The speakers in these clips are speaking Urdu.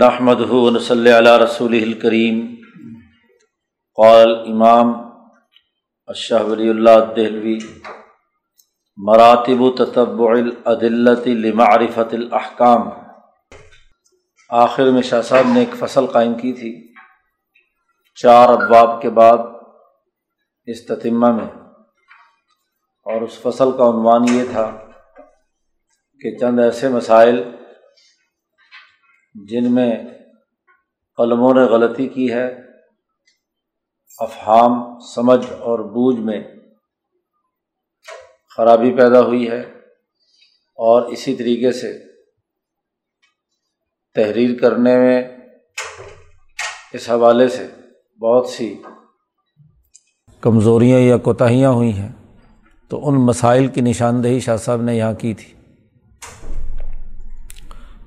نحمد صلی علیہ رسول الکریم قال امام اشہ ولی اللہ دہلوی مراتب و تطبع العدلت لمعرفت الاحکام. آخر میں شاہ صاحب نے ایک فصل قائم کی تھی، چار ابواب کے بعد استطمہ میں۔ اور اس فصل کا عنوان یہ تھا کہ چند ایسے مسائل جن میں قلموں نے غلطی کی ہے، افہام، سمجھ اور بوجھ میں خرابی پیدا ہوئی ہے اور اسی طریقے سے تحریر کرنے میں اس حوالے سے بہت سی کمزوریاں یا کوتاہیاں ہوئی ہیں۔ تو ان مسائل کی نشاندہی شاہ صاحب نے یہاں کی تھی۔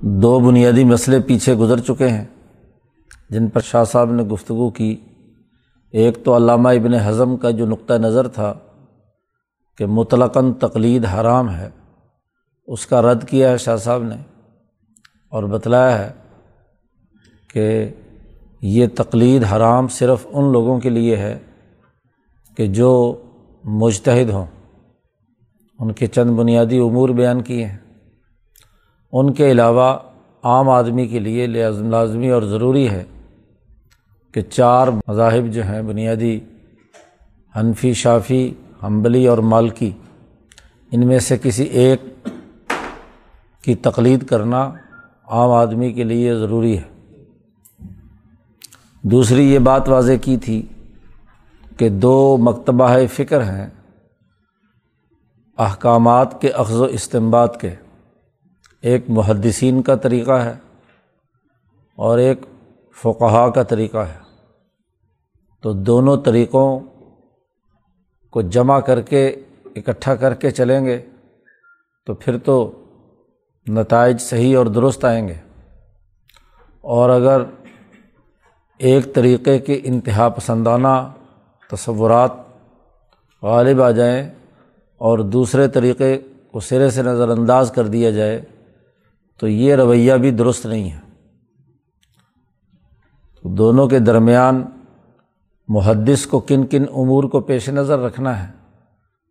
دو بنیادی مسئلے پیچھے گزر چکے ہیں، جن پر شاہ صاحب نے گفتگو کی۔ ایک تو علامہ ابن ہضم کا جو نقطۂ نظر تھا کہ مطلقاً تقلید حرام ہے، اس کا رد کیا ہے شاہ صاحب نے اور بتلایا ہے کہ یہ تقلید حرام صرف ان لوگوں کے لیے ہے کہ جو مجتہد ہوں۔ ان کے چند بنیادی امور بیان کیے ہیں۔ ان کے علاوہ عام آدمی کے لیے لازمی اور ضروری ہے کہ چار مذاہب جو ہیں، بنیادی حنفی، شافی، حنبلی اور مالکی، ان میں سے کسی ایک کی تقلید کرنا عام آدمی کے لیے ضروری ہے۔ دوسری، یہ بات واضح کی تھی کہ دو مکتبہ فکر ہیں احکامات کے اخذ و استمباد کے۔ ایک محدثین کا طریقہ ہے اور ایک فقہا کا طریقہ ہے۔ تو دونوں طریقوں کو جمع کر کے، اکٹھا کر کے چلیں گے، تو پھر تو نتائج صحیح اور درست آئیں گے۔ اور اگر ایک طریقے کے انتہا پسندانہ تصورات غالب آ جائیں اور دوسرے طریقے کو سرے سے نظر انداز کر دیا جائے تو یہ رویہ بھی درست نہیں ہے۔ دونوں کے درمیان محدث کو کن کن امور کو پیش نظر رکھنا ہے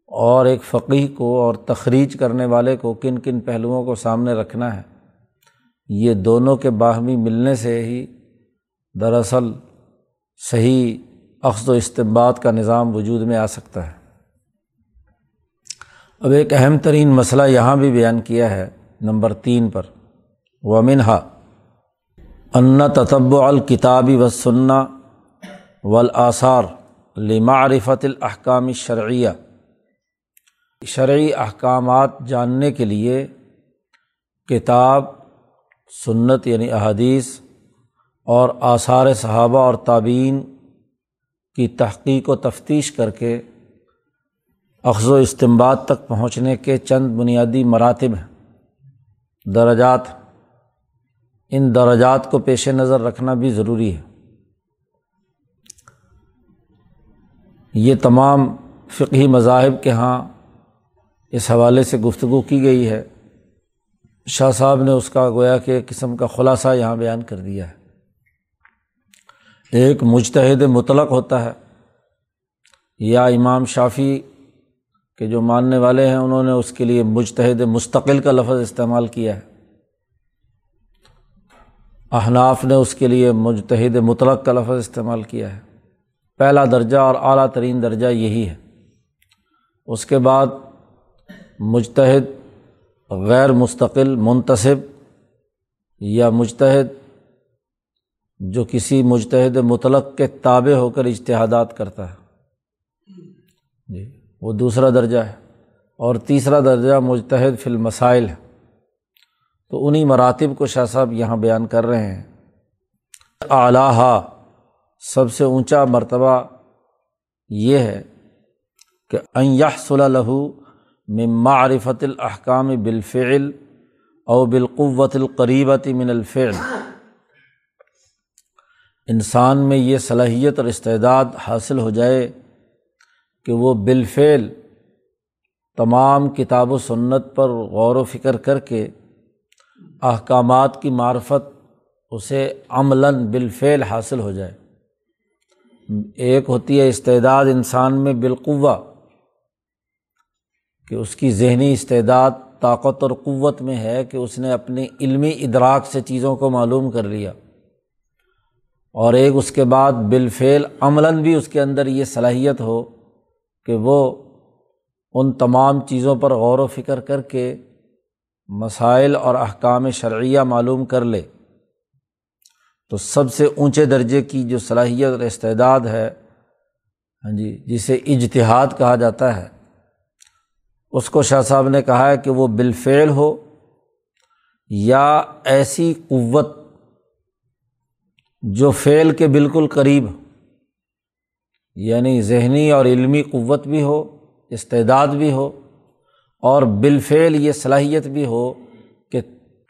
اور ایک فقی کو اور تخریج کرنے والے کو کن کن پہلوؤں کو سامنے رکھنا ہے، یہ دونوں کے باہمی ملنے سے ہی دراصل صحیح اخذ و استباد کا نظام وجود میں آ سکتا ہے۔ اب ایک اہم ترین مسئلہ یہاں بھی بیان کیا ہے۔ نمبر تین پر۔ ومنہا ان تطب الکتابی و سننا ولاثار لمعرفت الحکام شرعیہ شرعی احکامات جاننے کے لیے کتاب، سنت یعنی احادیث اور آثار صحابہ اور تعبین کی تحقیق و تفتیش کر کے اخذ و استمباد تک پہنچنے کے چند بنیادی مراتب ہیں۔ درجات۔ ان درجات کو پیش نظر رکھنا بھی ضروری ہے۔ یہ تمام فقہی مذاہب کے یہاں اس حوالے سے گفتگو کی گئی ہے۔ شاہ صاحب نے اس کا گویا کہ قسم کا خلاصہ یہاں بیان کر دیا ہے۔ ایک مجتہد مطلق ہوتا ہے۔ یا امام شافی کے جو ماننے والے ہیں انہوں نے اس کے لیے مجتہد مستقل کا لفظ استعمال کیا ہے۔ احناف نے اس کے لیے مجتہد مطلق کا لفظ استعمال کیا ہے۔ پہلا درجہ اور اعلیٰ ترین درجہ یہی ہے۔ اس کے بعد مجتہد غیر مستقل منتصب یا مجتہد جو کسی مجتہد مطلق کے تابع ہو کر اشتہادات کرتا ہے۔ جی۔ وہ دوسرا درجہ ہے۔ اور تیسرا درجہ مجتہد فی المسائل ہے۔ تو انہیں مراتب کو شاہ صاحب یہاں بیان کر رہے ہیں۔ اعلیٰ سب سے اونچا مرتبہ یہ ہے کہ صلی لہو معرفت الحکام بالفعل او بالقوت القریبت من الفعل۔ انسان میں یہ صلاحیت اور استعداد حاصل ہو جائے کہ وہ بالفعل تمام کتاب و سنت پر غور و فکر کر کے احکامات کی معرفت اسے عملاً بالفعل حاصل ہو جائے۔ ایک ہوتی ہے استعداد انسان میں بالقوا کہ اس کی ذہنی استعداد طاقت اور قوت میں ہے کہ اس نے اپنی علمی ادراک سے چیزوں کو معلوم کر لیا۔ اور ایک اس کے بعد بالفعل عملاً بھی اس کے اندر یہ صلاحیت ہو کہ وہ ان تمام چیزوں پر غور و فکر کر کے مسائل اور احکام شرعیہ معلوم کر لے۔ تو سب سے اونچے درجے کی جو صلاحیت اور استعداد ہے ہاں جی جسے اجتہاد کہا جاتا ہے، اس کو شاہ صاحب نے کہا ہے کہ وہ بالفعل ہو یا ایسی قوت جو فعل کے بالکل قریب یعنی ذہنی اور علمی قوت بھی ہو، استعداد بھی ہو، اور بالفعل یہ صلاحیت بھی ہو کہ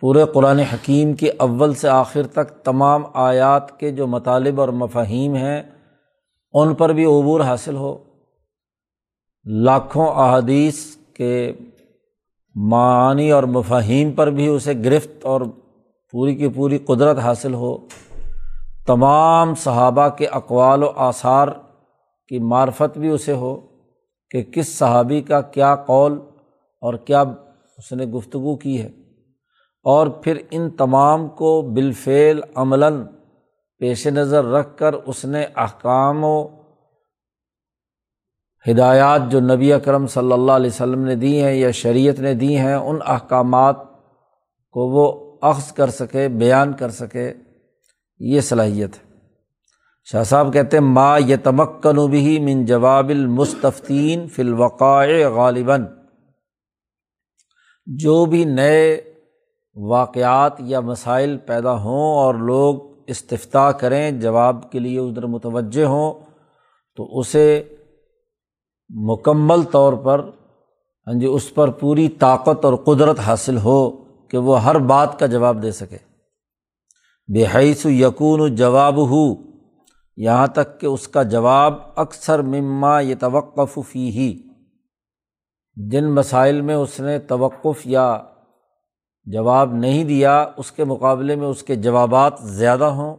پورے قرآن حکیم کے اول سے آخر تک تمام آیات کے جو مطالب اور مفاہیم ہیں، ان پر بھی عبور حاصل ہو۔ لاکھوں احادیث کے معنی اور مفاہیم پر بھی اسے گرفت اور پوری کی پوری قدرت حاصل ہو۔ تمام صحابہ کے اقوال و آثار کی معرفت بھی اسے ہو کہ کس صحابی کا کیا قول اور کیا اس نے گفتگو کی ہے۔ اور پھر ان تمام کو بالفعل عملاً پیش نظر رکھ کر اس نے احکام و ہدایات جو نبی اکرم صلی اللہ علیہ وسلم نے دی ہیں یا شریعت نے دی ہیں، ان احکامات کو وہ اخذ کر سکے، بیان کر سکے، یہ صلاحیت ہے۔ شاہ صاحب کہتے ہیں، ما یتمکن بھی من جواب المستفتین فی الوقاع غالباً۔ جو بھی نئے واقعات یا مسائل پیدا ہوں اور لوگ استفتا کریں، جواب کے لیے ادھر متوجہ ہوں، تو اسے مکمل طور پر ہاں جی اس پر پوری طاقت اور قدرت حاصل ہو کہ وہ ہر بات کا جواب دے سکے۔ بے حیث یقون جواب ہو یہاں تک کہ اس کا جواب اکثر مما یہ توقف فی ہی جن مسائل میں اس نے توقف یا جواب نہیں دیا، اس کے مقابلے میں اس کے جوابات زیادہ ہوں۔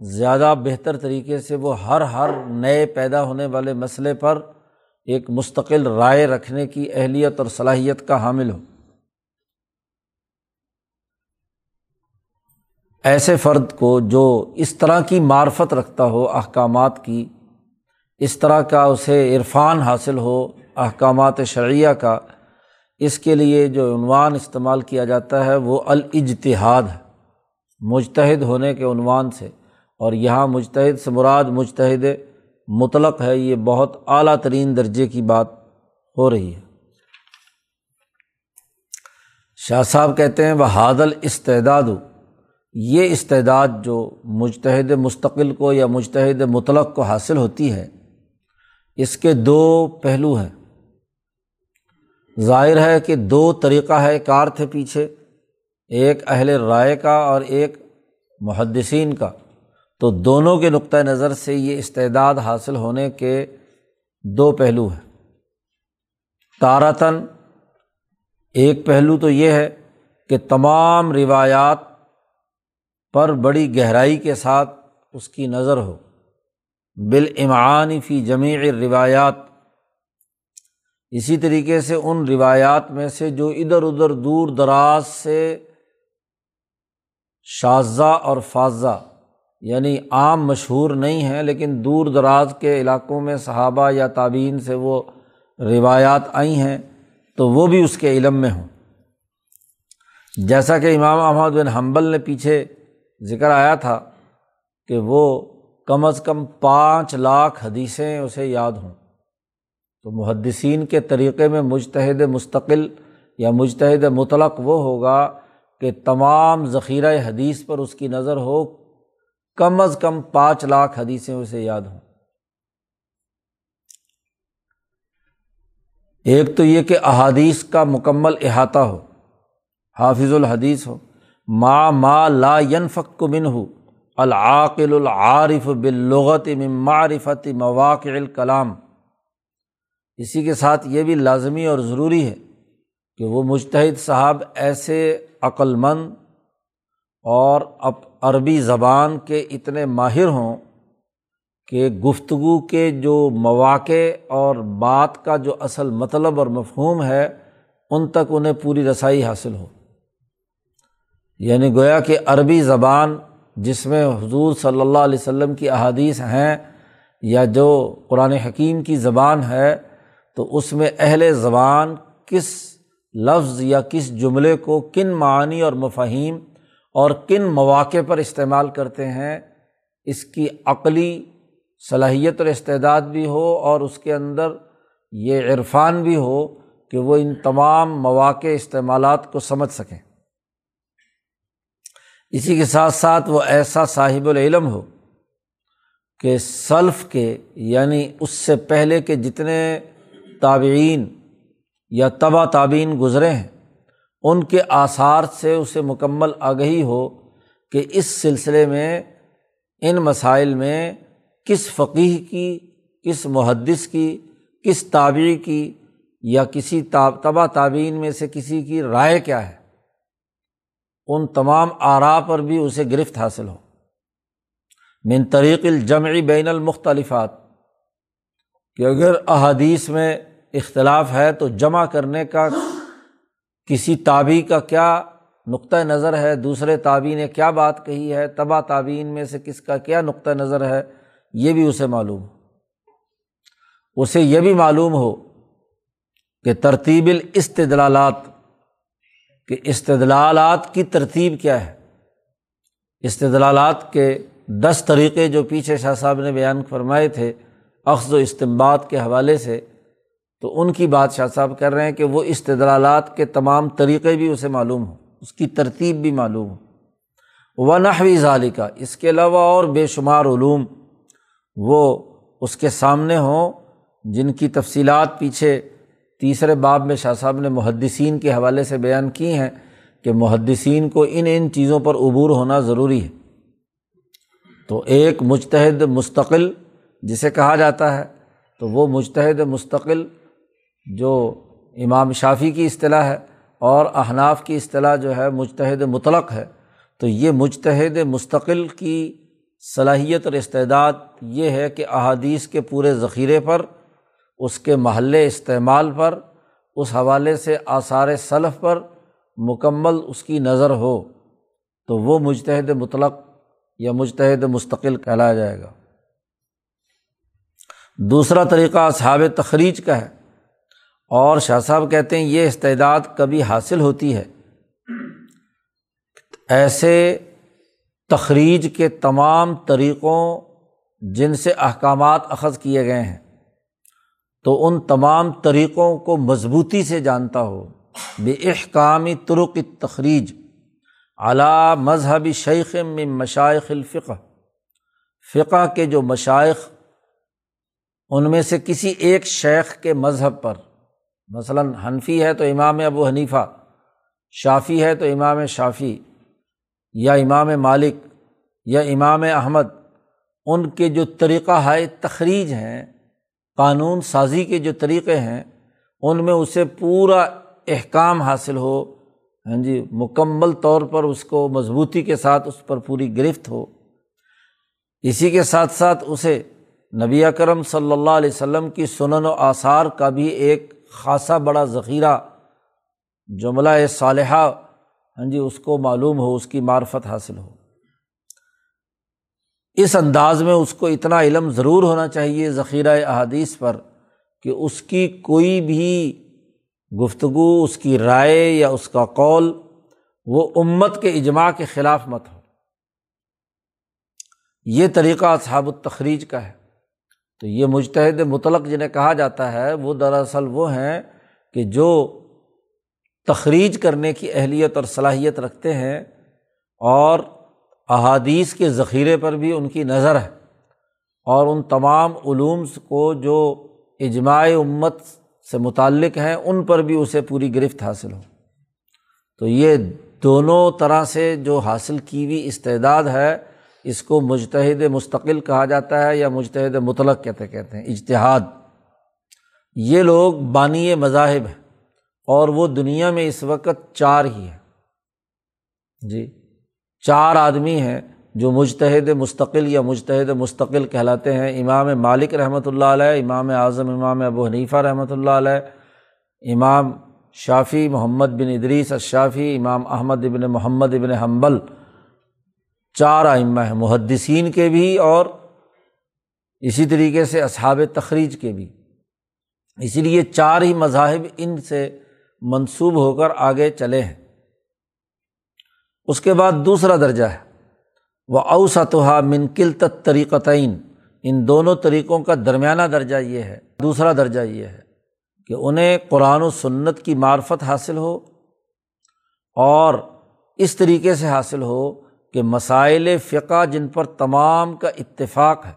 زیادہ بہتر طریقے سے وہ ہر ہر نئے پیدا ہونے والے مسئلے پر ایک مستقل رائے رکھنے کی اہلیت اور صلاحیت کا حامل ہو۔ ایسے فرد کو جو اس طرح کی معرفت رکھتا ہو احکامات کی، اس طرح کا اسے عرفان حاصل ہو احکامات شرعیہ کا، اس کے لیے جو عنوان استعمال کیا جاتا ہے وہ الاجتہاد ہے، مجتہد ہونے کے عنوان سے۔ اور یہاں مجتہد سے مراد مجتہد مطلق ہے، یہ بہت اعلیٰ ترین درجے کی بات ہو رہی ہے۔ شاہ صاحب کہتے ہیں وہ حادل استعداد یہ استعداد جو مجتہد مستقل کو یا مجتہد مطلق کو حاصل ہوتی ہے، اس کے دو پہلو ہیں۔ ظاہر ہے کہ دو طریقہ ہے کار تھے پیچھے، ایک اہل رائے کا اور ایک محدثین کا۔ تو دونوں کے نقطۂ نظر سے یہ استعداد حاصل ہونے کے دو پہلو ہیں۔ تارتن ایک پہلو تو یہ ہے کہ تمام روایات پر بڑی گہرائی کے ساتھ اس کی نظر ہو۔ بالعمعان فی جمیع روایات اسی طریقے سے ان روایات میں سے جو ادھر ادھر دور دراز سے شاذہ اور فاضہ یعنی عام مشہور نہیں ہیں، لیکن دور دراز کے علاقوں میں صحابہ یا تعبین سے وہ روایات آئی ہیں، تو وہ بھی اس کے علم میں ہوں۔ جیسا کہ امام احمد بن حنبل نے پیچھے ذکر آیا تھا کہ وہ کم از کم پانچ لاکھ حدیثیں اسے یاد ہوں۔ تو محدثین کے طریقے میں مجتہد مستقل یا مجتہد مطلق وہ ہوگا کہ تمام ذخیرہ حدیث پر اس کی نظر ہو، کم از کم پانچ لاکھ حدیثیں اسے یاد ہوں۔ ایک تو یہ کہ احادیث کا مکمل احاطہ ہو، حافظ الحدیث ہو۔ ما ما لا ینفق من العاقل العارف باللغت من معرفت مواقع الکلام اسی کے ساتھ یہ بھی لازمی اور ضروری ہے کہ وہ مشتحد صاحب ایسے عقل مند اور اب عربی زبان کے اتنے ماہر ہوں کہ گفتگو کے جو مواقع اور بات کا جو اصل مطلب اور مفہوم ہے، ان تک انہیں پوری رسائی حاصل ہو۔ یعنی گویا کہ عربی زبان جس میں حضور صلی اللہ علیہ وسلم کی احادیث ہیں یا جو قرآن حکیم کی زبان ہے، تو اس میں اہل زبان کس لفظ یا کس جملے کو کن معنی اور مفہیم اور کن مواقع پر استعمال کرتے ہیں، اس کی عقلی صلاحیت اور استعداد بھی ہو اور اس کے اندر یہ عرفان بھی ہو کہ وہ ان تمام مواقع استعمالات کو سمجھ سکیں۔ اسی کے ساتھ ساتھ وہ ایسا صاحب العلم ہو کہ سلف کے یعنی اس سے پہلے کے جتنے تابعین یا تبا تابعین گزرے ہیں، ان کے آثار سے اسے مکمل آگہی ہو کہ اس سلسلے میں، ان مسائل میں کس فقیح کی، کس محدث کی، کس تابعی کی یا کسی تبا تعبین میں سے کسی کی رائے کیا ہے۔ ان تمام آرا پر بھی اسے گرفت حاصل ہو۔ من طریق الجمعی بین المختلفات، کہ اگر احادیث میں اختلاف ہے تو جمع کرنے کا کسی تابی کا کیا نقطۂ نظر ہے، دوسرے تابی نے کیا بات کہی ہے تبا تعبین میں سے کس کا کیا نقطۂ نظر ہے، یہ بھی اسے معلوم ہو۔ اسے یہ بھی معلوم ہو کہ ترتیب الاستدلالات کہ استدلالات کی ترتیب کیا ہے؟ استدلالات کے دس طریقے جو پیچھے شاہ صاحب نے بیان فرمائے تھے، اخذ و استمباد کے حوالے سے، تو ان کی بات شاہ صاحب کر رہے ہیں کہ وہ استدلالات کے تمام طریقے بھی اسے معلوم ہوں، اس کی ترتیب بھی معلوم ہو۔ و نحوی ظالقہ اس کے علاوہ اور بے شمار علوم وہ اس کے سامنے ہوں جن کی تفصیلات پیچھے تیسرے باب میں شاہ صاحب نے محدثین کے حوالے سے بیان کی ہیں کہ محدثین کو ان ان چیزوں پر عبور ہونا ضروری ہے۔ تو ایک مجتہد مستقل جسے کہا جاتا ہے، تو وہ مجتہد مستقل جو امام شافی کی اصطلاح ہے اور احناف کی اصطلاح جو ہے مجتہد مطلق ہے۔ تو یہ مجتہد مستقل کی صلاحیت اور استعداد یہ ہے کہ احادیث کے پورے ذخیرے پر اس کے محل استعمال پر، اس حوالے سے آثار صلف پر مکمل اس کی نظر ہو، تو وہ مجتہد مطلق یا مجتہد مستقل کہلایا جائے گا۔ دوسرا طریقہ اصحاب تخریج کا ہے۔ اور شاہ صاحب کہتے ہیں، یہ استعداد کبھی حاصل ہوتی ہے۔ ایسے تخریج کے تمام طریقوں جن سے احکامات اخذ کیے گئے ہیں۔ تو ان تمام طریقوں کو مضبوطی سے جانتا ہو۔ بے احکامی ترک تخریج اعلیٰ مذہبی شیخ میں مشائق الفقہ۔ فقہ کے جو مشائق ان میں سے کسی ایک شیخ کے مذہب پر۔ مثلاً حنفی ہے تو امام ابو حنیفہ شافی ہے تو امام شافی یا امام مالک، یا امام احمد۔ ان کے جو طریقہ ہے تخریج ہیں قانون سازی کے جو طریقے ہیں، ان میں اسے پورا احکام حاصل ہو ہاں جی مکمل طور پر اس کو مضبوطی کے ساتھ اس پر پوری گرفت ہو۔ اسی کے ساتھ ساتھ اسے نبی اکرم صلی اللہ علیہ وسلم کی سنن و آثار کا بھی ایک خاصا بڑا ذخیرہ جملہ صالحہ ہاں جی اس کو معلوم ہو، اس کی معرفت حاصل ہو۔ اس انداز میں اس کو اتنا علم ضرور ہونا چاہیے ذخیرہ احادیث پر کہ اس کی کوئی بھی گفتگو، اس کی رائے یا اس کا قول وہ امت کے اجماع کے خلاف مت ہو۔ یہ طریقہ اصحاب التخریج کا ہے۔ تو یہ مجتہد مطلق جنہیں کہا جاتا ہے، وہ دراصل وہ ہیں کہ جو تخریج کرنے کی اہلیت اور صلاحیت رکھتے ہیں اور احادیث کے ذخیرے پر بھی ان کی نظر ہے اور ان تمام علومس کو جو اجماع امت سے متعلق ہیں، ان پر بھی اسے پوری گرفت حاصل ہو۔ تو یہ دونوں طرح سے جو حاصل کی ہوئی استعداد ہے، اس کو مجتہد مستقل کہا جاتا ہے یا مجتہد مطلق کہتے کہتے ہیں، اجتہاد۔ یہ لوگ بانی مذاہب ہیں اور وہ دنیا میں اس وقت چار ہی ہیں۔ جی۔ چار آدمی ہیں جو مجتہد مستقل یا مجتہد مستقل کہلاتے ہیں۔ امام مالک رحمۃ اللہ علیہ، امام اعظم، امام ابو حنیفہ رحمۃ اللہ علیہ، امام شافی محمد بن ادریس اشافی امام احمد ابن محمد ابن حنبل، چار ائمہ ہیں، محدثین کے بھی اور اسی طریقے سے اصحاب تخریج کے بھی۔ اسی لیے چار ہی مذاہب ان سے منسوب ہو کر آگے چلے ہیں۔ اس کے بعد دوسرا درجہ ہے۔ وہ اوسطہ منکل طریقتعین ان دونوں طریقوں کا درمیانہ درجہ یہ ہے۔ دوسرا درجہ یہ ہے کہ انہیں قرآن و سنت کی معرفت حاصل ہو اور اس طریقے سے حاصل ہو کہ مسائل فقہ جن پر تمام کا اتفاق ہے،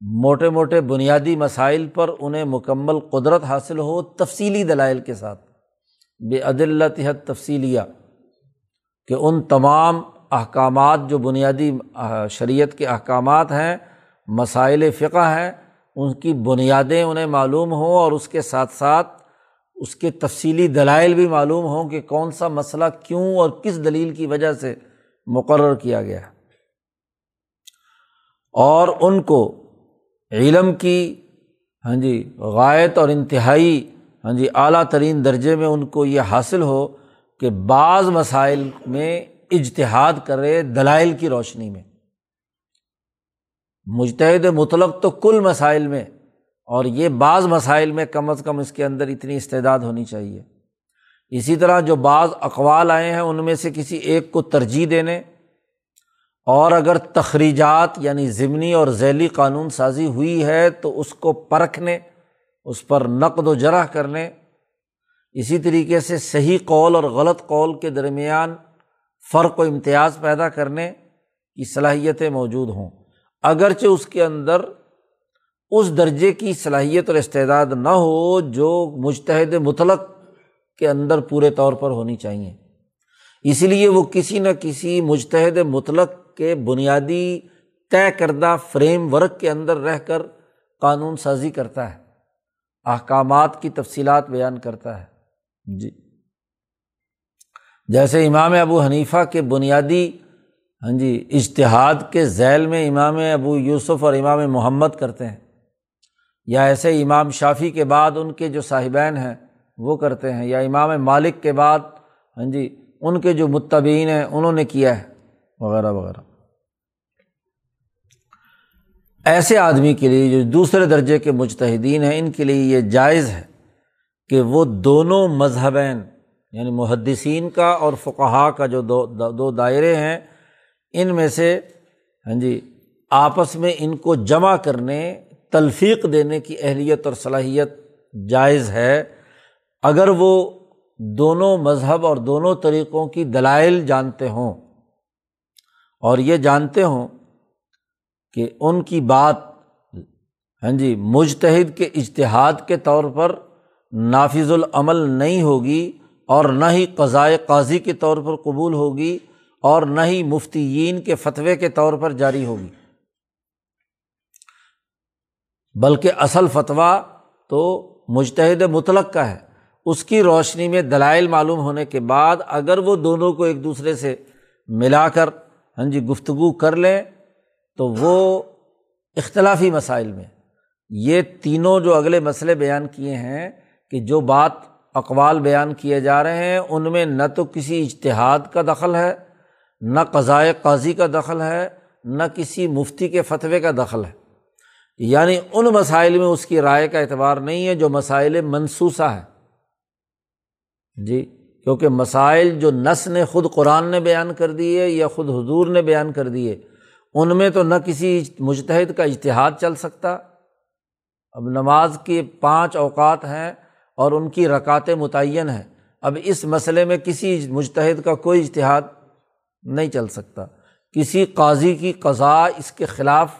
موٹے موٹے بنیادی مسائل پر انہیں مکمل قدرت حاصل ہو تفصیلی دلائل کے ساتھ۔ بے عدلتحت تفصیلیہ کہ ان تمام احکامات جو بنیادی شریعت کے احکامات ہیں، مسائل فقہ ہیں، ان کی بنیادیں انہیں معلوم ہوں اور اس کے ساتھ ساتھ اس کے تفصیلی دلائل بھی معلوم ہوں کہ کون سا مسئلہ کیوں اور کس دلیل کی وجہ سے مقرر کیا گیا ہے۔ اور ان کو علم کی ہاں جی غائط اور انتہائی ہاں جی اعلیٰ ترین درجے میں ان کو یہ حاصل ہو کہ بعض مسائل میں اجتہاد کرے دلائل کی روشنی میں۔ مجتہد مطلق تو کل مسائل میں، اور یہ بعض مسائل میں کم از کم اس کے اندر اتنی استعداد ہونی چاہیے۔ اسی طرح جو بعض اقوال آئے ہیں، ان میں سے کسی ایک کو ترجیح دینے، اور اگر تخریجات یعنی ضمنی اور ذیلی قانون سازی ہوئی ہے تو اس کو پرکھنے، اس پر نقد و جرح کرنے اسی طریقے سے صحیح قول اور غلط قول کے درمیان فرق و امتیاز پیدا کرنے کی صلاحیتیں موجود ہوں۔ اگرچہ اس کے اندر اس درجے کی صلاحیت اور استعداد نہ ہو جو مشتحد مطلق کے اندر پورے طور پر ہونی چاہیے۔ اسی لیے وہ کسی نہ کسی مشتحد مطلق کے بنیادی طے کردہ فریم ورک کے اندر رہ کر قانون سازی کرتا ہے، احکامات کی تفصیلات بیان کرتا ہے۔ جی۔ جیسے امام ابو حنیفہ کے بنیادی ہاں جی اشتہاد کے ذیل میں امام ابو یوسف اور امام محمد کرتے ہیں، یا ایسے امام شافی کے بعد ان کے جو صاحبین ہیں وہ کرتے ہیں، یا امام مالک کے بعد ہاں جی ان کے جو متبین ہیں انہوں نے کیا ہے، وغیرہ وغیرہ۔ ایسے آدمی کے لیے جو دوسرے درجے کے مجتہدین ہیں، ان کے لیے یہ جائز ہے۔ کہ وہ دونوں مذہبین یعنی محدثین کا اور فقہا کا جو دو دو دائرے ہیں، ان میں سے ہاں جی آپس میں ان کو جمع کرنے، تلفیق دینے کی اہلیت اور صلاحیت جائز ہے۔ اگر وہ دونوں مذہب اور دونوں طریقوں کی دلائل جانتے ہوں، اور یہ جانتے ہوں کہ ان کی بات ہاں جی مجتہد کے اشتہاد کے طور پر نافذ العمل نہیں ہوگی اور نہ ہی قضائے قاضی کے طور پر قبول ہوگی اور نہ ہی مفتیین کے فتوے کے طور پر جاری ہوگی۔ بلکہ اصل فتویٰ تو مشتحد مطلق کا ہے۔ اس کی روشنی میں دلائل معلوم ہونے کے بعد اگر وہ دونوں کو ایک دوسرے سے ملا کر ہاں جی گفتگو کر لیں، تو وہ اختلافی مسائل میں، یہ تینوں جو اگلے مسئلے بیان کیے ہیں کہ جو بات اقوال بیان کیے جا رہے ہیں، ان میں نہ تو کسی اجتہاد کا دخل ہے، نہ قضائے قاضی کا دخل ہے، نہ کسی مفتی کے فتوے کا دخل ہے۔ یعنی ان مسائل میں اس کی رائے کا اعتبار نہیں ہے جو مسائل منسوسہ ہے جی کیونکہ مسائل جو نس نے خود قرآن نے بیان کر دیے یا خود حضور نے بیان کر دیے، ان میں تو نہ کسی مجتحد کا اشتہاد چل سکتا۔ اب نماز کے پانچ اوقات ہیں اور ان کی رکعت متعین ہے اب اس مسئلے میں کسی مشتحد کا کوئی اشتہاد نہیں چل سکتا۔ کسی قاضی کی قضا اس کے خلاف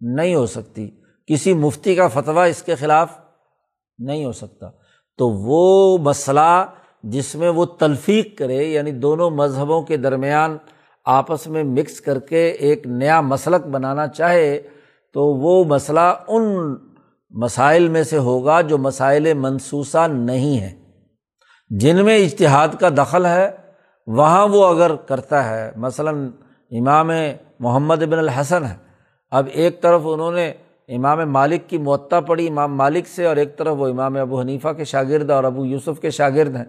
نہیں ہو سکتی۔ کسی مفتی کا فتویٰ اس کے خلاف نہیں ہو سکتا۔ تو وہ مسئلہ جس میں وہ تلفیق کرے یعنی دونوں مذہبوں کے درمیان آپس میں مکس کر کے ایک نیا مسلک بنانا چاہے، تو وہ مسئلہ ان مسائل میں سے ہوگا جو مسائل منسوسہ نہیں ہیں۔ جن میں اشتہاد کا دخل ہے، وہاں وہ اگر کرتا ہے، مثلاً امام محمد بن الحسن ہے۔ اب ایک طرف انہوں نے امام مالک کی معطا پڑھی امام مالک سے، اور ایک طرف وہ امام ابو حنیفہ کے شاگرد اور ابو یوسف کے شاگرد ہیں۔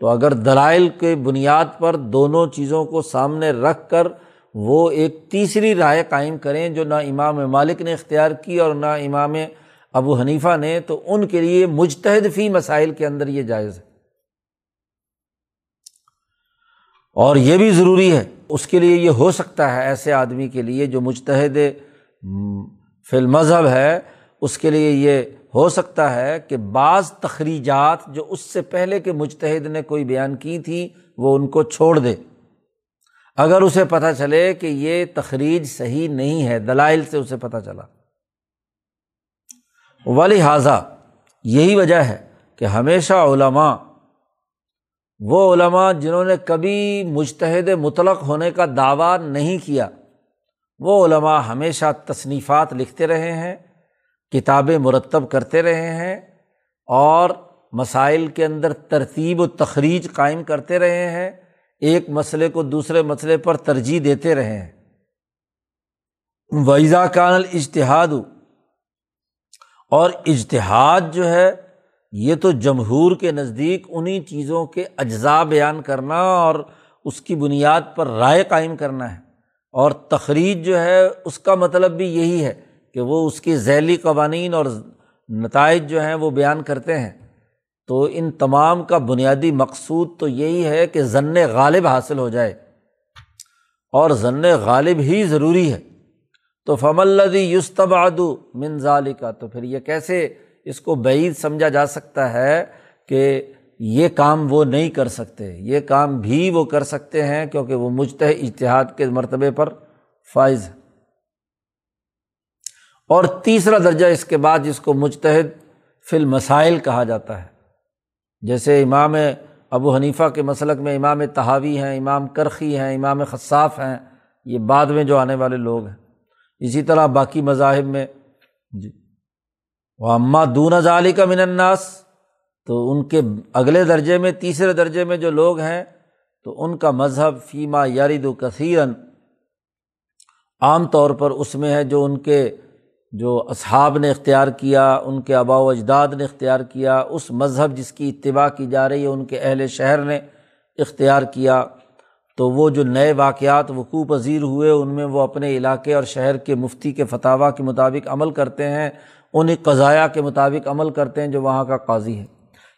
تو اگر دلائل کے بنیاد پر دونوں چیزوں کو سامنے رکھ کر وہ ایک تیسری رائے قائم کریں جو نہ امام مالک نے اختیار کی اور نہ امام ابو حنیفہ نے تو ان کے لیے مجتہد فی مسائل کے اندر یہ جائز ہے۔ اور یہ بھی ضروری ہے، اس کے لیے یہ ہو سکتا ہے ایسے آدمی کے لیے جو مجتہد فی المذہب ہے، اس کے لیے یہ ہو سکتا ہے کہ بعض تخریجات جو اس سے پہلے کے مجتہد نے کوئی بیان کی تھیں وہ ان کو چھوڑ دے۔ اگر اسے پتہ چلے کہ یہ تخریج صحیح نہیں ہے، دلائل سے اسے پتہ چلا۔ ولی یہی وجہ ہے کہ ہمیشہ علماء، وہ علماء جنہوں نے کبھی مشتحد مطلق ہونے کا دعویٰ نہیں کیا، وہ علماء ہمیشہ تصنیفات لکھتے رہے ہیں، کتابیں مرتب کرتے رہے ہیں اور مسائل کے اندر ترتیب و تخریج قائم کرتے رہے ہیں، ایک مسئلے کو دوسرے مسئلے پر ترجیح دیتے رہے ہیں۔ ویزا کان الاجتہاد اور اجتہاد جو ہے، یہ تو جمہور کے نزدیک انہیں چیزوں کے اجزاء بیان کرنا اور اس کی بنیاد پر رائے قائم کرنا ہے۔ اور تخریج جو ہے، اس کا مطلب بھی یہی ہے کہ وہ اس کی ذیلی قوانین اور نتائج جو ہیں وہ بیان کرتے ہیں۔ تو ان تمام کا بنیادی مقصود تو یہی ہے کہ ضن غالب حاصل ہو جائے۔ اور ضن غالب ہی ضروری ہے۔ تو فم الدی یستباد منظال کا تو پھر یہ کیسے اس کو بعید سمجھا جا سکتا ہے کہ یہ کام وہ نہیں کر سکتے، یہ کام بھی وہ کر سکتے ہیں کیونکہ وہ مجتہ اتحاد کے مرتبے پر فائز ہے۔ اور تیسرا درجہ اس کے بعد جس کو مجتہد فی المسائل کہا جاتا ہے، جیسے امام ابو حنیفہ کے مسلک میں امام تحاوی ہیں، امام کرخی ہیں، امام خصاف ہیں، یہ بعد میں جو آنے والے لوگ ہیں۔ اسی طرح باقی مذاہب میں۔ جی۔ وہ اماں دون ظالی کا من الناس، تو ان کے اگلے درجے میں، تیسرے درجے میں جو لوگ ہیں، تو ان کا مذہب فیما یارد و کثیرن عام طور پر اس میں ہے جو ان کے، جو اصحاب نے اختیار کیا، ان کے آبا و اجداد نے اختیار کیا، اس مذہب جس کی اتباع کی جا رہی ہے، ان کے اہل شہر نے اختیار کیا۔ تو وہ جو نئے واقعات وقوع پذیر ہوئے، ان میں وہ اپنے علاقے اور شہر کے مفتی کے فتح کے مطابق عمل کرتے ہیں، انہیں قضایا کے مطابق عمل کرتے ہیں جو وہاں کا قاضی ہے۔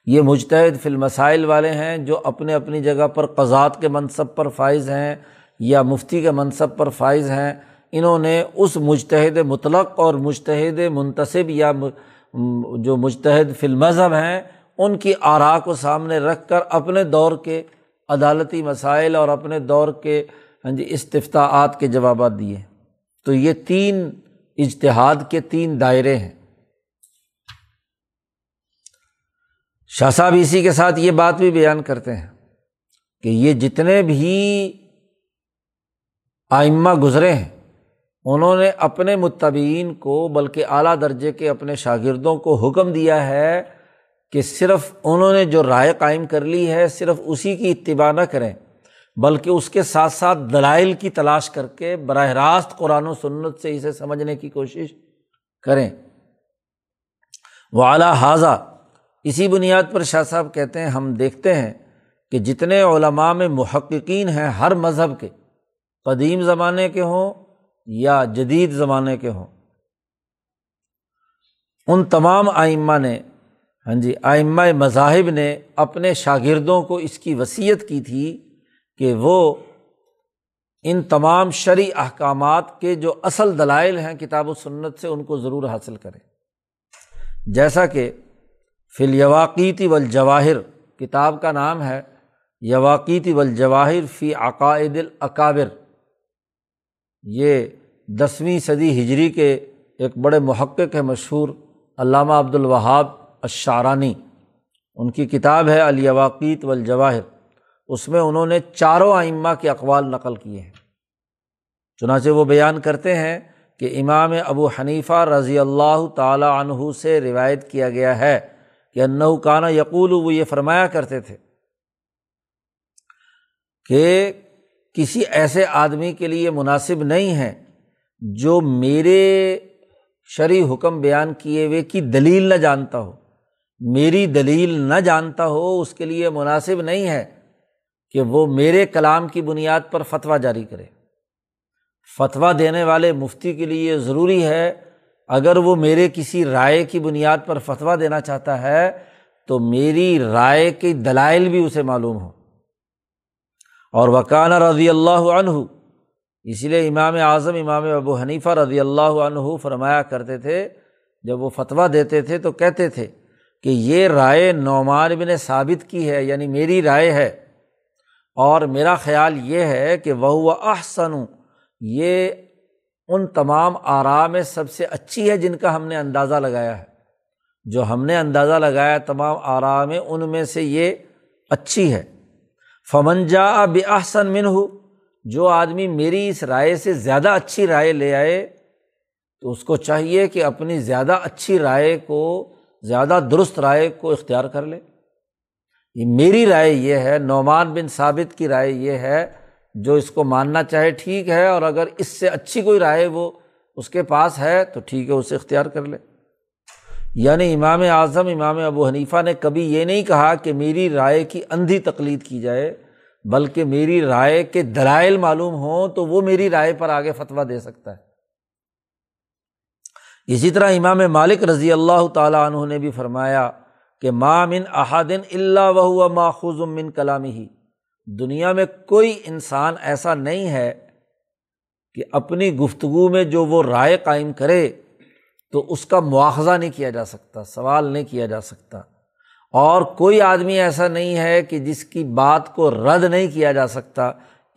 یہ مجتہد فی المسائل والے ہیں جو اپنے اپنی جگہ پر قضات کے منصب پر فائز ہیں یا مفتی کے منصب پر فائز ہیں۔ انہوں نے اس مجتہد مطلق اور مشتحد منتصب یا جو مجتہد فی المذہب ہیں، ان کی آرا کو سامنے رکھ کر اپنے دور کے عدالتی مسائل اور اپنے دور کے ہاں جی استفتاعات کے جوابات دیے۔ تو یہ تین اجتہاد کے تین دائرے ہیں۔ شاہ صاحب اسی کے ساتھ یہ بات بھی بیان کرتے ہیں کہ یہ جتنے بھی آئمہ گزرے ہیں، انہوں نے اپنے متبین کو بلکہ اعلیٰ درجے کے اپنے شاگردوں کو حکم دیا ہے کہ صرف انہوں نے جو رائے قائم کر لی ہے صرف اسی کی اتباع نہ کریں، بلکہ اس کے ساتھ ساتھ دلائل کی تلاش کر کے براہ راست قرآن و سنت سے اسے سمجھنے کی کوشش کریں۔ وہ اعلیٰ حاضہ اسی بنیاد پر شاہ صاحب کہتے ہیں، ہم دیکھتے ہیں کہ جتنے علماء میں محققین ہیں ہر مذہب کے، قدیم زمانے کے ہوں یا جدید زمانے کے ہوں، ان تمام آئمہ نے ہاں جی آئمہ مذاہب نے اپنے شاگردوں کو اس کی وصیت کی تھی کہ وہ ان تمام شرعی احکامات کے جو اصل دلائل ہیں کتاب و سنت سے ان کو ضرور حاصل کریں۔ جیسا کہ فل یواقیتی والجواہر، کتاب کا نام ہے یواقیتی والجواہر فی عقائد الاکابر۔ یہ دسویں صدی ہجری کے ایک بڑے محقق ہے مشہور علامہ عبد الوہاب اشارانی ان کی کتاب ہے الیواقیت والجواہر۔ اس میں انہوں نے چاروں آئمہ کے اقوال نقل کیے ہیں۔ چنانچہ وہ بیان کرتے ہیں کہ امام ابو حنیفہ رضی اللہ تعالیٰ عنہ سے روایت کیا گیا ہے کہ انّو کانا یقول، وہ یہ فرمایا کرتے تھے کہ کسی ایسے آدمی کے لیے مناسب نہیں ہے جو میرے شرعی حکم بیان کیے ہوئے کی دلیل نہ جانتا ہو۔ میری دلیل نہ جانتا ہو، اس کے لیے مناسب نہیں ہے کہ وہ میرے کلام کی بنیاد پر فتویٰ جاری کرے۔ فتویٰ دینے والے مفتی کے لیے ضروری ہے، اگر وہ میرے کسی رائے کی بنیاد پر فتویٰ دینا چاہتا ہے، تو میری رائے کی دلائل بھی اسے معلوم ہو اور وکانہ رضی اللہ عنہ اس لیے امام اعظم، امام ابو حنیفہ رضی اللہ عنہ فرمایا کرتے تھے، جب وہ فتویٰ دیتے تھے تو کہتے تھے کہ یہ رائے نعمان بن ثابت کی ہے یعنی میری رائے ہے۔ اور میرا خیال یہ ہے کہ وہ احسن، یہ ان تمام آرا میں سب سے اچھی ہے جن کا ہم نے اندازہ لگایا ہے۔ جو ہم نے اندازہ لگایا تمام آرا میں، ان میں سے یہ اچھی ہے۔ فمن جا احسن من ہو جو آدمی میری اس رائے سے زیادہ اچھی رائے لے آئے، تو اس کو چاہیے کہ اپنی زیادہ اچھی رائے کو زیادہ درست رائے کو اختیار کر لے۔ یہ میری رائے یہ ہے، نعمان بن ثابت کی رائے یہ ہے، جو اس کو ماننا چاہے ٹھیک ہے، اور اگر اس سے اچھی کوئی رائے وہ اس کے پاس ہے تو ٹھیک ہے، اسے اختیار کر لے۔ یعنی امام اعظم، امام ابو حنیفہ نے کبھی یہ نہیں کہا کہ میری رائے کی اندھی تقلید کی جائے، بلکہ میری رائے کے دلائل معلوم ہوں تو وہ میری رائے پر آگے فتویٰ دے سکتا ہے۔ اسی طرح امام مالک رضی اللہ تعالیٰ عنہ نے بھی فرمایا کہ مامن احادن اللہ و ماخوذ من کلامی ہی دنیا میں کوئی انسان ایسا نہیں ہے کہ اپنی گفتگو میں جو وہ رائے قائم کرے تو اس کا مواخذہ نہیں کیا جا سکتا، سوال نہیں کیا جا سکتا۔ اور کوئی آدمی ایسا نہیں ہے کہ جس کی بات کو رد نہیں کیا جا سکتا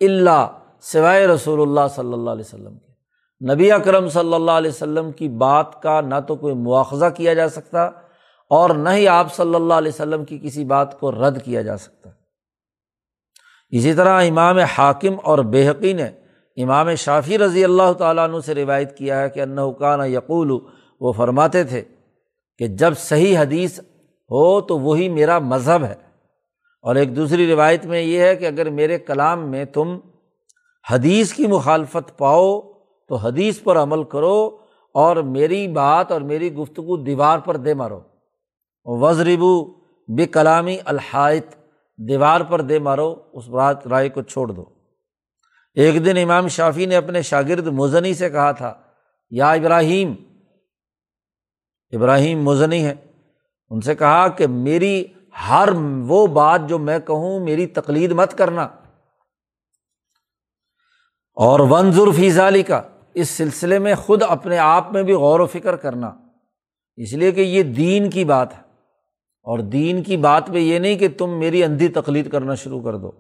اللہ سوائے رسول اللہ صلی اللہ علیہ وسلم کے نبی اکرم صلی اللہ علیہ وسلم کی بات کا نہ تو کوئی مواخذہ کیا جا سکتا اور نہ ہی آپ صلی اللہ علیہ وسلم کی کسی بات کو رد کیا جا سکتا۔ اسی طرح امام حاکم اور بےحقی نے امام شافی رضی اللہ تعالیٰ عنہ سے روایت کیا ہے کہ انّا یقول، وہ فرماتے تھے کہ جب صحیح حدیث ہو تو وہی میرا مذہب ہے۔ اور ایک دوسری روایت میں یہ ہے کہ اگر میرے کلام میں تم حدیث کی مخالفت پاؤ تو حدیث پر عمل کرو اور میری بات اور میری گفتگو دیوار پر دے مارو۔ وزربو بے کلامی الحائط۔ دیوار پر دے مارو، اس بات رائے کو چھوڑ دو۔ ایک دن امام شافی نے اپنے شاگرد مزنی سے کہا تھا، یا ابراہیم ابراہیم مزنی ہے۔ ان سے کہا کہ میری ہر وہ بات جو میں کہوں، میری تقلید مت کرنا۔ اور ونظر فیضالی کا اس سلسلے میں خود اپنے آپ میں بھی غور و فکر کرنا۔ اس لیے کہ یہ دین کی بات ہے۔ اور دین کی بات میں یہ نہیں کہ تم میری اندھی تقلید کرنا شروع کر دو۔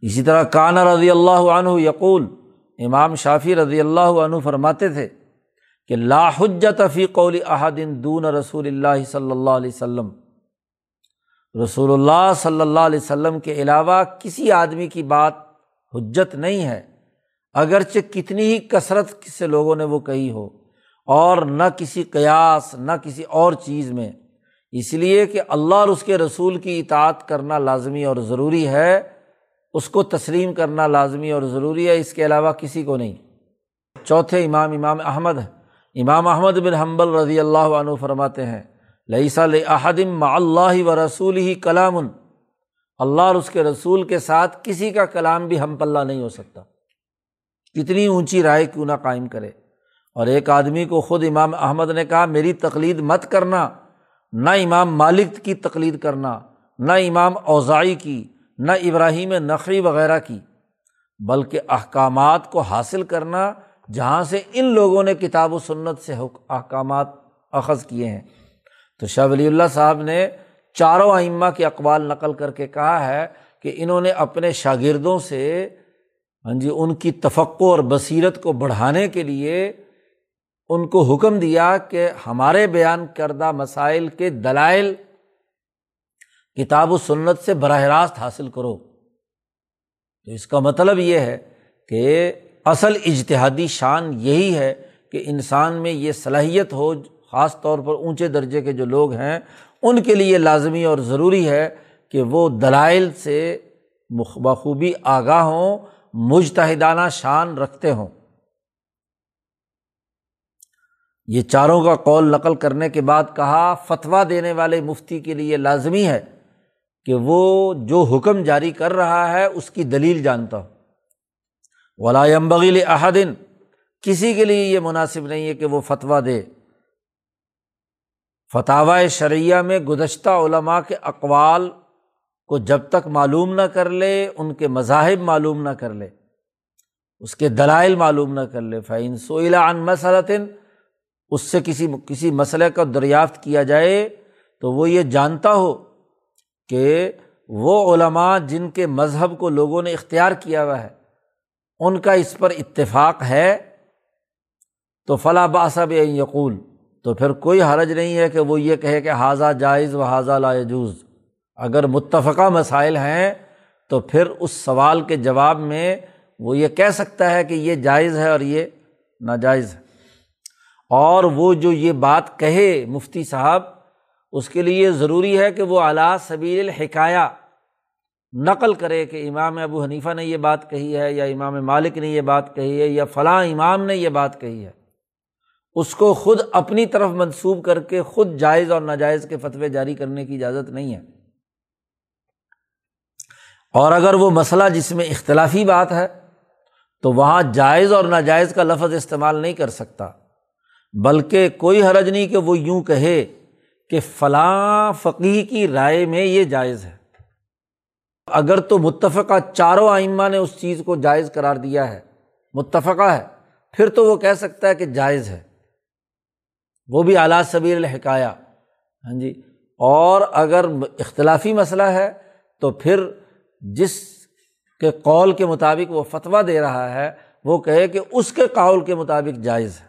اسی طرح کانا رضی اللہ عنہ یقول، امام شافی رضی اللہ عنہ فرماتے تھے کہ لاحجت فی قول احدین دون رسول اللہ صلی اللہ علیہ وسلم۔ رسول اللہ صلی اللہ علیہ وسلم کے علاوہ کسی آدمی کی بات حجت نہیں ہے۔ اگرچہ کتنی ہی کثرت سے لوگوں نے وہ کہی ہو، اور نہ کسی قیاس، نہ کسی اور چیز میں۔ اس لیے کہ اللہ اور اس کے رسول کی اطاعت کرنا لازمی اور ضروری ہے، اس کو تسلیم کرنا لازمی اور ضروری ہے، اس کے علاوہ کسی کو نہیں۔ چوتھے امام امام احمد امام احمد بن حمبل رضی اللہ عنہ فرماتے ہیں لئیسا احدم اللہ و رسول ہی کلام۔ اللہ اور اس کے رسول کے ساتھ کسی کا کلام بھی ہم پلہ نہیں ہو سکتا۔ کتنی اونچی رائے کیوں نہ قائم کرے؟ اور ایک آدمی کو خود امام احمد نے کہا، میری تقلید مت کرنا، نہ امام مالک کی تقلید کرنا، نہ امام اوزائی کی، نہ ابراہیم نقی وغیرہ کی، بلکہ احکامات کو حاصل کرنا جہاں سے ان لوگوں نے کتاب و سنت سے احکامات اخذ کیے ہیں۔ تو شاہ ولی اللہ صاحب نے چاروں ائمہ کے اقوال نقل کر کے کہا ہے کہ انہوں نے اپنے شاگردوں سے ہاں جی ان کی تفقع اور بصیرت کو بڑھانے کے لیے ان کو حکم دیا کہ ہمارے بیان کردہ مسائل کے دلائل کتاب و سنت سے براہ راست حاصل کرو۔ تو اس کا مطلب یہ ہے کہ اصل اجتہادی شان یہی ہے کہ انسان میں یہ صلاحیت ہو، خاص طور پر اونچے درجے کے جو لوگ ہیں، ان کے لیے لازمی اور ضروری ہے کہ وہ دلائل سے بخوبی آگاہ ہوں مجتحدانہ شان رکھتے ہوں۔ یہ چاروں کا قول نقل کرنے کے بعد کہا، فتویٰ دینے والے مفتی کے لیے لازمی ہے کہ وہ جو حکم جاری کر رہا ہے اس کی دلیل جانتا ہو ولام بغیل احدن کسی کے لیے یہ مناسب نہیں ہے کہ وہ فتویٰ دے۔ فتح شرعیہ میں گزشتہ علماء کے اقوال کو جب تک معلوم نہ کر لے، ان کے مذاہب معلوم نہ کر لے، اس کے دلائل معلوم نہ کر لے۔ فعین سوئلہ ان مسلطن اس سے کسی کسی مسئلے کا دریافت کیا جائے تو وہ یہ جانتا ہو کہ وہ علماء جن کے مذہب کو لوگوں نے اختیار کیا ہوا ہے، ان کا اس پر اتفاق ہے۔ تو فلاں باسب یقول تو پھر کوئی حرج نہیں ہے کہ وہ یہ کہے کہ حاضہ جائز و حاضہ لاجوز اگر متفقہ مسائل ہیں تو پھر اس سوال کے جواب میں وہ یہ کہہ سکتا ہے کہ یہ جائز ہے اور یہ ناجائز ہے۔ اور وہ جو یہ بات کہے مفتی صاحب، اس کے لیے ضروری ہے کہ وہ اعلیٰ سبیل الحکایہ نقل کرے کہ امام ابو حنیفہ نے یہ بات کہی ہے یا امام مالک نے یہ بات کہی ہے یا فلاں امام نے یہ بات کہی ہے۔ اس کو خود اپنی طرف منسوب کر کے خود جائز اور ناجائز کے فتوے جاری کرنے کی اجازت نہیں ہے۔ اور اگر وہ مسئلہ جس میں اختلافی بات ہے، تو وہاں جائز اور ناجائز کا لفظ استعمال نہیں کر سکتا۔ بلکہ کوئی حرج نہیں کہ وہ یوں کہے کہ فلاں فقی کی رائے میں یہ جائز ہے۔ اگر تو متفقہ چاروں آئمہ نے اس چیز کو جائز قرار دیا ہے، متفقہ ہے، پھر تو وہ کہہ سکتا ہے کہ جائز ہے۔ وہ بھی اعلیٰ صبیر الحکایہ۔ ہاں جی اور اگر اختلافی مسئلہ ہے، تو پھر جس کے قول کے مطابق وہ فتویٰ دے رہا ہے، وہ کہے کہ اس کے قول کے مطابق جائز ہے۔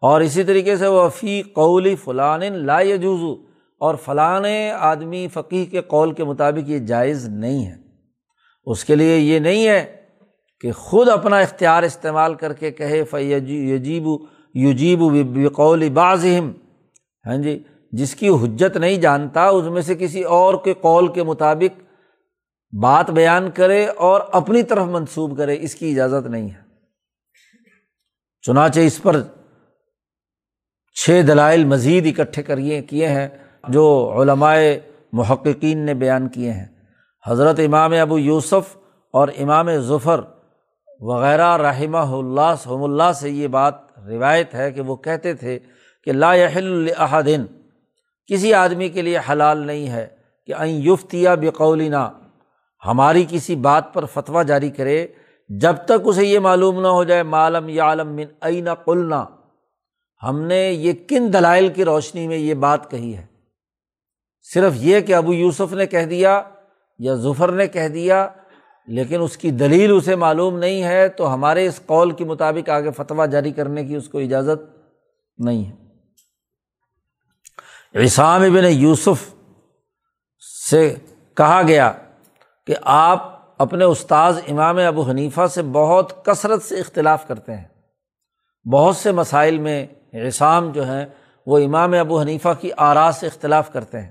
اور اسی طریقے سے وہ فی قولی فلان لا جوزو اور فلاں آدمی فقی کے قول کے مطابق یہ جائز نہیں ہے۔ اس کے لیے یہ نہیں ہے کہ خود اپنا اختیار استعمال کر کے کہے فیجیب یوجیب بقول بازم ہاں جی جس کی حجت نہیں جانتا، اس میں سے کسی اور کے قول کے مطابق بات بیان کرے اور اپنی طرف منسوب کرے، اس کی اجازت نہیں ہے۔ چنانچہ اس پر چھ دلائل مزید اکٹھے کریے، کیے ہیں، جو علمائے محققین نے بیان کیے ہیں۔ حضرت امام ابو یوسف اور امام ظفر وغیرہ رحمہ اللہ، سم اللہ سے یہ بات روایت ہے کہ وہ کہتے تھے کہ لا الحدن کسی آدمی کے لیے حلال نہیں ہے کہ این یفتیا بقولنا۔ ہماری کسی بات پر فتویٰ جاری کرے، جب تک اسے یہ معلوم نہ ہو جائے معلوم یا عالم من عین قلنا۔ ہم نے یہ کن دلائل کی روشنی میں یہ بات کہی ہے؟ صرف یہ کہ ابو یوسف نے کہہ دیا یا ظفر نے کہہ دیا، لیکن اس کی دلیل اسے معلوم نہیں ہے، تو ہمارے اس قول کے مطابق آگے فتویٰ جاری کرنے کی اس کو اجازت نہیں ہے۔ عصام ابن یوسف سے کہا گیا کہ آپ اپنے استاذ امام ابو حنیفہ سے بہت کثرت سے اختلاف کرتے ہیں۔ بہت سے مسائل میں عصام جو ہیں وہ امام ابو حنیفہ کی آرا سے اختلاف کرتے ہیں۔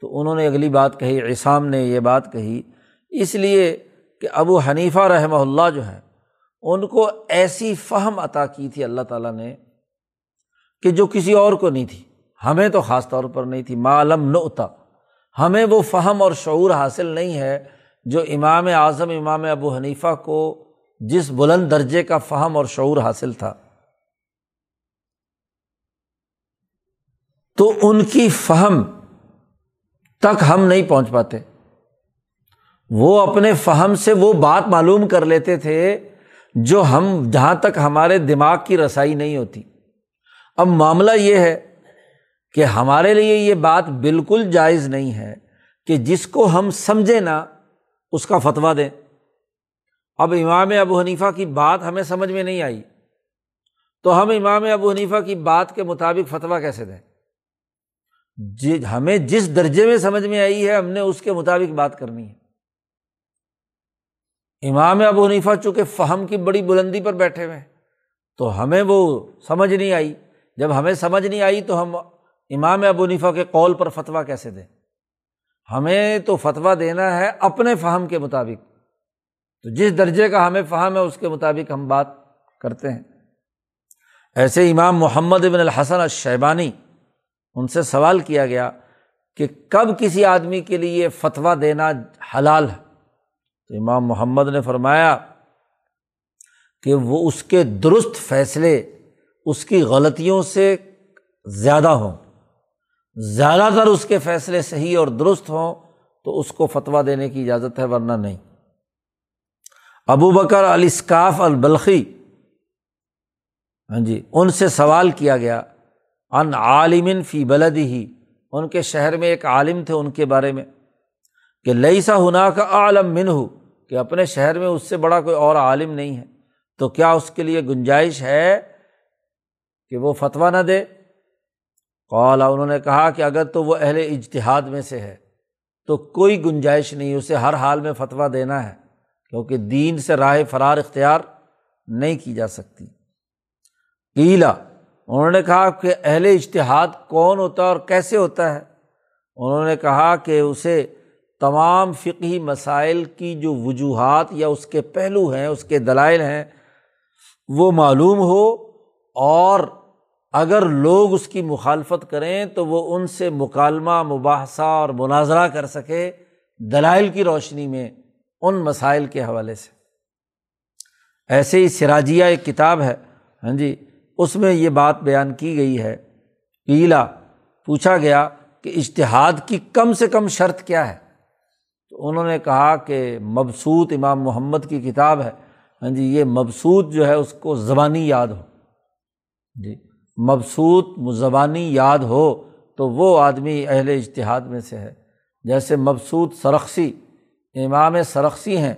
تو انہوں نے اگلی بات کہی، عصام نے یہ بات کہی۔ اس لیے کہ ابو حنیفہ رحمہ اللہ جو ہے ان کو ایسی فہم عطا کی تھی اللہ تعالیٰ نے کہ جو کسی اور کو نہیں تھی۔ ہمیں تو خاص طور پر نہیں تھی۔ معلوم نعتا ہمیں وہ فہم اور شعور حاصل نہیں ہے جو امام اعظم، امام ابو حنیفہ کو جس بلند درجے کا فہم اور شعور حاصل تھا۔ تو ان کی فہم تک ہم نہیں پہنچ پاتے۔ وہ اپنے فہم سے وہ بات معلوم کر لیتے تھے جو ہم، جہاں تک ہمارے دماغ کی رسائی نہیں ہوتی۔ اب معاملہ یہ ہے کہ ہمارے لیے یہ بات بالکل جائز نہیں ہے کہ جس کو ہم سمجھیں نا اس کا فتویٰ دیں۔ اب امام ابو حنیفہ کی بات ہمیں سمجھ میں نہیں آئی۔ تو ہم امام ابو حنیفہ کی بات کے مطابق فتویٰ کیسے دیں؟ جی ہمیں جس درجے میں سمجھ میں آئی ہے، ہم نے اس کے مطابق بات کرنی ہے۔ امام ابو حنیفہ چونکہ فہم کی بڑی بلندی پر بیٹھے ہوئے ہیں، تو ہمیں وہ سمجھ نہیں آئی۔ جب ہمیں سمجھ نہیں آئی تو ہم امام ابو حنیفہ کے قول پر فتویٰ کیسے دیں؟ ہمیں تو فتویٰ دینا ہے اپنے فہم کے مطابق۔ تو جس درجے کا ہمیں فہم ہے اس کے مطابق ہم بات کرتے ہیں۔ ایسے امام محمد ابن الحسن الشیبانی، ان سے سوال کیا گیا کہ کب کسی آدمی کے لیے فتویٰ دینا حلال ہے؟ تو امام محمد نے فرمایا کہ وہ اس کے درست فیصلے، اس کی غلطیوں سے زیادہ ہوں۔ زیادہ تر اس کے فیصلے صحیح اور درست ہوں تو اس کو فتویٰ دینے کی اجازت ہے، ورنہ نہیں۔ ابو بکر الاسکاف البلخی ہاں جی ان سے سوال کیا گیا ان عالمن فی بلد ہی ان کے شہر میں ایک عالم تھے ان کے بارے میں، کہ لئی سا ہنا کا عالم من ہو کہ اپنے شہر میں اس سے بڑا کوئی اور عالم نہیں ہے۔ تو کیا اس کے لیے گنجائش ہے کہ وہ فتویٰ نہ دے؟ قالا انہوں نے کہا کہ اگر تو وہ اہل اجتہاد میں سے ہے، تو کوئی گنجائش نہیں، اسے ہر حال میں فتویٰ دینا ہے، کیونکہ دین سے راہ فرار اختیار نہیں کی جا سکتی۔ قیلا انہوں نے کہا کہ اہل اشتہاد کون ہوتا ہے اور کیسے ہوتا ہے؟ انہوں نے کہا کہ اسے تمام فقہی مسائل کی جو وجوہات یا اس کے پہلو ہیں، اس کے دلائل ہیں، وہ معلوم ہو اور اگر لوگ اس کی مخالفت کریں تو وہ ان سے مکالمہ، مباحثہ اور مناظرہ کر سکے دلائل کی روشنی میں ان مسائل کے حوالے سے۔ ایسے ہی سراجیہ ایک کتاب ہے ہاں جی اس میں یہ بات بیان کی گئی ہے۔ پیلا پوچھا گیا کہ اشتہاد کی کم سے کم شرط کیا ہے؟ تو انہوں نے کہا کہ مبسوط امام محمد کی کتاب ہے۔ ہاں جی یہ مبسوط جو ہے اس کو زبانی یاد ہو۔ جی۔ مبسوط زبانی یاد ہو تو وہ آدمی اہل اشتہاد میں سے ہے۔ جیسے مبسوط سرخسی، امام سرخسی ہیں۔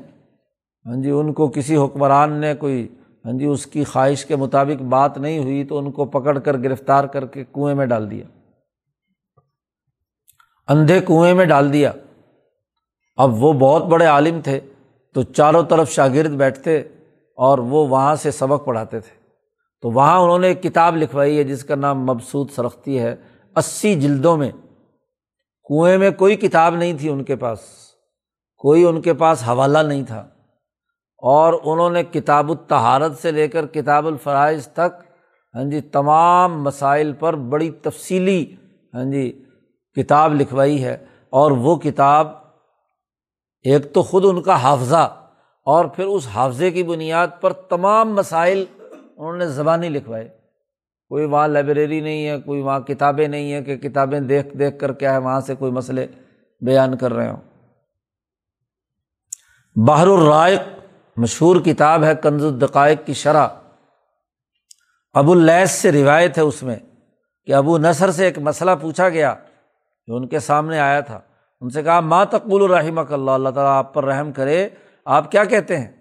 ہاں جی ان کو کسی حکمران نے کوئی ہاں جی اس کی خواہش کے مطابق بات نہیں ہوئی تو ان کو پکڑ کر، گرفتار کر کے کنویں میں ڈال دیا۔ اندھے کنویں میں ڈال دیا۔ اب وہ بہت بڑے عالم تھے تو چاروں طرف شاگرد بیٹھتے اور وہ وہاں سے سبق پڑھاتے تھے۔ تو وہاں انہوں نے ایک کتاب لکھوائی ہے جس کا نام مبسوط سرختی ہے، اسی جلدوں میں۔ کنویں میں کوئی کتاب نہیں تھی ان کے پاس، کوئی ان کے پاس حوالہ نہیں تھا۔ اور انہوں نے کتاب التہارت سے لے کر کتاب الفرائض تک ہاں جی تمام مسائل پر بڑی تفصیلی ہاں جی کتاب لکھوائی ہے۔ اور وہ کتاب ایک تو خود ان کا حافظہ اور پھر اس حافظے کی بنیاد پر تمام مسائل انہوں نے زبانی لکھوائے کوئی وہاں لائبریری نہیں ہے، کوئی وہاں کتابیں نہیں ہیں کہ کتابیں دیکھ دیکھ کر کیا ہے، وہاں سے کوئی مسئلے بیان کر رہے ہوں۔ بحر الرائق مشہور کتاب ہے کنز الدقائق کی شرح۔ ابو اللیس سے روایت ہے اس میں کہ ابو نثر سے ایک مسئلہ پوچھا گیا جو ان کے سامنے آیا تھا۔ ان سے کہا ماں تقبول الرحمہ اللہ اللہ تعالیٰ آپ پر رحم کرے، آپ کیا کہتے ہیں؟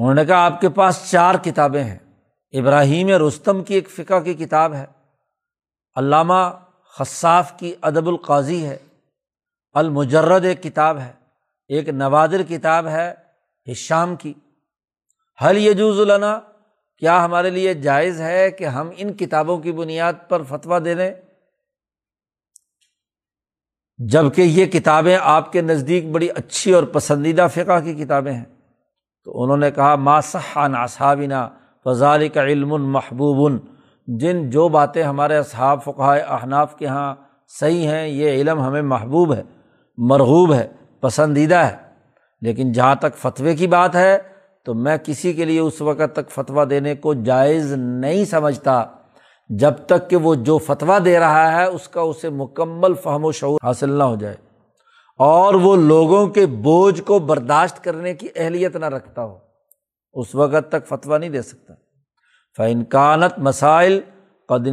انہوں نے کہا، آپ کے پاس چار کتابیں ہیں۔ ابراہیم رستم کی ایک فقہ کی کتاب ہے۔ علامہ خصاف کی ادب القاضی ہے۔ المجرد ایک کتاب ہے۔ ایک نوادر کتاب ہے شام کی۔ حل یجوز النا کیا ہمارے لیے جائز ہے کہ ہم ان کتابوں کی بنیاد پر فتویٰ دے دیں؟ جبکہ یہ کتابیں آپ کے نزدیک بڑی اچھی اور پسندیدہ فقہ کی کتابیں ہیں۔ تو انہوں نے کہا، ما صحا ناصابینہ فضال کا علم محبوب۔ جن جو باتیں ہمارے اصحاب فقہ احناف کے یہاں صحیح ہیں، یہ علم ہمیں محبوب ہے، مرغوب ہے، پسندیدہ ہے۔ لیکن جہاں تک فتوے کی بات ہے، تو میں کسی کے لیے اس وقت تک فتویٰ دینے کو جائز نہیں سمجھتا۔ جب تک کہ وہ جو فتویٰ دے رہا ہے، اس کا اسے مکمل فہم و شعور حاصل نہ ہو جائے۔ اور وہ لوگوں کے بوجھ کو برداشت کرنے کی اہلیت نہ رکھتا ہو، اس وقت تک فتویٰ نہیں دے سکتا۔ فنکانت مسائل، قد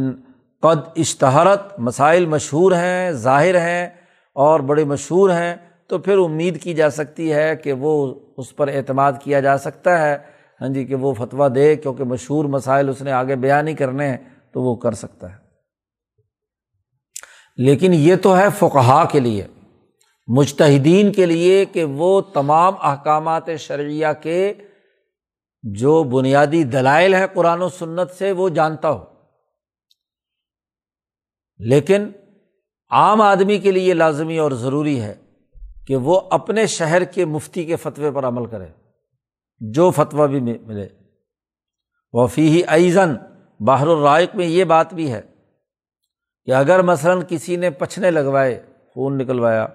قد اشتہارت مسائل مشہور ہیں، ظاہر ہیں اور بڑے مشہور ہیں، تو پھر امید کی جا سکتی ہے کہ وہ اس پر اعتماد کیا جا سکتا ہے۔ ہاں جی کہ وہ فتویٰ دے، کیونکہ مشہور مسائل اس نے آگے بیان ہی کرنے ہیں، تو وہ کر سکتا ہے۔ لیکن یہ تو ہے فقہا کے لیے۔ مجتہدین کے لیے کہ وہ تمام احکامات شرعیہ کے جو بنیادی دلائل ہیں قرآن و سنت سے وہ جانتا ہو لیکن عام آدمی کے لیے لازمی اور ضروری ہے کہ وہ اپنے شہر کے مفتی کے فتوے پر عمل کرے، جو فتویٰ بھی ملے۔ وفی ایزن باہر الرائق میں یہ بات بھی ہے کہ اگر مثلاً کسی نے پچھنے لگوائے، خون نکلوایا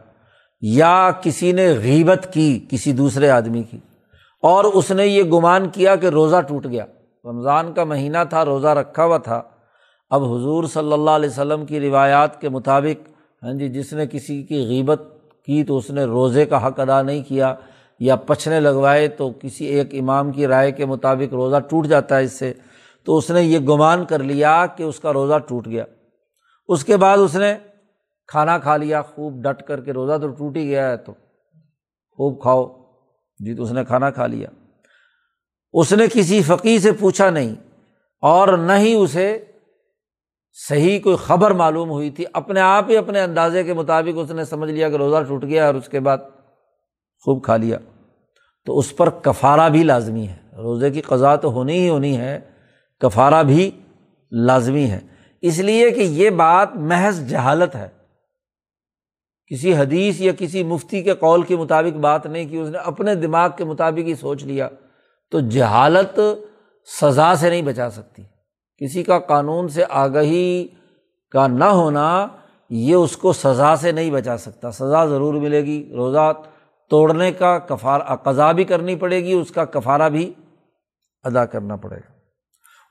یا کسی نے غیبت کی کسی دوسرے آدمی کی اور اس نے یہ گمان کیا کہ روزہ ٹوٹ گیا۔ رمضان کا مہینہ تھا، روزہ رکھا ہوا تھا۔ اب حضور صلی اللہ علیہ وسلم کی روایات کے مطابق ہاں جی جس نے کسی کی غیبت کی تو اس نے روزے کا حق ادا نہیں کیا یا پچھنے لگوائے تو کسی ایک امام کی رائے کے مطابق روزہ ٹوٹ جاتا ہے اس سے، تو اس نے یہ گمان کر لیا کہ اس کا روزہ ٹوٹ گیا۔ اس کے بعد اس نے کھانا کھا لیا، خوب ڈٹ کر کے روزہ تو ٹوٹ ہی گیا ہے، تو خوب کھاؤ۔ جی تو اس نے کھانا کھا لیا۔ اس نے کسی فقی سے پوچھا نہیں، اور نہ ہی اسے صحیح کوئی خبر معلوم ہوئی تھی۔ اپنے آپ ہی اپنے اندازے کے مطابق اس نے سمجھ لیا کہ روزہ ٹوٹ گیا اور اس کے بعد خوب کھا لیا۔ تو اس پر کفارہ بھی لازمی ہے۔ روزے کی قضا تو ہونی ہی ہونی ہے، کفارہ بھی لازمی ہے۔ اس لیے کہ یہ بات محض جہالت ہے۔ کسی حدیث یا کسی مفتی کے قول کے مطابق بات نہیں کی، اس نے اپنے دماغ کے مطابق ہی سوچ لیا، تو جہالت سزا سے نہیں بچا سکتی۔ کسی کا قانون سے آگہی کا نہ ہونا، یہ اس کو سزا سے نہیں بچا سکتا۔ سزا ضرور ملے گی، روزہ توڑنے کا کفار، قضا بھی کرنی پڑے گی، اس کا کفارہ بھی ادا کرنا پڑے گا۔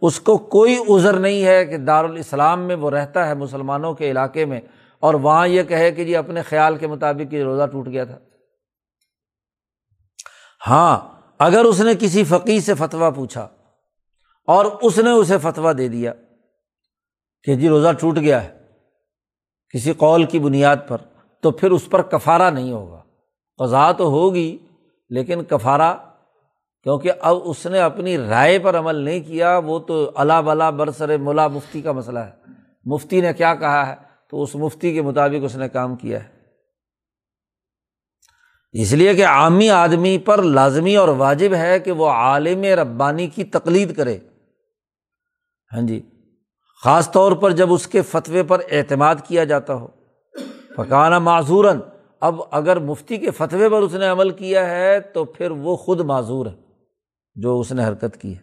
اس کو کوئی عذر نہیں ہے کہ دارالاسلام میں وہ رہتا ہے مسلمانوں کے علاقے میں۔ اور وہاں یہ کہے کہ جی اپنے خیال کے مطابق یہ روزہ ٹوٹ گیا تھا۔ ہاں اگر اس نے کسی فقی سے فتویٰ پوچھا اور اس نے اسے فتویٰ دے دیا کہ جی روزہ ٹوٹ گیا ہے کسی قول کی بنیاد پر، تو پھر اس پر کفارہ نہیں ہوگا۔ قضا تو ہوگی، لیکن کفارہ، کیونکہ اب اس نے اپنی رائے پر عمل نہیں کیا، وہ تو اللہ بلا برسر ملا مفتی کا مسئلہ ہے۔ مفتی نے کیا کہا ہے؟ تو اس مفتی کے مطابق اس نے کام کیا ہے۔ اس لیے کہ عامی آدمی پر لازمی اور واجب ہے کہ وہ عالم ربانی کی تقلید کرے۔ ہاں جی خاص طور پر جب اس کے فتوے پر اعتماد کیا جاتا ہو۔ پکانا معذوراً، اب اگر مفتی کے فتوے پر اس نے عمل کیا ہے تو پھر وہ خود معذور ہے جو اس نے حرکت کی ہے۔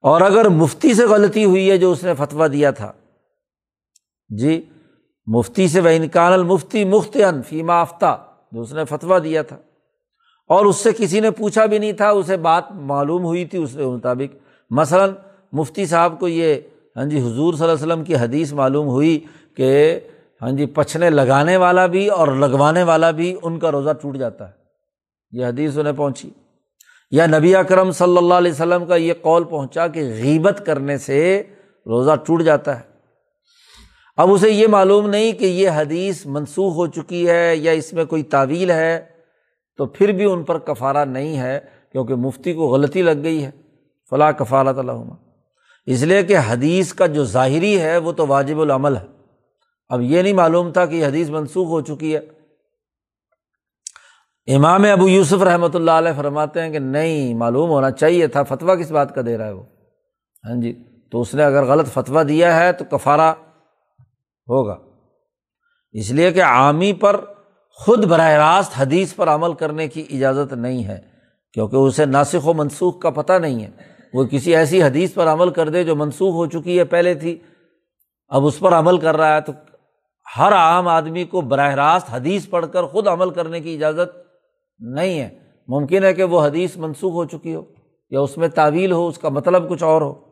اور اگر مفتی سے غلطی ہوئی ہے جو اس نے فتویٰ دیا تھا۔ جی مفتی سے وہ انکان المفتی مفت ان فیما آفتہ جو اس نے فتویٰ دیا تھا۔ اور اس سے کسی نے پوچھا بھی نہیں تھا، اسے بات معلوم ہوئی تھی اس کے مطابق۔ مثلاً، مفتی صاحب کو یہ ہاں جی حضور صلی اللہ علیہ وسلم کی حدیث معلوم ہوئی کہ ہاں جی پچھنے لگانے والا بھی اور لگوانے والا بھی ان کا روزہ ٹوٹ جاتا ہے۔ یہ حدیث انہیں پہنچی۔ یا نبی اکرم صلی اللہ علیہ وسلم کا یہ قول پہنچا کہ غیبت کرنے سے روزہ ٹوٹ جاتا ہے۔ اب اسے یہ معلوم نہیں کہ یہ حدیث منسوخ ہو چکی ہے یا اس میں کوئی تعویل ہے، تو پھر بھی ان پر کفارہ نہیں ہے کیونکہ مفتی کو غلطی لگ گئی ہے۔ فلاں کفالت علامہ اس لیے کہ حدیث کا جو ظاہری ہے وہ تو واجب العمل ہے۔ اب یہ نہیں معلوم تھا کہ یہ حدیث منسوخ ہو چکی ہے۔ امام ابو یوسف رحمۃ اللہ علیہ فرماتے ہیں کہ نہیں، معلوم ہونا چاہیے تھا، فتویٰ کس بات کا دے رہا ہے وہ؟ ہاں جی تو اس نے اگر غلط فتویٰ دیا ہے تو کفارہ ہوگا۔ اس لیے کہ عامی پر خود براہ راست حدیث پر عمل کرنے کی اجازت نہیں ہے، کیونکہ اسے ناسخ و منسوخ کا پتہ نہیں ہے۔ وہ کسی ایسی حدیث پر عمل کر دے جو منسوخ ہو چکی ہے، پہلے تھی۔ اب اس پر عمل کر رہا ہے تو ہر عام آدمی کو براہ راست حدیث پڑھ کر خود عمل کرنے کی اجازت نہیں ہے۔ ممکن ہے کہ وہ حدیث منسوخ ہو چکی ہو یا اس میں تعویل ہو، اس کا مطلب کچھ اور ہو۔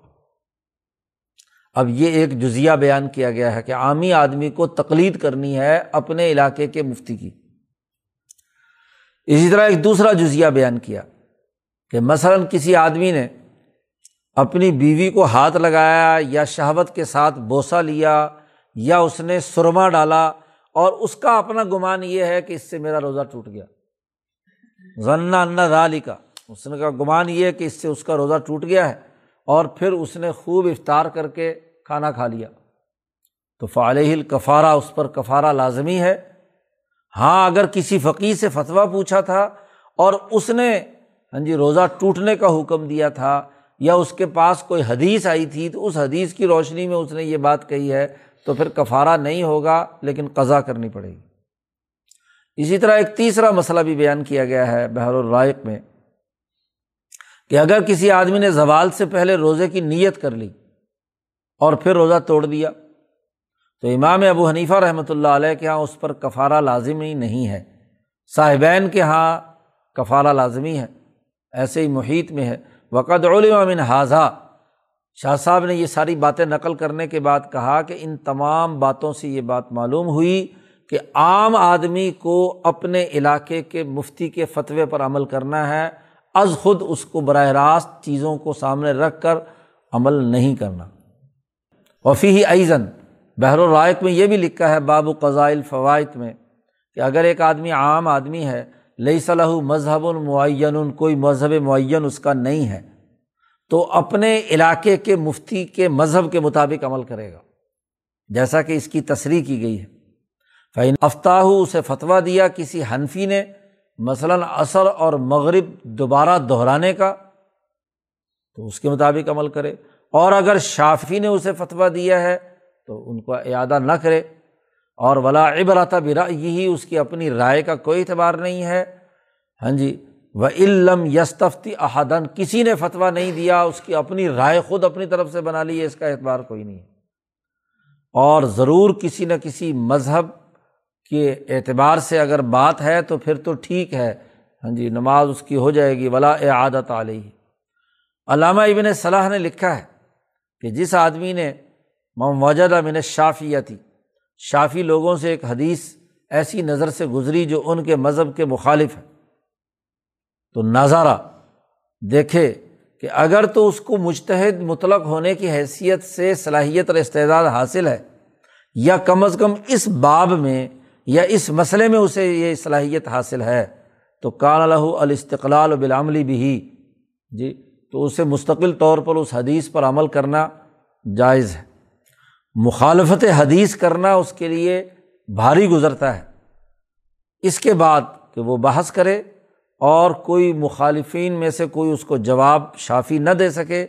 اب یہ ایک جزیہ بیان کیا گیا ہے کہ عامی آدمی کو تقلید کرنی ہے اپنے علاقے کے مفتی کی۔ اسی طرح ایک دوسرا جزیہ بیان کیا کہ مثلاً کسی آدمی نے اپنی بیوی کو ہاتھ لگایا یا شہوت کے ساتھ بوسا لیا یا اس نے سرما ڈالا اور اس کا اپنا گمان یہ ہے کہ اس سے میرا روزہ ٹوٹ گیا۔ ذنا انا رالی کا اس نے کا گمان یہ ہے کہ اس سے اس کا روزہ ٹوٹ گیا ہے۔ اور پھر اس نے خوب افطار کر کے کھانا کھا لیا۔ تو فعال کفارہ اس پر کفارہ لازمی ہے۔ ہاں اگر کسی فقیر سے فتویٰ پوچھا تھا اور اس نے ہاں جی روزہ ٹوٹنے کا حکم دیا تھا یا اس کے پاس کوئی حدیث آئی تھی، تو اس حدیث کی روشنی میں اس نے یہ بات کہی ہے، تو پھر کفارہ نہیں ہوگا، لیکن قضا کرنی پڑے گی۔ اسی طرح ایک تیسرا مسئلہ بھی بیان کیا گیا ہے بحر الرائق میں۔ کہ اگر کسی آدمی نے زوال سے پہلے روزے کی نیت کر لی اور پھر روزہ توڑ دیا، تو امام ابو حنیفہ رحمۃ اللہ علیہ کے یہاں اس پر کفارہ لازمی نہیں ہے۔ صاحبین کے یہاں کفارہ لازمی ہے، ایسے ہی محیط میں ہے۔ وقت علم حاضہ شاہ صاحب نے یہ ساری باتیں نقل کرنے کے بعد کہا کہ ان تمام باتوں سے یہ بات معلوم ہوئی کہ عام آدمی کو اپنے علاقے کے مفتی کے فتوے پر عمل کرنا ہے۔ از خود اس کو براہ راست چیزوں کو سامنے رکھ کر عمل نہیں کرنا۔ وفی ایزن بحر الرائق میں یہ بھی لکھا ہے باب قضائل فوائد میں کہ اگر ایک آدمی عام آدمی ہے لئی صلاح مذہب المعین کوئی مذہب معین اس کا نہیں ہے، تو اپنے علاقے کے مفتی کے مذہب کے مطابق عمل کرے گا۔ جیسا کہ اس کی تصریح کی گئی ہے۔ فعین افتاح اسے فتویٰ دیا، کسی حنفی نے مثلاً عصر اور مغرب دوبارہ دہرانے کا، تو اس کے مطابق عمل کرے۔ اور اگر شافی نے اسے فتویٰ دیا ہے، تو ان کو اعادہ نہ کرے۔ اور ولا عبرات برا یہی اس کی اپنی رائے کا کوئی اعتبار نہیں ہے۔ ہاں جی و علم یستفتی احدن کسی نے فتویٰ نہیں دیا، اس کی اپنی رائے خود اپنی طرف سے بنا لی ہے اس کا اعتبار کوئی نہیں ہے۔ اور ضرور کسی نہ کسی مذہب کے اعتبار سے اگر بات ہے تو پھر تو ٹھیک ہے۔ ہاں جی نماز اس کی ہو جائے گی، ولا عادت علیہ۔ علامہ ابن صلاح نے لکھا ہے کہ جس آدمی نے موجود امن شافیہ تھی شافی لوگوں سے ایک حدیث ایسی نظر سے گزری جو ان کے مذہب کے مخالف ہے۔ تو نظارہ، دیکھے کہ اگر تو اس کو مشتحد مطلق ہونے کی حیثیت سے صلاحیت اور استعداد حاصل ہے، یا کم از کم اس باب میں یا اس مسئلے میں اسے یہ صلاحیت حاصل ہے، تو کان الح الاستقلال بالعملی بھی۔ جی تو اسے مستقل طور پر اس حدیث پر عمل کرنا جائز ہے۔ مخالفت حدیث کرنا اس کے لیے بھاری گزرتا ہے۔ اس کے بعد کہ وہ بحث کرے اور کوئی مخالفین میں سے کوئی اس کو جواب شافی نہ دے سکے،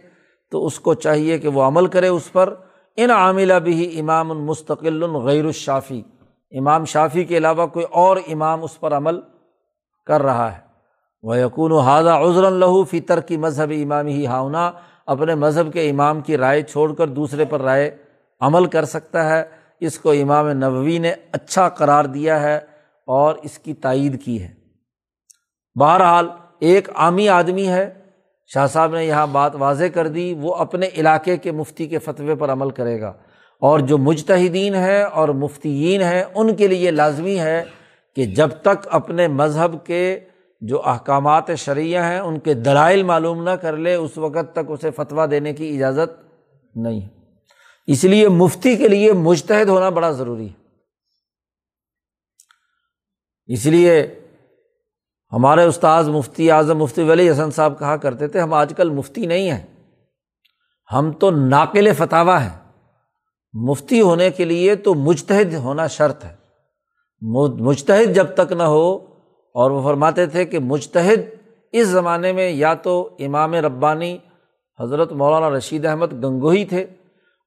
تو اس کو چاہیے کہ وہ عمل کرے اس پر۔ ان عاملہ بھی امام المستقل غیر الشافی۔ امام شافی کے علاوہ کوئی اور امام اس پر عمل کر رہا ہے۔ وہ یقون و حاضہ عذر اللہ فطر کی مذہب امام ہی ہاؤنا اپنے مذہب کے امام کی رائے چھوڑ کر دوسرے پر رائے عمل کر سکتا ہے۔ اس کو امام نبوی نے اچھا قرار دیا ہے اور اس کی تائید کی ہے۔ بہرحال ایک عامی آدمی ہے۔ شاہ صاحب نے یہاں بات واضح کر دی۔ وہ اپنے علاقے کے مفتی کے فتوے پر عمل کرے گا۔ اور جو مجتہدین ہیں اور مفتیین ہیں، ان کے لیے لازمی ہے کہ جب تک اپنے مذہب کے جو احکامات شرعیہ ہیں، ان کے دلائل معلوم نہ کر لے، اس وقت تک اسے فتویٰ دینے کی اجازت نہیں۔ ہے اس لیے مفتی کے لیے مشتحد ہونا بڑا ضروری ہے۔ اس لیے ہمارے استاذ مفتی اعظم مفتی ولی حسن صاحب کہا کرتے تھے، ہم آج کل مفتی نہیں ہیں۔ ہم تو ناقل فتح ہیں۔ مفتی ہونے کے لیے تو مجتحد ہونا شرط ہے۔ مجتحد جب تک نہ ہو، اور وہ فرماتے تھے کہ مجتحد اس زمانے میں یا تو امام ربانی حضرت مولانا رشید احمد گنگوہی تھے،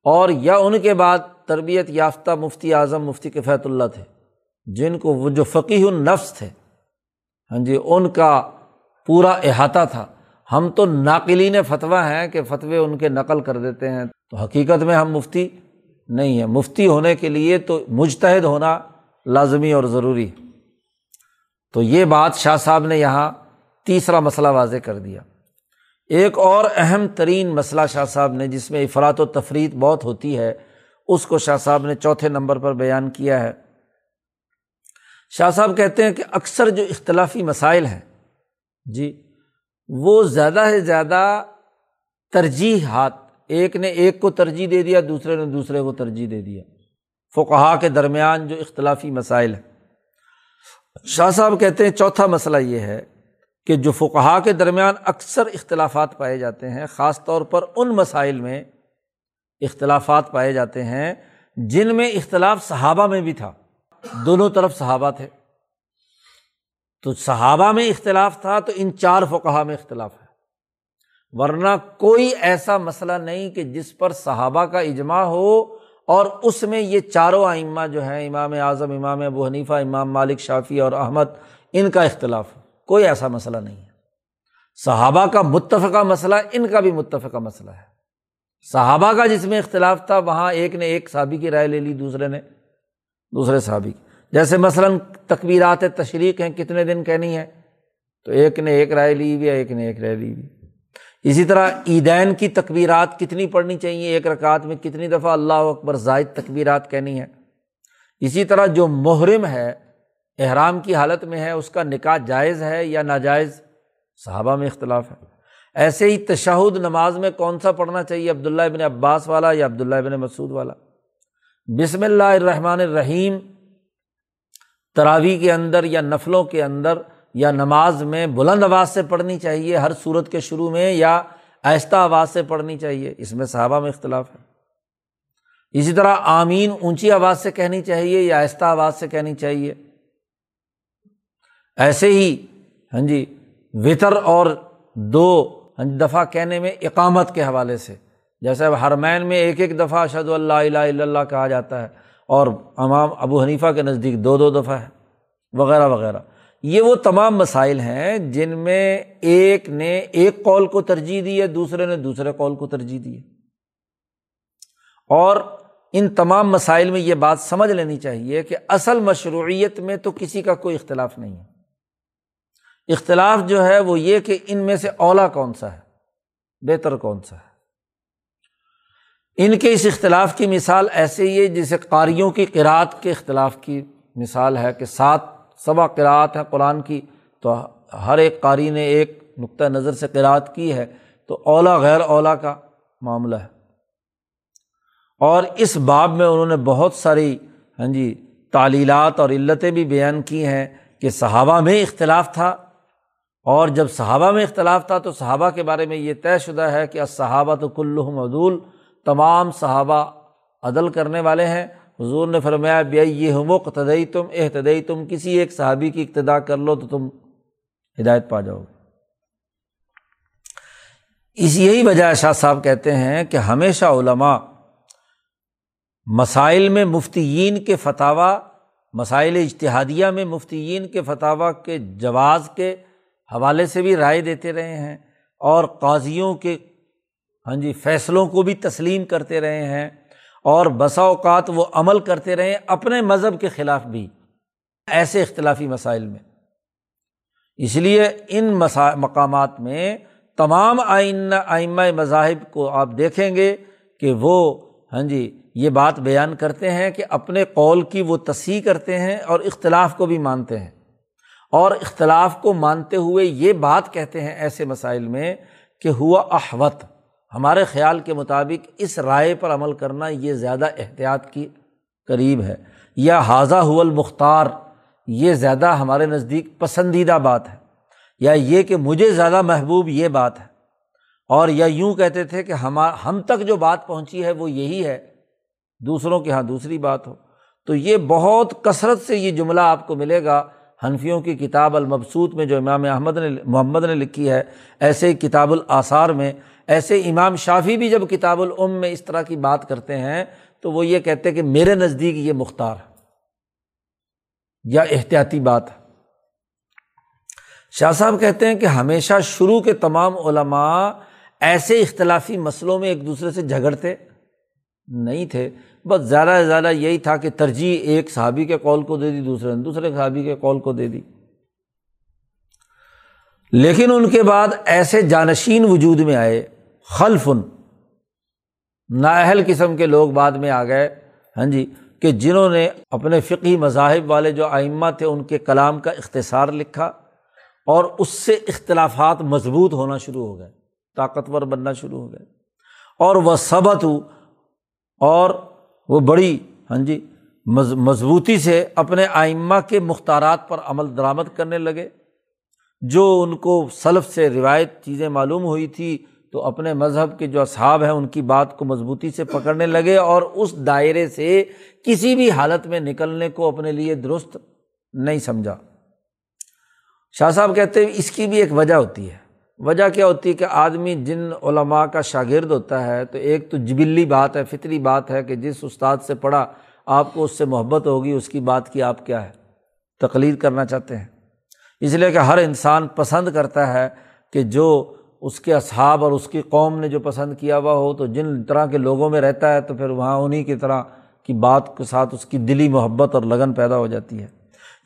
اور یا ان کے بعد تربیت یافتہ مفتی اعظم مفتی کفیت اللہ تھے، جن کو وہ جو فقی النفس تھے۔ ہاں جی ان کا پورا احاطہ تھا۔ ہم تو ناقلین فتویٰ ہیں کہ فتوے ان کے نقل کر دیتے ہیں۔ تو حقیقت میں ہم مفتی نہیں ہیں مفتی ہونے کے لیے تو مجتحد ہونا لازمی اور ضروری تو یہ بات شاہ صاحب نے یہاں تیسرا مسئلہ واضح کر دیا۔ ایک اور اہم ترین مسئلہ شاہ صاحب نے، جس میں افراد و تفریح بہت ہوتی ہے، اس کو شاہ صاحب نے چوتھے نمبر پر بیان کیا ہے۔ شاہ صاحب کہتے ہیں کہ اکثر جو اختلافی مسائل ہیں جی وہ زیادہ سے زیادہ ترجیحات ایک نے ایک کو ترجیح دے دیا، دوسرے نے دوسرے کو ترجیح دے دیا۔ فقہا کے درمیان جو اختلافی مسائل ہیں۔ شاہ صاحب کہتے ہیں، چوتھا مسئلہ یہ ہے کہ جو فقہا کے درمیان اکثر اختلافات پائے جاتے ہیں، خاص طور پر ان مسائل میں اختلافات پائے جاتے ہیں جن میں اختلاف صحابہ میں بھی تھا۔ دونوں طرف صحابہ تھے۔ تو صحابہ میں اختلاف تھا، تو ان چار فقہ میں اختلاف ہے۔ ورنہ کوئی ایسا مسئلہ نہیں کہ جس پر صحابہ کا اجماع ہو اور اس میں یہ چاروں آئمہ جو ہیں، امام اعظم، امام ابو حنیفہ، امام مالک شافی اور احمد، ان کا اختلاف کوئی ایسا مسئلہ نہیں ہے۔ صحابہ کا متفقہ مسئلہ ان کا بھی متفقہ مسئلہ ہے۔ صحابہ کا جس میں اختلاف تھا، وہاں ایک نے ایک صحابی کی رائے لے لی، دوسرے نے دوسرے صحابی کی۔ جیسے مثلاً تقبیرات تشریق ہیں، کتنے دن کہنی ہے تو ایک نے ایک رائے لی ہوئی ایک نے ایک رائے لی ہوئی اسی طرح عیدین کی تقبیرات کتنی پڑھنی چاہیے؟ ایک رکعت میں کتنی دفعہ اللہ اکبر زائد تقبیرات کہنی ہے اسی طرح جو محرم ہے، احرام کی حالت میں ہے، اس کا نکاح جائز ہے یا ناجائز؟ صحابہ میں اختلاف ہے۔ ایسے ہی تشہد نماز میں کون سا پڑھنا چاہیے؟ عبداللہ ابن عباس والا یا عبداللہ ابن مسعود والا؟ بسم اللہ الرحمٰن الرحیم تراوی کے اندر یا نفلوں کے اندر یا نماز میں بلند آواز سے پڑھنی چاہیے ہر صورت کے شروع میں یا آہستہ آواز سے پڑھنی چاہیے اس میں صحابہ میں اختلاف ہے۔ اسی طرح آمین اونچی آواز سے کہنی چاہیے یا آہستہ آواز سے کہنی چاہیے۔ ایسے ہی ہاں جی وطر اور دو ہاں جی، دفعہ کہنے میں اقامت کے حوالے سے۔ جیسے اب حرمین میں ایک ایک دفعہ اشد اللہ الہ الا اللہ کہا جاتا ہے اور امام ابو حنیفہ کے نزدیک دو دو دفعہ ہے وغیرہ وغیرہ۔ یہ وہ تمام مسائل ہیں جن میں ایک نے ایک قول کو ترجیح دی ہے، دوسرے نے دوسرے قول کو ترجیح دی ہے۔ اور ان تمام مسائل میں یہ بات سمجھ لینی چاہیے کہ اصل مشروعیت میں تو کسی کا کوئی اختلاف نہیں ہے۔ اختلاف جو ہے وہ یہ کہ ان میں سے اولا کون سا ہے، بہتر کون سا ہے۔ ان کے اس اختلاف کی مثال ایسے ہی ہے جیسے قاریوں کی قرأت کے اختلاف کی مثال ہے کہ سات سبا قرأت ہے قرآن کی، تو ہر ایک قاری نے ایک نقطۂ نظر سے قرأت کی ہے، تو اولا غیر اولا کا معاملہ ہے۔ اور اس باب میں انہوں نے بہت ساری ہاں جی تعلیلات اور علتیں بھی بیان کی ہیں کہ صحابہ میں اختلاف تھا۔ اور جب صحابہ میں اختلاف تھا، تو صحابہ کے بارے میں یہ طے شدہ ہے کہ صحابہ تو کلحم عدول، تمام صحابہ عدل کرنے والے ہیں۔ حضور نے فرمایا بیا یہ ہم تم احتدئی تم کسی ایک صحابی کی ابتدا کر لو تو تم ہدایت پا جاؤ گے۔ اس یہی وجہ شاہ صاحب کہتے ہیں کہ ہمیشہ علماء مسائل میں مفتیین کے فتح مسائل اجتہادیہ میں مفتیین کے فتح کے جواز کے حوالے سے بھی رائے دیتے رہے ہیں اور قاضیوں کے ہاں جی فیصلوں کو بھی تسلیم کرتے رہے ہیں۔ اور بسا اوقات وہ عمل کرتے رہے اپنے مذہب کے خلاف بھی ایسے اختلافی مسائل میں۔ اس لیے ان مسا، مقامات میں تمام آئین، آئمہ مذاہب کو آپ دیکھیں گے کہ وہ ہاں جی یہ بات بیان کرتے ہیں کہ اپنے قول کی وہ تصحیح کرتے ہیں اور اختلاف کو بھی مانتے ہیں۔ اور اختلاف کو مانتے ہوئے یہ بات کہتے ہیں ایسے مسائل میں کہ ہوا احوت ہمارے خیال کے مطابق اس رائے پر عمل کرنا یہ زیادہ احتیاط کی قریب ہے، یا حاضہ المختار، یہ زیادہ ہمارے نزدیک پسندیدہ بات ہے، یا یہ کہ مجھے زیادہ محبوب یہ بات ہے۔ اور یا یوں کہتے تھے کہ ہم ہم تک جو بات پہنچی ہے وہ یہی ہے، دوسروں کے یہاں دوسری بات ہو۔ تو یہ بہت کثرت سے یہ جملہ آپ کو ملے گا۔ حنفیوں کی کتاب المبسوط میں جو امام احمد نے، محمد نے لکھی ہے، ایسے کتاب الآثار میں ایسے امام شافی بھی جب کتاب العم میں اس طرح کی بات کرتے ہیں، تو وہ یہ کہتے کہ میرے نزدیک یہ مختار ہے، یا احتیاطی بات ہے۔ شاہ صاحب کہتے ہیں کہ ہمیشہ شروع کے تمام علماء ایسے اختلافی مسئلوں میں ایک دوسرے سے جھگڑتے نہیں تھے۔ بس زیادہ سے زیادہ یہی تھا کہ ترجیح ایک صحابی کے کال کو دے دی، دوسرے نے دوسرے صحابی کے کال کو دے دی۔ لیکن ان کے بعد ایسے جانشین وجود میں آئے خلفن، نااہل قسم کے لوگ بعد میں آ گئے۔ ہاں جی کہ جنہوں نے اپنے فقی مذاہب والے جو آئمہ تھے، ان کے کلام کا اختصار لکھا اور اس سے اختلافات مضبوط ہونا شروع ہو گئے، طاقتور بننا شروع ہو گئے۔ اور وہ سبت اور وہ بڑی ہاں جی مضبوطی سے اپنے آئمہ کے مختارات پر عمل درآمد کرنے لگے۔ جو ان کو سلف سے روایت چیزیں معلوم ہوئی تھی تو اپنے مذہب کے جو اصحاب ہیں ان کی بات کو مضبوطی سے پکڑنے لگے اور اس دائرے سے کسی بھی حالت میں نکلنے کو اپنے لیے درست نہیں سمجھا۔ شاہ صاحب کہتے ہیں اس کی بھی ایک وجہ ہوتی ہے۔ وجہ کیا ہوتی ہے کہ آدمی جن علماء کا شاگرد ہوتا ہے تو ایک تو جبلی بات ہے، فطری بات ہے کہ جس استاد سے پڑھا آپ کو اس سے محبت ہوگی، اس کی بات کی آپ کیا ہے؟ تقلید کرنا چاہتے ہیں۔ اس لیے کہ ہر انسان پسند کرتا ہے کہ جو اس کے اصحاب اور اس کی قوم نے جو پسند کیا ہوا ہو، تو جن طرح کے لوگوں میں رہتا ہے، تو پھر وہاں انہیں کی طرح کی بات کے ساتھ اس کی دلی محبت اور لگن پیدا ہو جاتی ہے۔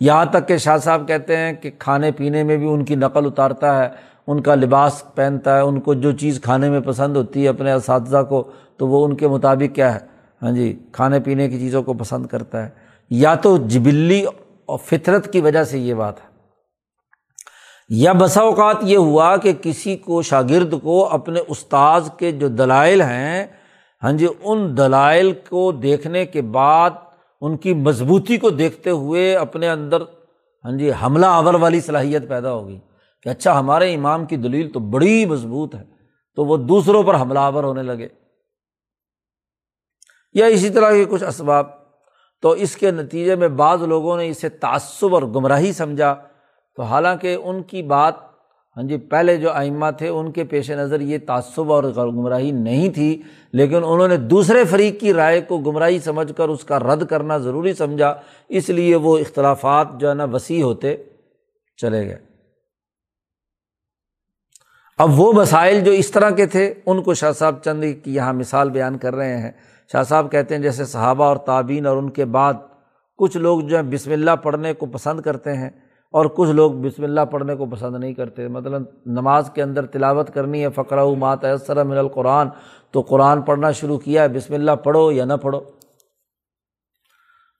یہاں تک کہ شاہ صاحب کہتے ہیں کہ کھانے پینے میں بھی ان کی نقل اتارتا ہے، ان کا لباس پہنتا ہے، ان کو جو چیز کھانے میں پسند ہوتی ہے اپنے اساتذہ کو، تو وہ ان کے مطابق کیا ہے؟ ہاں جی کھانے پینے کی چیزوں کو پسند کرتا ہے۔ یا تو جبلی اور فطرت کی وجہ سے یہ بات ہے۔ یا بسا اوقات یہ ہوا کہ کسی کو شاگرد کو اپنے استاذ کے جو دلائل ہیں ہاں جی ان دلائل کو دیکھنے کے بعد، ان کی مضبوطی کو دیکھتے ہوئے اپنے اندر ہاں جی حملہ آور والی صلاحیت پیدا ہوگی کہ اچھا ہمارے امام کی دلیل تو بڑی مضبوط ہے، تو وہ دوسروں پر حملہ آور ہونے لگے۔ یا اسی طرح کے کچھ اسباب۔ تو اس کے نتیجے میں بعض لوگوں نے اسے تعصب اور گمراہی سمجھا۔ تو حالانکہ ان کی بات ہاں جی پہلے جو آئمہ تھے، ان کے پیش نظر یہ تعصب اور گمراہی نہیں تھی، لیکن انہوں نے دوسرے فریق کی رائے کو گمراہی سمجھ کر اس کا رد کرنا ضروری سمجھا، اس لیے وہ اختلافات جو ہے نا وسیع ہوتے چلے گئے۔ اب وہ مسائل جو اس طرح کے تھے، ان کو شاہ صاحب چند کی یہاں مثال بیان کر رہے ہیں۔ شاہ صاحب کہتے ہیں، جیسے صحابہ اور تعبین اور ان کے بعد، کچھ لوگ جو ہے بسم اللہ پڑھنے کو پسند کرتے ہیں اور کچھ لوگ بسم اللہ پڑھنے کو پسند نہیں کرتے۔ مطلب نماز کے اندر تلاوت کرنی ہے فقرہ مات من القرآن، تو قرآن پڑھنا شروع کیا ہے، بسم اللہ پڑھو یا نہ پڑھو۔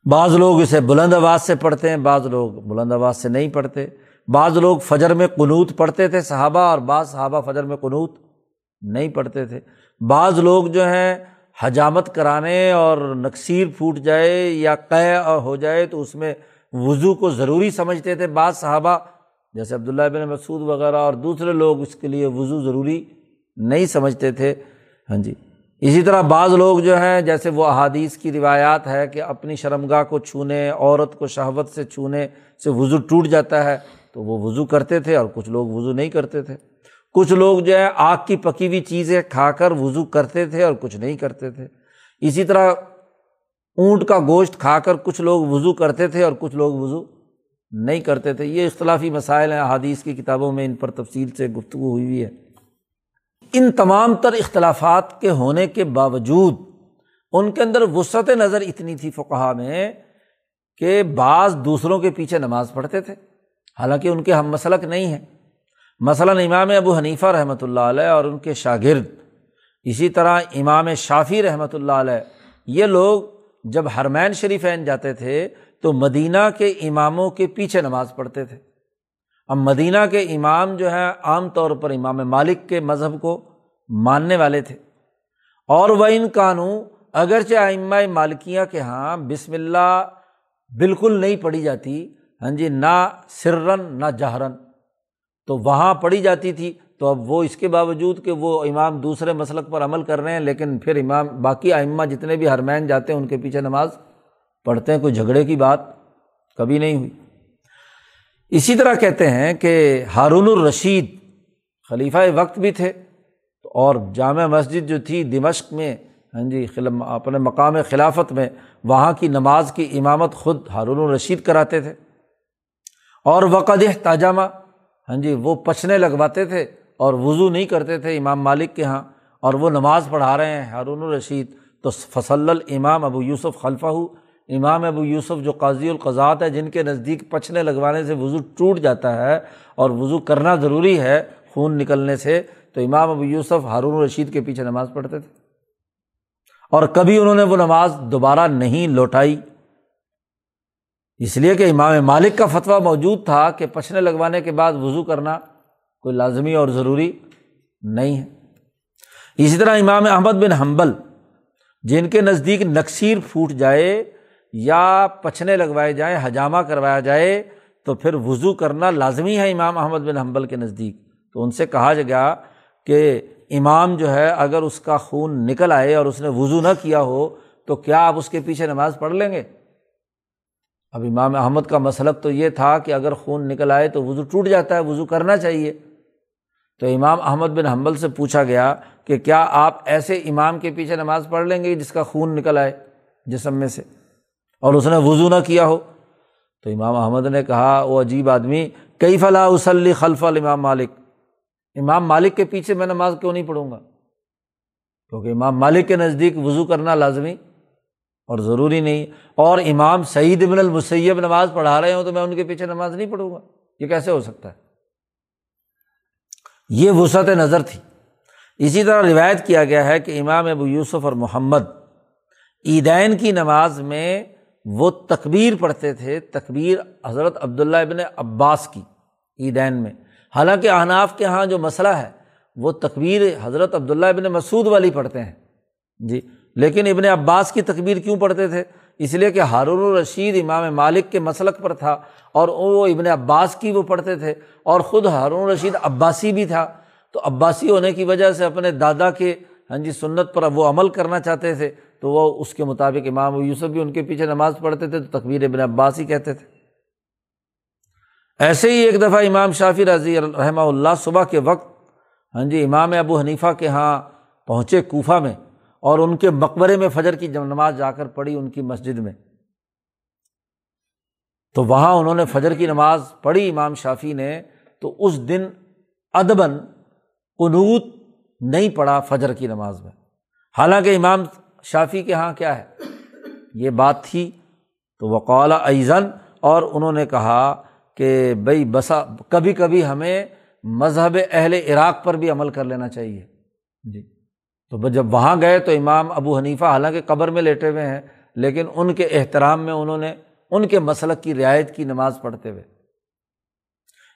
بعض لوگ اسے بلند آواز سے پڑھتے ہیں، بعض لوگ بلند آواز سے نہیں پڑھتے۔ بعض لوگ فجر میں قنوت پڑھتے تھے صحابہ، اور بعض صحابہ فجر میں قنوت نہیں پڑھتے تھے۔ بعض لوگ جو ہیں، حجامت کرانے اور نقصیر پھوٹ جائے یا قے ہو جائے تو اس میں وضو کو ضروری سمجھتے تھے بعض صحابہ، جیسے عبداللہ بن مسعود وغیرہ اور دوسرے لوگ اس کے لیے وضو ضروری نہیں سمجھتے تھے۔ ہاں جی۔ اسی طرح بعض لوگ جو ہیں، جیسے وہ احادیث کی روایات ہے کہ اپنی شرمگاہ کو چھونے، عورت کو شہوت سے چھونے سے وضو ٹوٹ جاتا ہے، تو وہ وضو کرتے تھے اور کچھ لوگ وضو نہیں کرتے تھے۔ کچھ لوگ جو ہے آگ کی پکی ہوئی چیزیں کھا کر وضو کرتے تھے اور کچھ نہیں کرتے تھے۔ اسی طرح اونٹ کا گوشت کھا کر کچھ لوگ وضو کرتے تھے اور کچھ لوگ وضو نہیں کرتے تھے۔ یہ اختلافی مسائل ہیں۔ حادیث کی کتابوں میں ان پر تفصیل سے گفتگو ہوئی ہوئی ہے۔ ان تمام تر اختلافات کے ہونے کے باوجود ان کے اندر وسعت نظر اتنی تھی فقہ میں کہ بعض دوسروں کے پیچھے نماز پڑھتے تھے۔ حالانکہ ان کے ہم مسلک نہیں ہیں۔ مثلاً امام ابو حنیفہ رحمۃ اللہ علیہ اور ان کے شاگرد۔ اسی طرح امام شافی رحمۃ اللہ علیہ۔ یہ لوگ جب حرمین شریفین جاتے تھے تو مدینہ کے اماموں کے پیچھے نماز پڑھتے تھے۔ اب مدینہ کے امام جو ہے عام طور پر امام مالک کے مذہب کو ماننے والے تھے۔ اور وہ ان قانون، اگرچہ آئمہ مالکیہ کے ہاں بسم اللہ بالکل نہیں پڑھی جاتی ہاں جی نہ سرن، نہ جہرن۔ تو وہاں پڑھی جاتی تھی تو اب وہ اس کے باوجود کہ وہ امام دوسرے مسلک پر عمل کر رہے ہیں، لیکن پھر امام، باقی ائمہ جتنے بھی حرمین جاتے ہیں، ان کے پیچھے نماز پڑھتے ہیں، کوئی جھگڑے کی بات کبھی نہیں ہوئی۔ اسی طرح کہتے ہیں کہ ہارون الرشید خلیفہ وقت بھی تھے، اور جامع مسجد جو تھی دمشق میں ہاں جی اپنے مقام خلافت میں، وہاں کی نماز کی امامت خود ہارون الرشید کراتے تھے۔ اور وقد تاجامہ ہاں جی وہ پچھنے لگواتے تھے۔ اور وضو نہیں کرتے تھے امام مالک کے یہاں اور وہ نماز پڑھا رہے ہیں، ہارون الرشید۔ تو فصل الامام ابو یوسف خلفہ ہو امام ابو یوسف جو قاضی القضات ہے، جن کے نزدیک پچھنے لگوانے سے وضو ٹوٹ جاتا ہے اور وضو کرنا ضروری ہے خون نکلنے سے، تو امام ابو یوسف ہارون الرشید کے پیچھے نماز پڑھتے تھے۔ اور کبھی انہوں نے وہ نماز دوبارہ نہیں لوٹائی۔ اس لیے کہ امام مالک کا فتویٰ موجود تھا کہ پچھنے لگوانے کے بعد وضو کرنا کوئی لازمی اور ضروری نہیں ہے۔ اسی طرح امام احمد بن حنبل، جن کے نزدیک نقصیر پھوٹ جائے یا پچھنے لگوائے جائیں حجامہ کروایا جائے، تو پھر وضو کرنا لازمی ہے امام احمد بن حنبل کے نزدیک۔ تو ان سے کہا گیا کہ امام جو ہے، اگر اس کا خون نکل آئے اور اس نے وضو نہ کیا ہو، تو کیا آپ اس کے پیچھے نماز پڑھ لیں گے؟ اب امام احمد کا مسلک تو یہ تھا کہ اگر خون نکل آئے تو وضو ٹوٹ جاتا ہے، وضو کرنا چاہیے۔ تو امام احمد بن حنبل سے پوچھا گیا کہ کیا آپ ایسے امام کے پیچھے نماز پڑھ لیں گے جس کا خون نکل آئے جسم میں سے اور اس نے وضو نہ کیا ہو؟ تو امام احمد نے کہا وہ عجیب آدمی کئی فلاح وسلی خلف الامام مالک؟ امام مالک کے پیچھے میں نماز کیوں نہیں پڑھوں گا؟ کیونکہ امام مالک کے نزدیک وضو کرنا لازمی اور ضروری نہیں۔ اور امام سعید ابن المسیب نماز پڑھا رہے ہوں تو میں ان کے پیچھے نماز نہیں پڑھوں گا۔ یہ کیسے ہو سکتا ہے؟ یہ وسعت نظر تھی۔ اسی طرح روایت کیا گیا ہے کہ امام ابو یوسف اور محمد عیدین کی نماز میں وہ تکبیر پڑھتے تھے، تکبیر حضرت عبداللہ ابن عباس کی عیدین میں۔ حالانکہ احناف کے یہاں جو مسئلہ ہے، وہ تکبیر حضرت عبداللہ ابن مسعود والی پڑھتے ہیں۔ جی لیکن ابن عباس کی تکبیر کیوں پڑھتے تھے؟ اس لیے کہ ہارون الرشید امام مالک کے مسلک پر تھا اور وہ ابن عباس کی وہ پڑھتے تھے اور خود ہارون الرشید عباسی بھی تھا۔ تو عباسی ہونے کی وجہ سے اپنے دادا کے ہاں جی سنت پر وہ عمل کرنا چاہتے تھے تو وہ اس کے مطابق امام یوسف بھی ان کے پیچھے نماز پڑھتے تھے تو تقبیر ابن عباس ہی کہتے تھے۔ ایسے ہی ایک دفعہ امام شافی رضی رحمہ اللہ صبح کے وقت ہاں جی امام ابو حنیفہ کے یہاں پہنچے کوفہ میں۔ اور ان کے مقبرے میں فجر کی جب نماز جا کر پڑھی ان کی مسجد میں۔ تو وہاں انہوں نے فجر کی نماز پڑھی، امام شافی نے، تو اس دن ادباً قنوت نہیں پڑھا فجر کی نماز میں۔ حالانکہ امام شافی کے یہاں کیا ہے؟ یہ بات تھی۔ تو وقال ایزن اور انہوں نے کہا کہ بھائی بسا، کبھی کبھی ہمیں مذہب اہل عراق پر بھی عمل کر لینا چاہیے۔ جی۔ تو جب وہاں گئے تو امام ابو حنیفہ حالانکہ قبر میں لیٹے ہوئے ہیں، لیکن ان کے احترام میں انہوں نے ان کے مسلک کی رعایت کی نماز پڑھتے ہوئے۔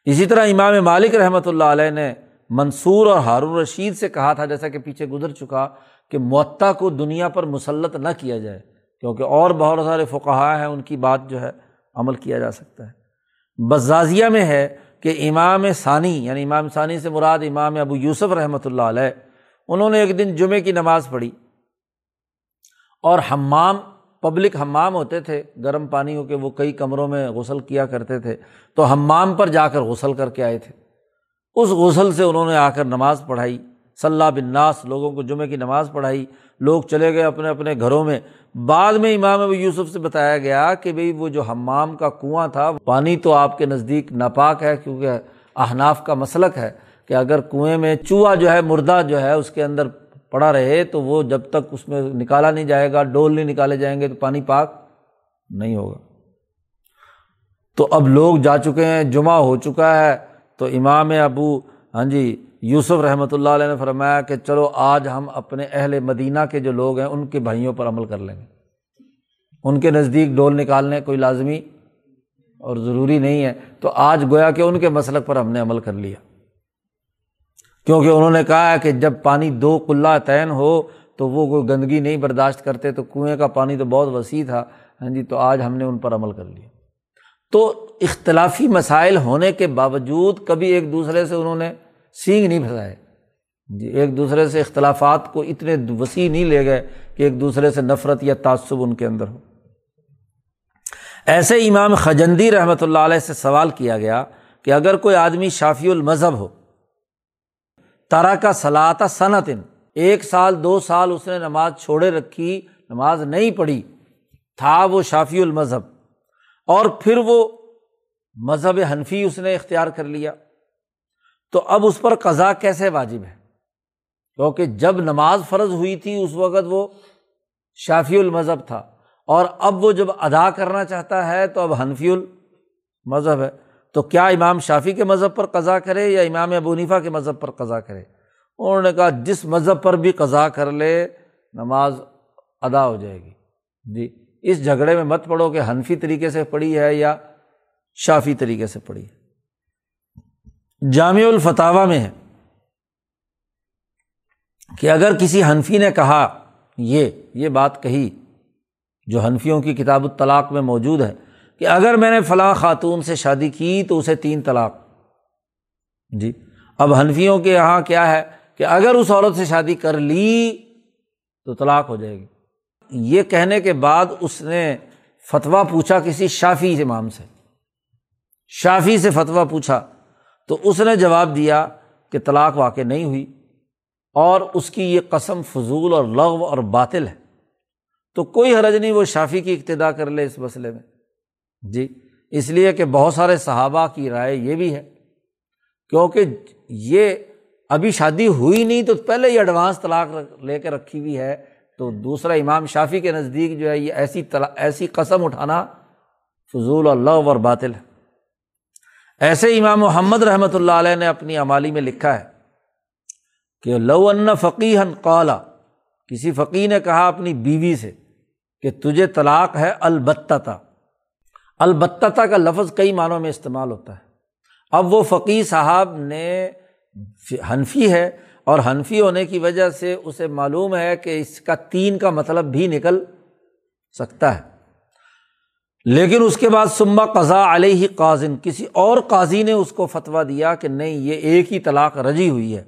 اسی طرح امام مالک رحمۃ اللہ علیہ نے منصور اور ہارون رشید سے کہا تھا، جیسا کہ پیچھے گزر چکا، کہ معطا کو دنیا پر مسلط نہ کیا جائے، کیونکہ اور بہت سارے فقہ ہیں، ان کی بات جو ہے عمل کیا جا سکتا ہے۔ بزازیہ میں ہے کہ امام ثانی یعنی امام ثانی سے مراد امام ابو یوسف رحمۃ اللہ علیہ انہوں نے ایک دن جمعے کی نماز پڑھی اور ہمام پبلک ہمام ہوتے تھے، گرم پانی ہو کے وہ کئی کمروں میں غسل کیا کرتے تھے، تو ہمام پر جا کر غسل کر کے آئے تھے۔ اس غسل سے انہوں نے آ کر نماز پڑھائی۔ صلاح بن ناس، لوگوں کو جمعے کی نماز پڑھائی۔ لوگ چلے گئے اپنے اپنے گھروں میں۔ بعد میں امام ابو یوسف سے بتایا گیا کہ بھائی وہ جو ہمام کا کنواں تھا، پانی تو آپ کے نزدیک ناپاک ہے کیونکہ احناف کا مسلک ہے۔ کہ اگر کنویں میں چوہا جو ہے، مردہ جو ہے، اس کے اندر پڑا رہے، تو وہ جب تک اس میں نکالا نہیں جائے گا، ڈول نہیں نکالے جائیں گے، تو پانی پاک نہیں ہوگا۔ تو اب لوگ جا چکے ہیں، جمعہ ہو چکا ہے۔ تو امام ابو ہاں جی یوسف رحمۃ اللہ علیہ نے فرمایا کہ چلو آج ہم اپنے اہل مدینہ کے جو لوگ ہیں، ان کے بھائیوں پر عمل کر لیں گے۔ ان کے نزدیک ڈول نکالنے کوئی لازمی اور ضروری نہیں ہے۔ تو آج گویا کہ ان کے مسلک پر ہم نے عمل کر لیا۔ کیونکہ انہوں نے کہا ہے کہ جب پانی دو کلّہ تعین ہو تو وہ کوئی گندگی نہیں برداشت کرتے، تو کنویں کا پانی تو بہت وسیع تھا۔ ہاں جی تو آج ہم نے ان پر عمل کر لیا۔ تو اختلافی مسائل ہونے کے باوجود کبھی ایک دوسرے سے انہوں نے سینگ نہیں پھنسائے جی ایک دوسرے سے اختلافات کو اتنے وسیع نہیں لے گئے کہ ایک دوسرے سے نفرت یا تعصب ان کے اندر ہو۔ ایسے امام خجندی رحمۃ اللہ علیہ سے سوال کیا گیا کہ اگر کوئی آدمی شافی المذہب ہو ترا کا صلاح صنعت ایک سال، دو سال اس نے نماز چھوڑے رکھی، نماز نہیں پڑھی۔ تھا وہ شافی المذہب۔ اور پھر وہ مذہب حنفی اس نے اختیار کر لیا۔ تو اب اس پر قضا کیسے واجب ہے؟ کیونکہ جب نماز فرض ہوئی تھی اس وقت وہ شافی المذہب تھا۔ اور اب وہ جب ادا کرنا چاہتا ہے تو اب حنفی المذہب ہے۔ تو کیا امام شافی کے مذہب پر قضا کرے یا امام ابونیفا کے مذہب پر قضا کرے؟ انہوں نے کہا جس مذہب پر بھی قضا کر لے، نماز ادا ہو جائے گی۔ جی اس جھگڑے میں مت پڑھو کہ حنفی طریقے سے پڑھی ہے یا شافی طریقے سے پڑھی ہے۔ جامع الفتاوہ میں ہے کہ اگر کسی حنفی نے کہا یہ یہ بات کہی جو حنفیوں کی کتاب الطلاق میں موجود ہے کہ اگر میں نے فلاں خاتون سے شادی کی تو اسے تین طلاق۔ جی۔ اب حنفیوں کے یہاں کیا ہے کہ اگر اس عورت سے شادی کر لی تو طلاق ہو جائے گی۔ یہ کہنے کے بعد اس نے فتویٰ پوچھا کسی شافی امام سے۔ شافی سے فتویٰ پوچھا تو اس نے جواب دیا کہ طلاق واقع نہیں ہوئی اور اس کی یہ قسم فضول اور لغو اور باطل ہے۔ تو کوئی حرج نہیں وہ شافی کی ابتدا کر لے اس مسئلے میں۔ جی اس لیے کہ بہت سارے صحابہ کی رائے یہ بھی ہے، کیونکہ یہ ابھی شادی ہوئی نہیں تو پہلے ہی ایڈوانس طلاق لے کے رکھی ہوئی ہے۔ تو دوسرا امام شافی کے نزدیک جو ہے، یہ ایسی ایسی قسم اٹھانا فضول اللہ اور باطل ہے۔ ایسے امام محمد رحمۃ اللہ علیہ نے اپنی عمالی میں لکھا ہے کہ لو ان فقیحن قالا، کسی فقی نے کہا اپنی بیوی سے کہ تجھے طلاق ہے البتہ البتہ کا لفظ کئی معنوں میں استعمال ہوتا ہے۔ اب وہ فقی صاحب نے حنفی ہے اور حنفی ہونے کی وجہ سے اسے معلوم ہے کہ اس کا تین کا مطلب بھی نکل سکتا ہے۔ لیکن اس کے بعد سما قضا علیہ قاضن، کسی اور قاضی نے اس کو فتویٰ دیا کہ نہیں، یہ ایک ہی طلاق رجی ہوئی ہے۔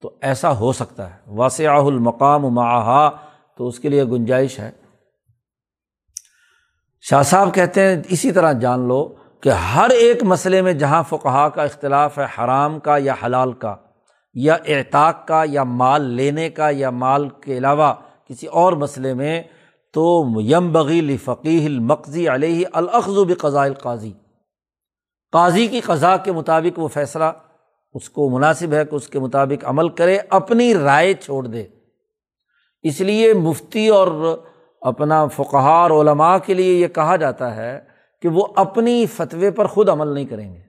تو ایسا ہو سکتا ہے۔ واسع المقام معاہا تو اس کے لیے گنجائش ہے۔ شاہ صاحب کہتے ہیں، اسی طرح جان لو کہ ہر ایک مسئلے میں جہاں فقہا کا اختلاف ہے، حرام کا یا حلال کا، یا اعتاق کا یا مال لینے کا یا مال کے علاوہ کسی اور مسئلے میں، تو یم بغیل فقی المقضی علیہ الخذ و القاضی۔ قاضی کی قضا کے مطابق وہ فیصلہ اس کو مناسب ہے کہ اس کے مطابق عمل کرے، اپنی رائے چھوڑ دے۔ اس لیے مفتی اور اپنا فقہار علماء کے لیے یہ کہا جاتا ہے کہ وہ اپنی فتوے پر خود عمل نہیں کریں گے۔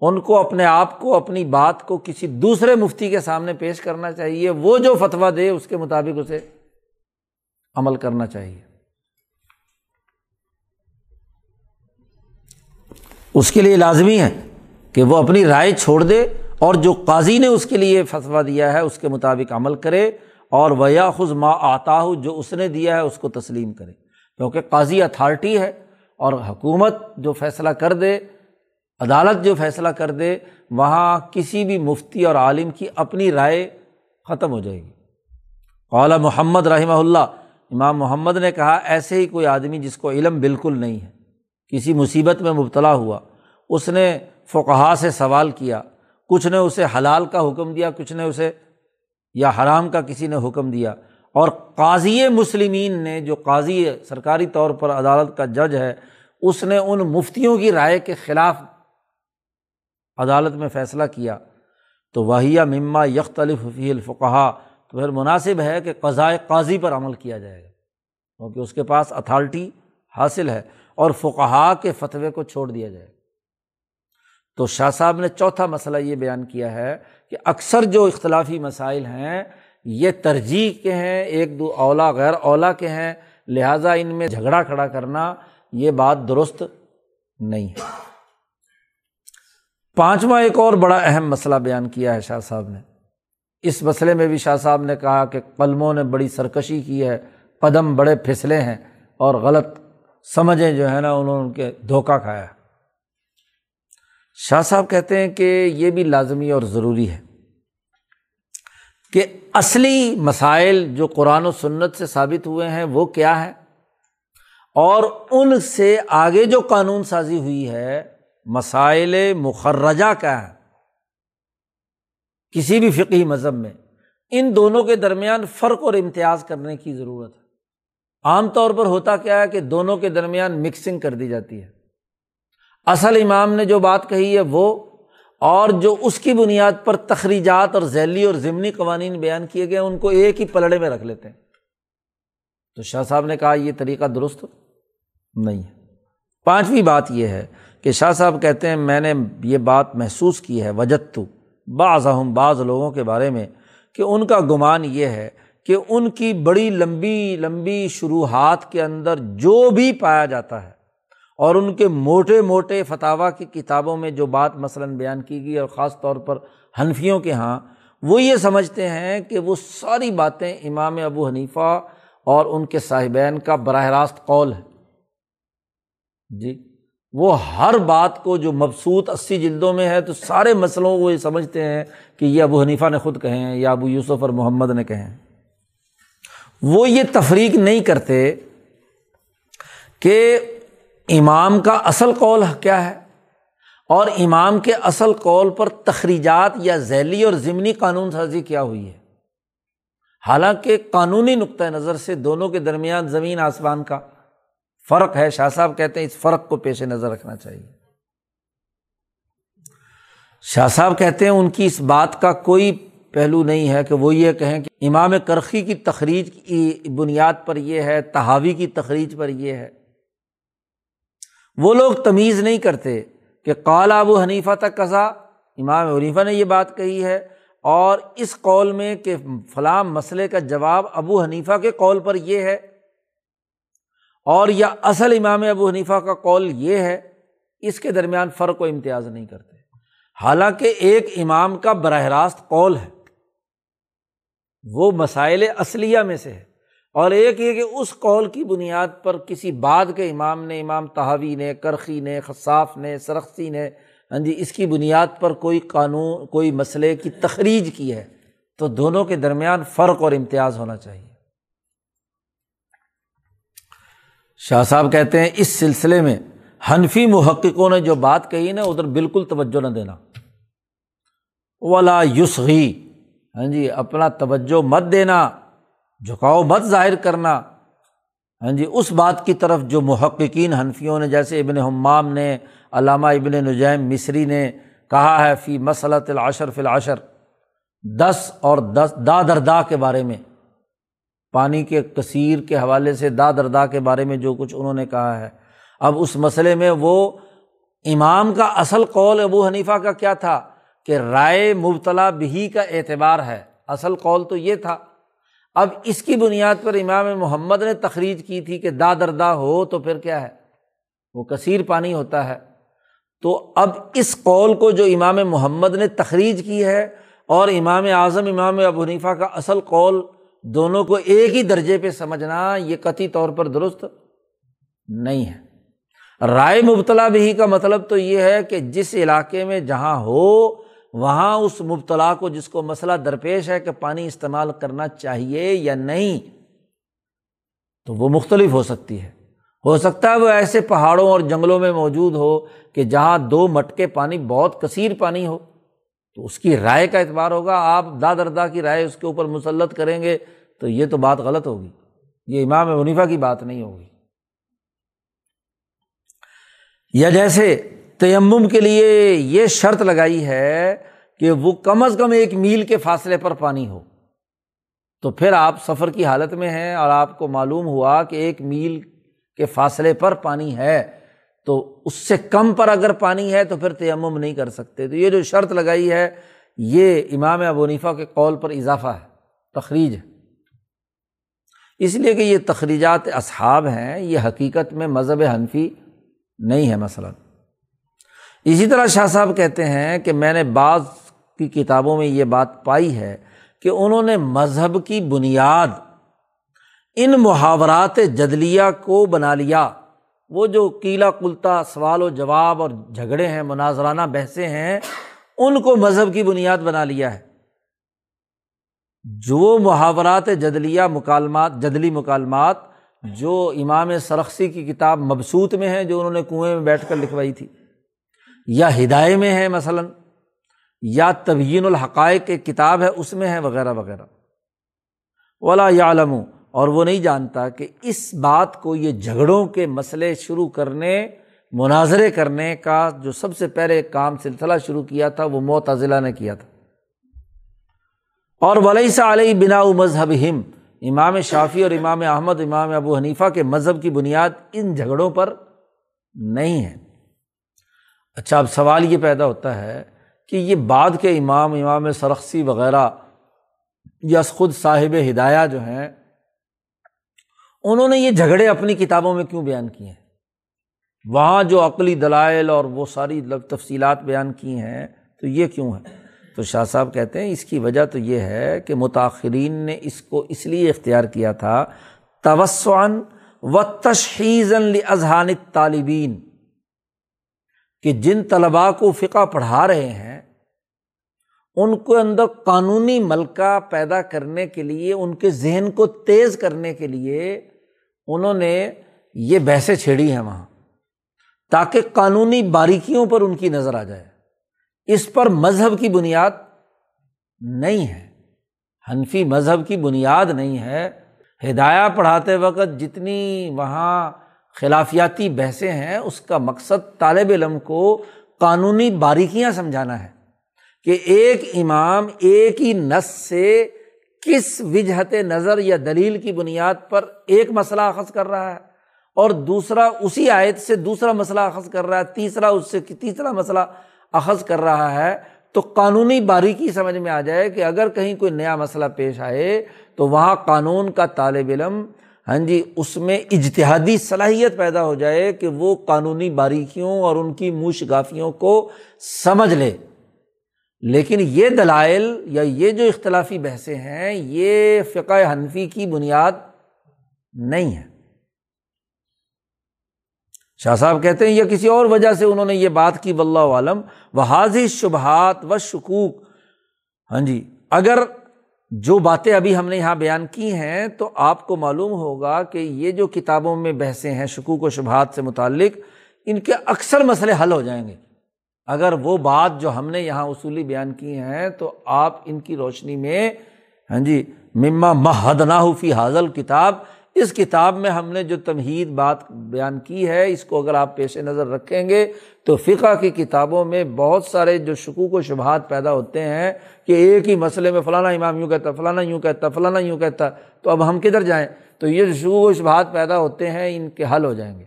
ان کو اپنے آپ کو، اپنی بات کو کسی دوسرے مفتی کے سامنے پیش کرنا چاہیے۔ وہ جو فتویٰ دے، اس کے مطابق اسے عمل کرنا چاہیے۔ اس کے لیے لازمی ہے کہ وہ اپنی رائے چھوڑ دے اور جو قاضی نے اس کے لیے فتویٰ دیا ہے، اس کے مطابق عمل کرے۔ اور ویا خز ما آتا ہو جو اس نے دیا ہے، اس کو تسلیم کرے۔ کیونکہ قاضی اتھارٹی ہے اور حکومت جو فیصلہ کر دے، عدالت جو فیصلہ کر دے، وہاں کسی بھی مفتی اور عالم کی اپنی رائے ختم ہو جائے گی۔ اعلیٰ محمد رحمہ اللہ، امام محمد نے کہا، ایسے ہی کوئی آدمی جس کو علم بالکل نہیں ہے، کسی مصیبت میں مبتلا ہوا، اس نے فقہا سے سوال کیا، کچھ نے اسے حلال کا حکم دیا، کچھ نے اسے یا حرام کا کسی نے حکم دیا۔ اور قاضی مسلمین نے جو قاضی سرکاری طور پر عدالت کا جج ہے، اس نے ان مفتیوں کی رائے کے خلاف عدالت میں فیصلہ کیا۔ تو وہیا مما یختلف فی الفقہ تو پھر مناسب ہے کہ قضائے قاضی پر عمل کیا جائے گا، کیونکہ اس کے پاس اتھارٹی حاصل ہے اور فقہا کے فتوے کو چھوڑ دیا جائے گا۔ تو شاہ صاحب نے چوتھا مسئلہ یہ بیان کیا ہے کہ اکثر جو اختلافی مسائل ہیں، یہ ترجیح کے ہیں، ایک دو اولا، غیر اولا کے ہیں، لہٰذا ان میں جھگڑا کھڑا کرنا یہ بات درست نہیں ہے۔ پانچواں ایک اور بڑا اہم مسئلہ بیان کیا ہے شاہ صاحب نے۔ اس مسئلے میں بھی شاہ صاحب نے کہا کہ قلموں نے بڑی سرکشی کی ہے، قدم بڑے پھسلے ہیں اور غلط سمجھیں جو ہے نا، انہوں نے ان کے دھوکہ کھایا شاہ صاحب کہتے ہیں کہ یہ بھی لازمی اور ضروری ہے کہ اصلی مسائل جو قرآن و سنت سے ثابت ہوئے ہیں وہ کیا ہے اور ان سے آگے جو قانون سازی ہوئی ہے، مسائل مخرجہ کیا ہے کسی بھی فقی مذہب میں ان دونوں کے درمیان فرق اور امتیاز کرنے کی ضرورت ہے۔ عام طور پر ہوتا کیا ہے کہ دونوں کے درمیان مکسنگ کر دی جاتی ہے۔ اصل امام نے جو بات کہی ہے وہ اور جو اس کی بنیاد پر تخریجات اور ذیلی اور ضمنی قوانین بیان کیے گئے ان کو ایک ہی پلڑے میں رکھ لیتے ہیں۔ تو شاہ صاحب نے کہا، یہ طریقہ درست نہیں ہے۔ پانچویں بات یہ ہے کہ شاہ صاحب کہتے ہیں، میں نے یہ بات محسوس کی ہے وجد تو بعض اہم بعض لوگوں کے بارے میں، کہ ان کا گمان یہ ہے کہ ان کی بڑی لمبی لمبی شروحات کے اندر جو بھی پایا جاتا ہے اور ان کے موٹے موٹے فتوا کی کتابوں میں جو بات مثلاً بیان کی گئی اور خاص طور پر حنفیوں کے یہاں وہ یہ سمجھتے ہیں کہ وہ ساری باتیں امام ابو حنیفہ اور ان کے صاحبین کا براہ راست قول ہے۔ جی وہ ہر بات کو جو مبسوط اسی جلدوں میں ہے تو سارے مسئلوں کو یہ سمجھتے ہیں کہ یہ ابو حنیفہ نے خود کہیں یا ابو یوسف اور محمد نے کہیں وہ یہ تفریق نہیں کرتے کہ امام کا اصل قول کیا ہے؟ اور امام کے اصل قول پر تخریجات یا ذیلی اور ضمنی قانون سازی کیا ہوئی ہے؟ حالانکہ قانونی نقطۂ نظر سے دونوں کے درمیان زمین آسمان کا فرق ہے۔ شاہ صاحب کہتے ہیں اس فرق کو پیش نظر رکھنا چاہیے۔ شاہ صاحب کہتے ہیں ان کی اس بات کا کوئی پہلو نہیں ہے کہ وہ یہ کہیں کہ امام کرخی کی تخریج کی بنیاد پر یہ ہے، تحاوی کی تخریج پر یہ ہے۔ وہ لوگ تمیز نہیں کرتے کہ قال ابو حنیفہ تک قضا، امام حنیفہ نے یہ بات کہی ہے، اور اس قول میں کہ فلاں مسئلے کا جواب ابو حنیفہ کے قول پر یہ ہے، اور یا اصل امام ابو حنیفہ کا قول یہ ہے، اس کے درمیان فرق و امتیاز نہیں کرتے۔ حالانکہ ایک امام کا براہ راست قول ہے، وہ مسائل اصلیہ میں سے ہے۔ اور ایک یہ کہ اس قول کی بنیاد پر کسی بعد کے امام نے، امام تحاوی نے، کرخی نے، خصاف نے، سرخسی نے ہاں جی اس کی بنیاد پر کوئی قانون، کوئی مسئلے کی تخریج کی ہے تو دونوں کے درمیان فرق اور امتیاز ہونا چاہیے۔ شاہ صاحب کہتے ہیں اس سلسلے میں حنفی محققوں نے جو بات کہی نا، ادھر بالکل توجہ نہ دینا۔ ولا یوسغی ہاں جی اپنا توجہ مت دینا۔ جھکاؤ مت ظاہر کرنا۔ ہاں جی اس بات کی طرف جو محققین حنفیوں نے، جیسے ابن حمام نے، علامہ ابن نجیم مصری نے کہا ہے، فی مسلط العشر فی العشر، دس اور دس، دا دردا کے بارے میں، پانی کے کثیر کے حوالے سے دا دردا کے بارے میں جو کچھ انہوں نے کہا ہے۔ اب اس مسئلے میں وہ امام کا اصل قول ابو حنیفہ کا کیا تھا کہ رائے مبتلا بھی کا اعتبار ہے۔ اصل قول تو یہ تھا۔ اب اس کی بنیاد پر امام محمد نے تخریج کی تھی کہ دا دردا ہو تو پھر کیا ہے؟ وہ کثیر پانی ہوتا ہے۔ تو اب اس قول کو جو امام محمد نے تخریج کی ہے اور امام اعظم امام ابو حنیفہ کا اصل قول دونوں کو ایک ہی درجے پہ سمجھنا یہ قطعی طور پر درست نہیں ہے۔ رائے مبتلا بھی کا مطلب تو یہ ہے کہ جس علاقے میں جہاں ہو وہاں اس مبتلا کو جس کو مسئلہ درپیش ہے کہ پانی استعمال کرنا چاہیے یا نہیں، تو وہ مختلف ہو سکتی ہے۔ ہو سکتا ہے وہ ایسے پہاڑوں اور جنگلوں میں موجود ہو کہ جہاں دو مٹکے پانی، بہت کثیر پانی ہو۔ تو اس کی رائے کا اعتبار ہوگا۔ آپ دادردا کی رائے اس کے اوپر مسلط کریں گے تو یہ تو بات غلط ہوگی۔ یہ امام منیفا کی بات نہیں ہوگی۔ یا جیسے تیمم کے لیے یہ شرط لگائی ہے کہ وہ کم از کم ایک میل کے فاصلے پر پانی ہو۔ تو پھر آپ سفر کی حالت میں ہیں اور آپ کو معلوم ہوا کہ ایک میل کے فاصلے پر پانی ہے۔ تو اس سے کم پر اگر پانی ہے تو پھر تیمم نہیں کر سکتے۔ تو یہ جو شرط لگائی ہے، یہ امام ابونیفا کے قول پر اضافہ ہے، تخریج ہے۔ اس لیے کہ یہ تخریجات اصحاب ہیں، یہ حقیقت میں مذہب حنفی نہیں ہے مثلاً۔ اسی طرح شاہ صاحب کہتے ہیں کہ میں نے بعض کی کتابوں میں یہ بات پائی ہے کہ انہوں نے مذہب کی بنیاد ان محاورات جدلیہ کو بنا لیا۔ وہ جو کیلا کلتا سوال و جواب اور جھگڑے ہیں، مناظرانہ بحثیں ہیں، ان کو مذہب کی بنیاد بنا لیا ہے۔ جو محاورات جدلیہ مکالمات، جدلی مکالمات جو امام سرخسی کی کتاب مبسوط میں ہے جو انہوں نے کنویں میں بیٹھ کر لکھوائی تھی۔ یا ہدایے میں ہے مثلاً، یا طبین الحقائق ایک کتاب ہے، اس میں ہے وغیرہ وغیرہ۔ ولا یا اور وہ نہیں جانتا کہ اس بات کو یہ جھگڑوں کے مسئلے شروع کرنے، مناظرے کرنے کا جو سب سے پہلے کام سلسلہ شروع کیا تھا، وہ معتضلا نے کیا تھا۔ اور ولیسا علیہ بنا مذہب ہم امام شافی اور امام احمد، امام ابو حنیفہ کے مذہب کی بنیاد ان جھگڑوں پر نہیں ہے۔ اچھا اب سوال یہ پیدا ہوتا ہے کہ یہ بعد کے امام امام سرخسی وغیرہ یا خود صاحب ہدایہ جو ہیں، انہوں نے یہ جھگڑے اپنی کتابوں میں کیوں بیان کیے ہیں؟ وہاں جو عقلی دلائل اور وہ ساری تفصیلات بیان کی ہیں تو یہ کیوں ہے تو شاہ صاحب کہتے ہیں اس کی وجہ تو یہ ہے کہ متاثرین نے اس کو اس لیے اختیار کیا تھا توسعن و تشہیز اذہان طالبین کہ جن طلباء کو فقہ پڑھا رہے ہیں، ان کو اندر قانونی ملکہ پیدا کرنے کے لیے، ان کے ذہن کو تیز کرنے کے لیے انہوں نے یہ بحثیں چھیڑی ہیں وہاں، تاکہ قانونی باریکیوں پر ان کی نظر آ جائے۔ اس پر مذہب کی بنیاد نہیں ہے۔ حنفی مذہب کی بنیاد نہیں ہے۔ ہدایہ پڑھاتے وقت جتنی وہاں خلافیاتی بحثیں ہیں، اس کا مقصد طالب علم کو قانونی باریکیاں سمجھانا ہے کہ ایک امام ایک ہی نس سے کس وجہت نظر یا دلیل کی بنیاد پر ایک مسئلہ اخذ کر رہا ہے اور دوسرا اسی آیت سے دوسرا مسئلہ اخذ کر رہا ہے، تیسرا اس سے تیسرا مسئلہ اخذ کر رہا ہے۔ تو قانونی باریکی سمجھ میں آ جائے کہ اگر کہیں کوئی نیا مسئلہ پیش آئے تو وہاں قانون کا طالب علم ہاں جی اس میں اجتہادی صلاحیت پیدا ہو جائے کہ وہ قانونی باریکیوں اور ان کی منہ شگافیوں کو سمجھ لے۔ لیکن یہ دلائل یا یہ جو اختلافی بحثیں ہیں، یہ فقہ حنفی کی بنیاد نہیں ہے۔ شاہ صاحب کہتے ہیں، یا کسی اور وجہ سے انہوں نے یہ بات کی، واللہ عالم۔ وہ حاضی شبہات و شکوک ہاں جی اگر جو باتیں ابھی ہم نے یہاں بیان کی ہیں، تو آپ کو معلوم ہوگا کہ یہ جو کتابوں میں بحثیں ہیں، شکوک و شبہات سے متعلق، ان کے اکثر مسئلے حل ہو جائیں گے۔ اگر وہ بات جو ہم نے یہاں اصولی بیان کی ہیں، تو آپ ان کی روشنی میں ہاں جی مما محد فی حاضل کتاب اس کتاب میں ہم نے جو تمہید بات بیان کی ہے، اس کو اگر آپ پیش نظر رکھیں گے تو فقہ کی کتابوں میں بہت سارے جو شکوک و شبہات پیدا ہوتے ہیں کہ ایک ہی مسئلے میں فلانا امام یوں کہتا، فلانا یوں کہتا، فلانا یوں کہتا، تو اب ہم کدھر جائیں؟ تو یہ جو شکوک و شبہات پیدا ہوتے ہیں، ان کے حل ہو جائیں گے۔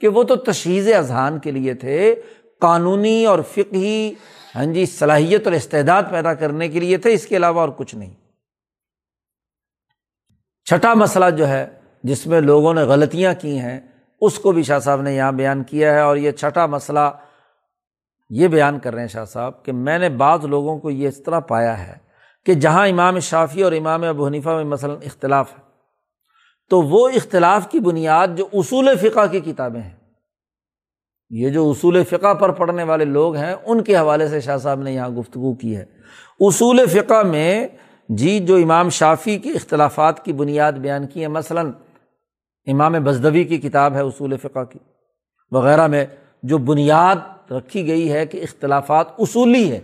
کہ وہ تو تشہیز اذہان کے لیے تھے، قانونی اور فقہی ہاں جی صلاحیت اور استعداد پیدا کرنے کے لیے تھے، اس کے علاوہ اور کچھ نہیں۔ چھٹا مسئلہ جو ہے جس میں لوگوں نے غلطیاں کی ہیں، اس کو بھی شاہ صاحب نے یہاں بیان کیا ہے اور یہ چھٹا مسئلہ یہ بیان کر رہے ہیں شاہ صاحب کہ میں نے بعض لوگوں کو یہ اس طرح پایا ہے کہ جہاں امام شافی اور امام ابو حنیفہ میں مثلاً اختلاف ہے، تو وہ اختلاف کی بنیاد جو اصول فقہ کی کتابیں ہیں، یہ جو اصول فقہ پر پڑھنے والے لوگ ہیں، ان کے حوالے سے شاہ صاحب نے یہاں گفتگو کی ہے۔ اصول فقہ میں جی جو امام شافی کے اختلافات کی بنیاد بیان کی ہے مثلاً امام بزدوی کی کتاب ہے اصول فقہ کی، وغیرہ میں جو بنیاد رکھی گئی ہے کہ اختلافات اصولی ہے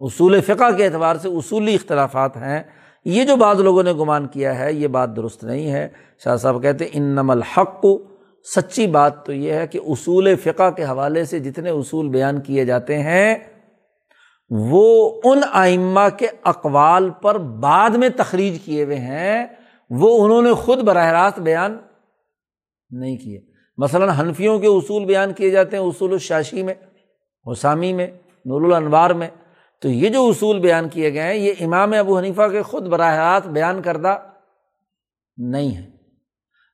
اصول فقہ کے اعتبار سے اصولی اختلافات ہیں۔ یہ جو بعض لوگوں نے گمان کیا ہے، یہ بات درست نہیں ہے۔ شاہ صاحب کہتے ان نم الحق، سچی بات تو یہ ہے کہ اصول فقہ کے حوالے سے جتنے اصول بیان کیے جاتے ہیں، وہ ان آئمہ کے اقوال پر بعد میں تخریج کیے ہوئے ہیں۔ وہ انہوں نے خود براہ راست بیان نہیں کیے۔ مثلاً حنفیوں کے اصول بیان کیے جاتے ہیں اصول الشاشی میں، حسامی میں، نور الانوار میں۔ تو یہ جو اصول بیان کیے گئے ہیں، یہ امام ابو حنیفہ کے خود براہ راست بیان کردہ نہیں ہے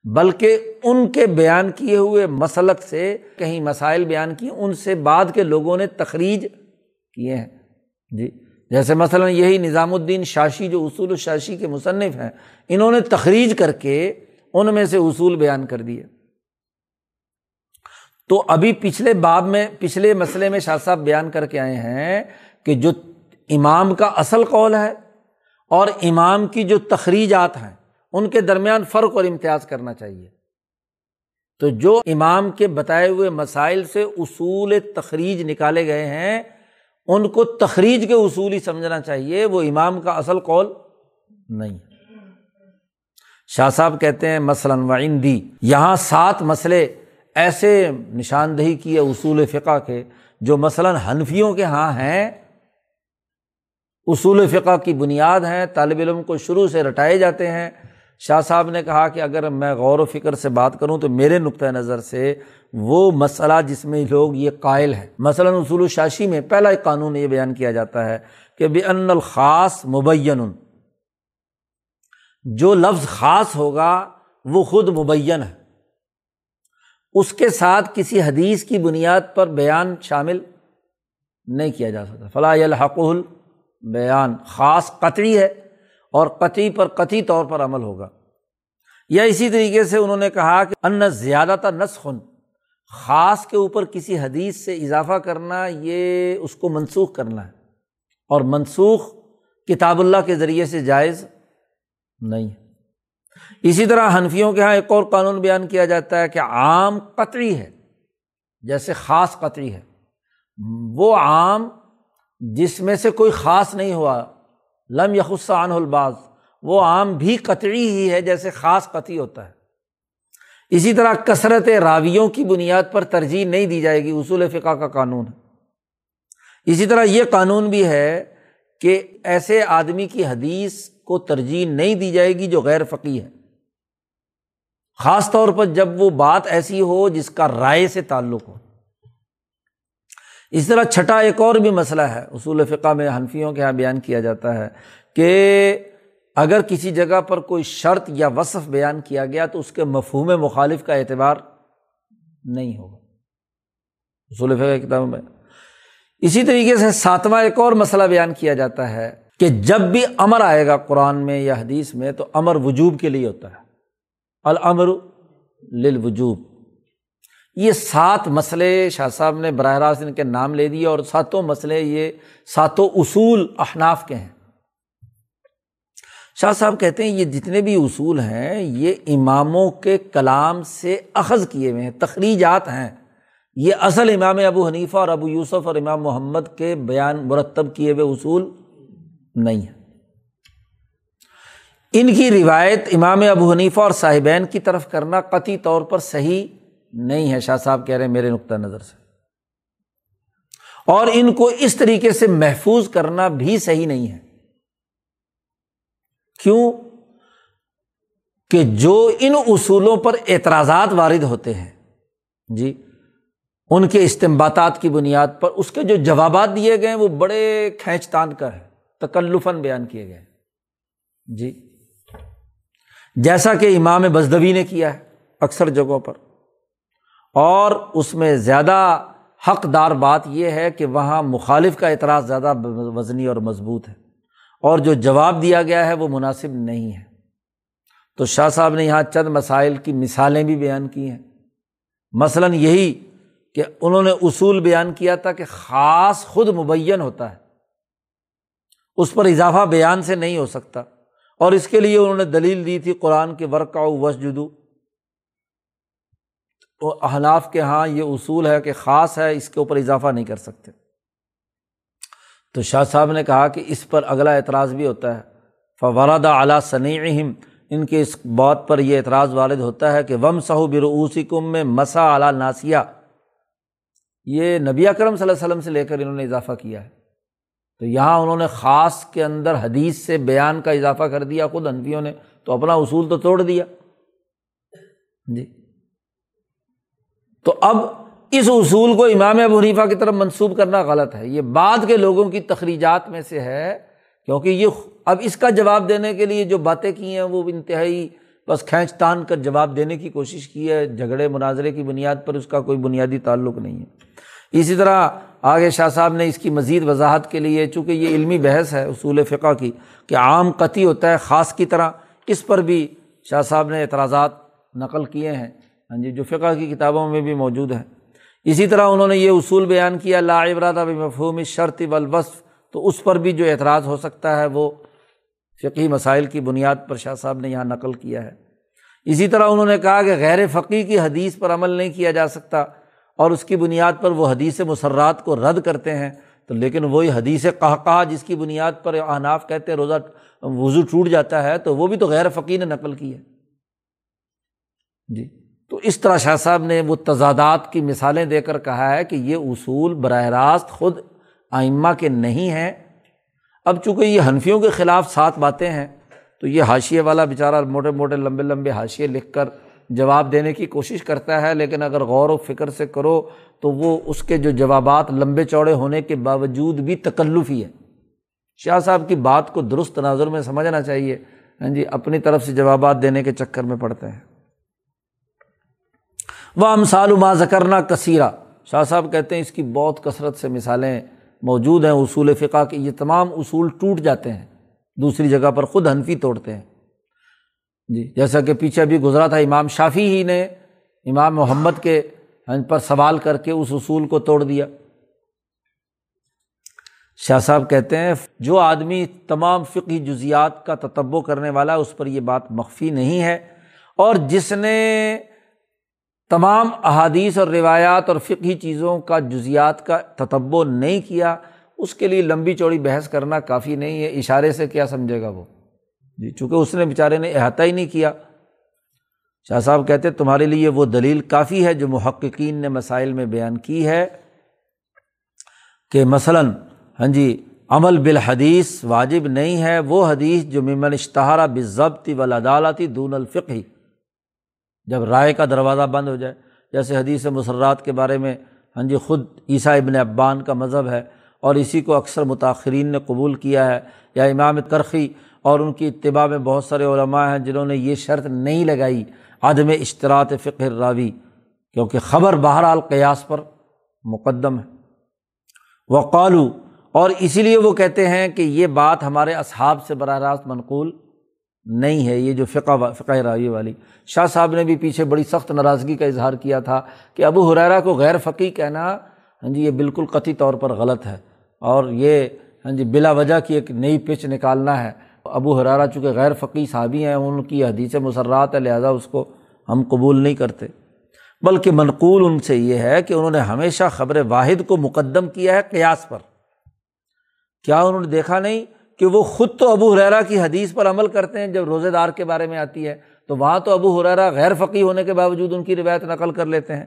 بلکہ ان کے بیان کیے ہوئے مسلک سے کہیں مسائل بیان کیے، ان سے بعد کے لوگوں نے تخریج کیے ہیں۔ جی۔ جیسے مثلاً یہی نظام الدین شاشی جو اصول الشاشی کے مصنف ہیں، انہوں نے تخریج کر کے ان میں سے اصول بیان کر دیے۔ تو ابھی پچھلے باب میں، پچھلے مسئلے میں شاہ صاحب بیان کر کے آئے ہیں کہ جو امام کا اصل قول ہے اور امام کی جو تخریجات ہیں، ان کے درمیان فرق اور امتیاز کرنا چاہیے۔ تو جو امام کے بتائے ہوئے مسائل سے اصول تخریج نکالے گئے ہیں ان کو تخریج کے اصول ہی سمجھنا چاہیے، وہ امام کا اصل قول نہیں۔ شاہ صاحب کہتے ہیں، مثلاً وعندی، یہاں سات مسئلے ایسے نشاندہی کیے اصول فقہ کے جو مثلاً حنفیوں کے ہاں ہیں۔ اصول فقہ کی بنیاد ہیں، طالب علم کو شروع سے رٹائے جاتے ہیں۔ شاہ صاحب نے کہا کہ اگر میں غور و فکر سے بات کروں تو میرے نقطۂ نظر سے وہ مسئلہ جس میں لوگ یہ قائل ہے مثلاً اصول و شاشی میں پہلا ایک قانون یہ بیان کیا جاتا ہے کہ بے ان الخاص مبین، جو لفظ خاص ہوگا وہ خود مبین ہے۔ اس کے ساتھ کسی حدیث کی بنیاد پر بیان شامل نہیں کیا جا سکتا۔ فلاح الحق بیان خاص قطعی ہے اور قطعی پر قطعی طور پر عمل ہوگا۔ یا اسی طریقے سے انہوں نے کہا کہ ان زیادہ تر نسخن خاص کے اوپر کسی حدیث سے اضافہ کرنا، یہ اس کو منسوخ کرنا ہے۔ اور منسوخ کتاب اللہ کے ذریعے سے جائز نہیں ہے۔ اسی طرح حنفیوں کے یہاں ایک اور قانون بیان کیا جاتا ہے کہ عام قطری ہے، جیسے خاص قطعی ہے۔ وہ عام جس میں سے کوئی خاص نہیں ہوا، لم یخصان الباز وہ عام بھی قطعی ہی ہے جیسے خاص قطعی ہوتا ہے۔ اسی طرح کثرت راویوں کی بنیاد پر ترجیح نہیں دی جائے گی، اصول فقہ کا قانون۔ ہے اسی طرح یہ قانون بھی ہے کہ ایسے آدمی کی حدیث کو ترجیح نہیں دی جائے گی جو غیر فقی ہے۔ خاص طور پر جب وہ بات ایسی ہو جس کا رائے سے تعلق ہو۔ اس طرح چھٹا ایک اور بھی مسئلہ ہے، اصول فقہ میں حنفیوں کے یہاں بیان کیا جاتا ہے کہ اگر کسی جگہ پر کوئی شرط یا وصف بیان کیا گیا تو اس کے مفہوم مخالف کا اعتبار نہیں ہوگا۔ اصول فقہ کتابوں میں۔ اسی طریقے سے ساتواں ایک اور مسئلہ بیان کیا جاتا ہے کہ جب بھی امر آئے گا قرآن میں یا حدیث میں تو امر وجوب کے لیے ہوتا ہے۔ الامر للوجوب۔ یہ سات مسئلے شاہ صاحب نے براہ راست ان کے نام لے دیے اور ساتوں مسئلے یہ ساتوں اصول احناف کے ہیں۔ شاہ صاحب کہتے ہیں، یہ جتنے بھی اصول ہیں، یہ اماموں کے کلام سے اخذ کیے ہوئے ہیں، تخریجات ہیں۔ یہ اصل امام ابو حنیفہ اور ابو یوسف اور امام محمد کے بیان مرتب کیے ہوئے اصول نہیں ہیں۔ ان کی روایت امام ابو حنیفہ اور صاحبین کی طرف کرنا قطعی طور پر صحیح نہیں ہے، شاہ صاحب کہہ رہے ہیں میرے نقطۂ نظر سے۔ اور ان کو اس طریقے سے محفوظ کرنا بھی صحیح نہیں ہے۔ کیوں؟ کہ جو ان اصولوں پر اعتراضات وارد ہوتے ہیں جی ان کے استمباتات کی بنیاد پر اس کے جو جوابات دیے گئے ہیں، وہ بڑے کھینچ تان کر ہے تکلفن بیان کیے گئے ہیں جی۔ جیسا کہ امام بزدوی نے کیا ہے اکثر جگہوں پر، اور اس میں زیادہ حقدار بات یہ ہے کہ وہاں مخالف کا اعتراض زیادہ وزنی اور مضبوط ہے۔ اور جو جواب دیا گیا ہے وہ مناسب نہیں ہے۔ تو شاہ صاحب نے یہاں چند مسائل کی مثالیں بھی بیان کی ہیں۔ مثلاً یہی کہ انہوں نے اصول بیان کیا تھا کہ خاص خود مبین ہوتا ہے۔ اس پر اضافہ بیان سے نہیں ہو سکتا۔ اور اس کے لیے انہوں نے دلیل دی تھی قرآن کے ورکا وسجدو۔ تو احناف کے یہاں یہ اصول ہے کہ خاص ہے، اس کے اوپر اضافہ نہیں کر سکتے۔ تو شاہ صاحب نے کہا کہ اس پر اگلا اعتراض بھی ہوتا ہے۔ فوراد اعلیٰ صنع ان کے اس بات پر یہ اعتراض والد ہوتا ہے کہ وم صحو بروسی کم میں مسا اعلیٰ ناسیہ یہ نبی اکرم صلی اللہ علیہ وسلم سے لے کر انہوں نے اضافہ کیا ہے۔ تو یہاں انہوں نے خاص کے اندر حدیث سے بیان کا اضافہ کر دیا، خود انفیوں نے تو اپنا اصول تو توڑ دیا۔ جی۔ تو اب اس اصول کو امام ابو حنیفہ کی طرف منسوب کرنا غلط ہے۔ یہ بعد کے لوگوں کی تخریجات میں سے ہے، کیونکہ یہ اب اس کا جواب دینے کے لیے جو باتیں کی ہیں، وہ انتہائی بس کھینچ تان کر جواب دینے کی کوشش کی ہے۔ جھگڑے، مناظرے کی بنیاد پر اس کا کوئی بنیادی تعلق نہیں ہے۔ اسی طرح آگے شاہ صاحب نے اس کی مزید وضاحت کے لیے، چونکہ یہ علمی بحث ہے اصول فقہ کی، کہ عام قطعی ہوتا ہے خاص کی طرح۔ اس پر بھی شاہ صاحب نے اعتراضات نقل کیے ہیں۔ ہاں جی جو فقہ کی کتابوں میں بھی موجود ہے اسی طرح انہوں نے یہ اصول بیان کیا، لا عبرات اب مفہوم شرط والوصف، تو اس پر بھی جو اعتراض ہو سکتا ہے وہ فقی مسائل کی بنیاد پر شاہ صاحب نے یہاں نقل کیا ہے۔ اسی طرح انہوں نے کہا کہ غیر فقی کی حدیث پر عمل نہیں کیا جا سکتا، اور اس کی بنیاد پر وہ حدیث مسرات کو رد کرتے ہیں۔ تو لیکن وہی حدیث کہا جس کی بنیاد پر اناف کہتے ہیں روزہ وضو ٹوٹ جاتا ہے، تو وہ بھی تو غیر فقیر نے نقل کی ہے۔ جی۔ تو اس طرح شاہ صاحب نے وہ تضادات کی مثالیں دے کر کہا ہے کہ یہ اصول براہ راست خود آئمہ کے نہیں ہیں۔ اب چونکہ یہ حنفیوں کے خلاف سات باتیں ہیں، تو یہ حاشیے والا بیچارہ موٹے موٹے لمبے لمبے حاشیے لکھ کر جواب دینے کی کوشش کرتا ہے، لیکن اگر غور و فکر سے کرو تو وہ اس کے جو جوابات لمبے چوڑے ہونے کے باوجود بھی تکلف ہی ہے شاہ صاحب کی بات کو درست تناظر میں سمجھنا چاہیے۔ ہاں جی اپنی طرف سے جوابات دینے کے چکر میں پڑتے ہیں۔ وہ امسال ما ذکرنا کثیرہ شاہ صاحب کہتے ہیں اس کی بہت کثرت سے مثالیں موجود ہیں اصول فقہ کے یہ تمام اصول ٹوٹ جاتے ہیں۔ دوسری جگہ پر خود حنفی توڑتے ہیں۔ جی جیسا کہ پیچھے بھی گزرا تھا، امام شافی ہی نے امام محمد کے پر سوال کر کے اس اصول کو توڑ دیا۔ شاہ صاحب کہتے ہیں، جو آدمی تمام فقی جزیات کا تتبع کرنے والا، اس پر یہ بات مخفی نہیں ہے۔ اور جس نے تمام احادیث اور روایات اور فقی چیزوں کا جزیات کا تتبو نہیں کیا، اس کے لیے لمبی چوڑی بحث کرنا کافی نہیں ہے۔ اشارے سے کیا سمجھے گا وہ؟ جی چونکہ اس نے بیچارے نے احاطہ ہی نہیں کیا۔ شاہ صاحب کہتے تمہارے لیے وہ دلیل کافی ہے جو محققین نے مسائل میں بیان کی ہے کہ مثلاً ہاں جی عمل بالحدیث واجب نہیں ہے۔ وہ حدیث جو ممن اشتہارہ بضبطی ولادالتی دون الفقی جب رائے کا دروازہ بند ہو جائے۔ جیسے حدیث مسرات کے بارے میں ہاں جی خود عیسیٰ ابن ابان کا مذہب ہے اور اسی کو اکثر متاثرین نے قبول کیا ہے۔ یا امام کرخی اور ان کی اتباع میں بہت سارے علماء ہیں جنہوں نے یہ شرط نہیں لگائی، عدم اشتراط فقر راوی کیونکہ خبر بہرحال قیاس پر مقدم ہے۔ وقالو، اور اسی لیے وہ کہتے ہیں کہ یہ بات ہمارے اصحاب سے براہ راست منقول نہیں ہے یہ جو فقہ فقہ راوی والی۔ شاہ صاحب نے بھی پیچھے بڑی سخت ناراضگی کا اظہار کیا تھا کہ ابو حریرا کو غیر فقی کہنا ہاں جی یہ بالکل قطعی طور پر غلط ہے۔ اور یہ ہاں جی بلا وجہ کی ایک نئی پچ نکالنا ہے۔ ابو حرارہ چونکہ غیر فقی صحابی ہیں، ان کی حدیث مسرات ہے، لہٰذا اس کو ہم قبول نہیں کرتے۔ بلکہ منقول ان سے یہ ہے کہ انہوں نے ہمیشہ خبر واحد کو مقدم کیا ہے قیاس پر۔ کیا انہوں نے دیکھا نہیں؟ کہ وہ خود تو ابو حرارا کی حدیث پر عمل کرتے ہیں، جب روزے دار کے بارے میں آتی ہے، تو وہاں تو ابو حرارا غیر فقی ہونے کے باوجود ان کی روایت نقل کر لیتے ہیں۔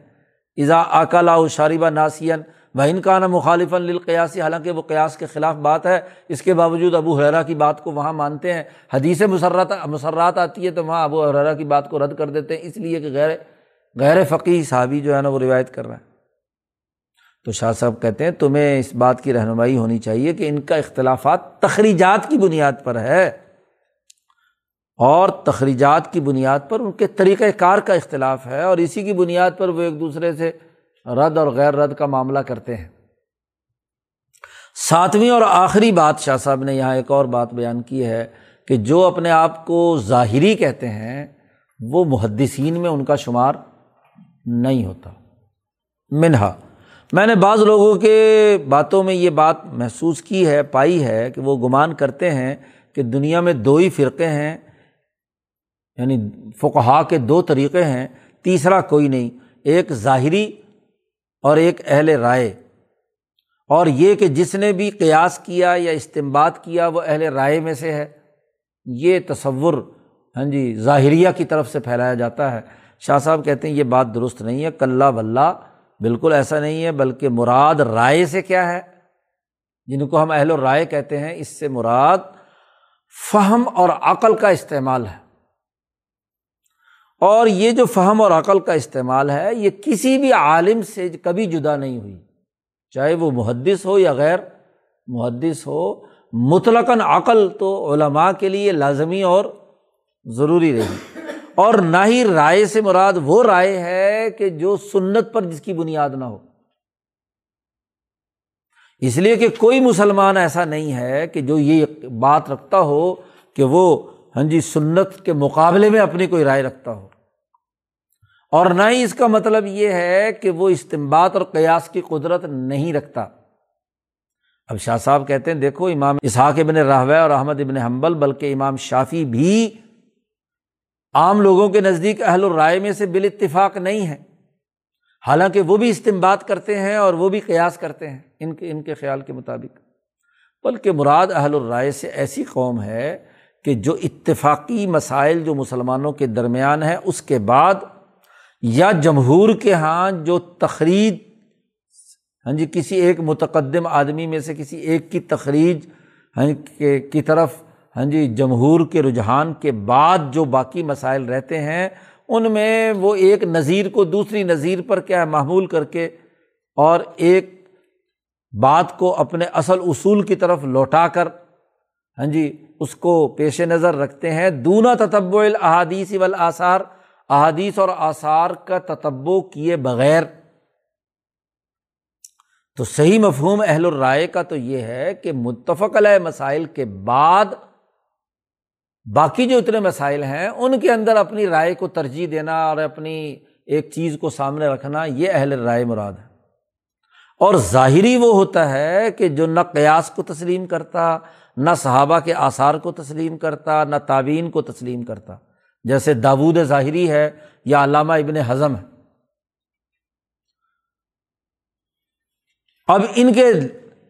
ایزا آکلا شاربہ ناسین بہن کا نا مخالف للقیاسی حالانکہ وہ قیاس کے خلاف بات ہے، اس کے باوجود ابو حرا کی بات کو وہاں مانتے ہیں۔ حدیث مسرات مسرات آتی ہے تو وہاں ابو حرا کی بات کو رد کر دیتے ہیں، اس لیے کہ غیر غیر فقی صحابی جو ہے نا وہ روایت کر رہا ہے تو شاہ صاحب کہتے ہیں، تمہیں اس بات کی رہنمائی ہونی چاہیے کہ ان کا اختلافات تخریجات کی بنیاد پر ہے اور تخریجات کی بنیاد پر ان کے طریقۂ کار کا اختلاف ہے اور اسی کی بنیاد پر وہ ایک دوسرے سے رد اور غیر رد کا معاملہ کرتے ہیں۔ ساتویں اور آخری بات شاہ صاحب نے یہاں ایک اور بات بیان کی ہے کہ جو اپنے آپ کو ظاہری کہتے ہیں، وہ محدثین میں ان کا شمار نہیں ہوتا۔ منہا میں نے بعض لوگوں کے باتوں میں یہ بات محسوس کی ہے، پائی ہے کہ وہ گمان کرتے ہیں کہ دنیا میں دو ہی فرقے ہیں یعنی فقہا کے دو طریقے ہیں، تیسرا کوئی نہیں، ایک ظاہری اور ایک اہل رائے۔ اور یہ کہ جس نے بھی قیاس کیا یا استمباد کیا وہ اہل رائے میں سے ہے۔ یہ تصور ہاں جی ظاہریہ کی طرف سے پھیلایا جاتا ہے۔ شاہ صاحب کہتے ہیں یہ بات درست نہیں ہے کلّہ بلّہ بالکل ایسا نہیں ہے، بلکہ مراد رائے سے کیا ہے؟ جن کو ہم اہل و رائے کہتے ہیں، اس سے مراد فہم اور عقل کا استعمال ہے۔ اور یہ جو فہم اور عقل کا استعمال ہے، یہ کسی بھی عالم سے کبھی جدا نہیں ہوئی۔ چاہے وہ محدث ہو یا غیر محدث ہو، مطلقاً عقل تو علماء کے لیے لازمی اور ضروری رہی۔ اور نہ ہی رائے سے مراد وہ رائے ہے کہ جو سنت پر جس کی بنیاد نہ ہو۔ اس لیے کہ کوئی مسلمان ایسا نہیں ہے کہ جو یہ بات رکھتا ہو کہ وہ ہاں جی سنت کے مقابلے میں اپنی کوئی رائے رکھتا ہو۔ اور نہ ہی اس کا مطلب یہ ہے کہ وہ استمباد اور قیاس کی قدرت نہیں رکھتا۔ اب شاہ صاحب کہتے ہیں، دیکھو امام اسحاق ابن راہو اور احمد ابن حمبل بلکہ امام شافی بھی عام لوگوں کے نزدیک اہل الرائے میں سے بال اتفاق نہیں ہے۔ حالانکہ وہ بھی استمباد کرتے ہیں اور وہ بھی قیاس کرتے ہیں ان کے ان کے خیال کے مطابق۔ بلکہ مراد اہل الرائے سے ایسی قوم ہے کہ جو اتفاقی مسائل جو مسلمانوں کے درمیان ہے اس کے بعد یا جمہور کے یہاں جو تقریر ہاں جی کسی ایک متقدم آدمی میں سے کسی ایک کی تقریج ہاں جی، کی طرف ہاں جی جمہور کے رجحان کے بعد جو باقی مسائل رہتے ہیں، ان میں وہ ایک نظیر کو دوسری نظیر پر کیا ہے معمول کر کے اور ایک بات کو اپنے اصل اصول کی طرف لوٹا کر ہاں جی اس کو پیش نظر رکھتے ہیں۔ دونا تتب الحادیث آثار احادیث اور آثار کا تتبو کیے بغیر۔ تو صحیح مفہوم اہل الرائے کا تو یہ ہے کہ متفق علیہ مسائل کے بعد باقی جو اتنے مسائل ہیں، ان کے اندر اپنی رائے کو ترجیح دینا اور اپنی ایک چیز کو سامنے رکھنا، یہ اہل رائے مراد ہے۔ اور ظاہری وہ ہوتا ہے کہ جو نہ قیاس کو تسلیم کرتا، نہ صحابہ کے آثار کو تسلیم کرتا، نہ تعوین کو تسلیم کرتا۔ جیسے داود ظاہری ہے یا علامہ ابن حضم ہے۔ اب ان کے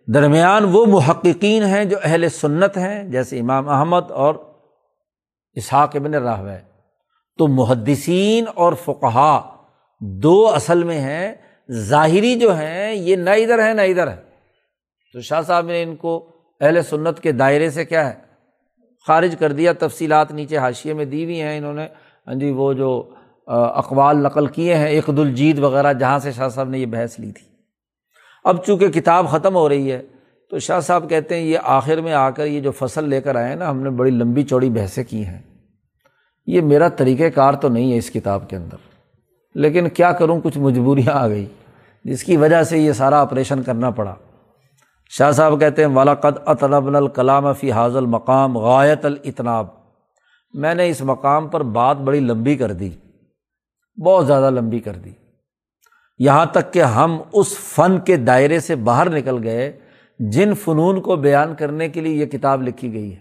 درمیان وہ محققین ہیں جو اہل سنت ہیں، جیسے امام احمد اور اسحاق ابن راہ تو محدثین اور فقہا دو اصل میں ہیں، ظاہری جو ہیں، یہ نہ ادھر ہے نہ ادھر ہے تو شاہ صاحب نے ان کو اہل سنت کے دائرے سے کیا ہے؟ خارج کر دیا، تفصیلات نیچے حاشیے میں دی ہوئی ہیں انہوں نے۔ ہاں جی وہ جو اقوال نقل کیے ہیں، اقد الجید وغیرہ، جہاں سے شاہ صاحب نے یہ بحث لی تھی۔ اب چونکہ کتاب ختم ہو رہی ہے تو شاہ صاحب کہتے ہیں یہ آخر میں آ کر یہ جو فصل لے کر آئے نا، ہم نے بڑی لمبی چوڑی بحثیں کی ہیں۔ یہ میرا طریقۂ کار تو نہیں ہے اس کتاب کے اندر۔ لیکن کیا کروں، کچھ مجبوریاں آ گئی۔ جس کی وجہ سے یہ سارا آپریشن کرنا پڑا۔ شاہ صاحب کہتے ہیں والاقد اطلب الکلام فی حاضل مقام غایت الطناب میں نے اس مقام پر بات بڑی لمبی کر دی، بہت زیادہ لمبی کر دی۔ یہاں تک کہ ہم اس فن کے دائرے سے باہر نکل گئے جن فنون کو بیان کرنے کے لیے یہ کتاب لکھی گئی ہے۔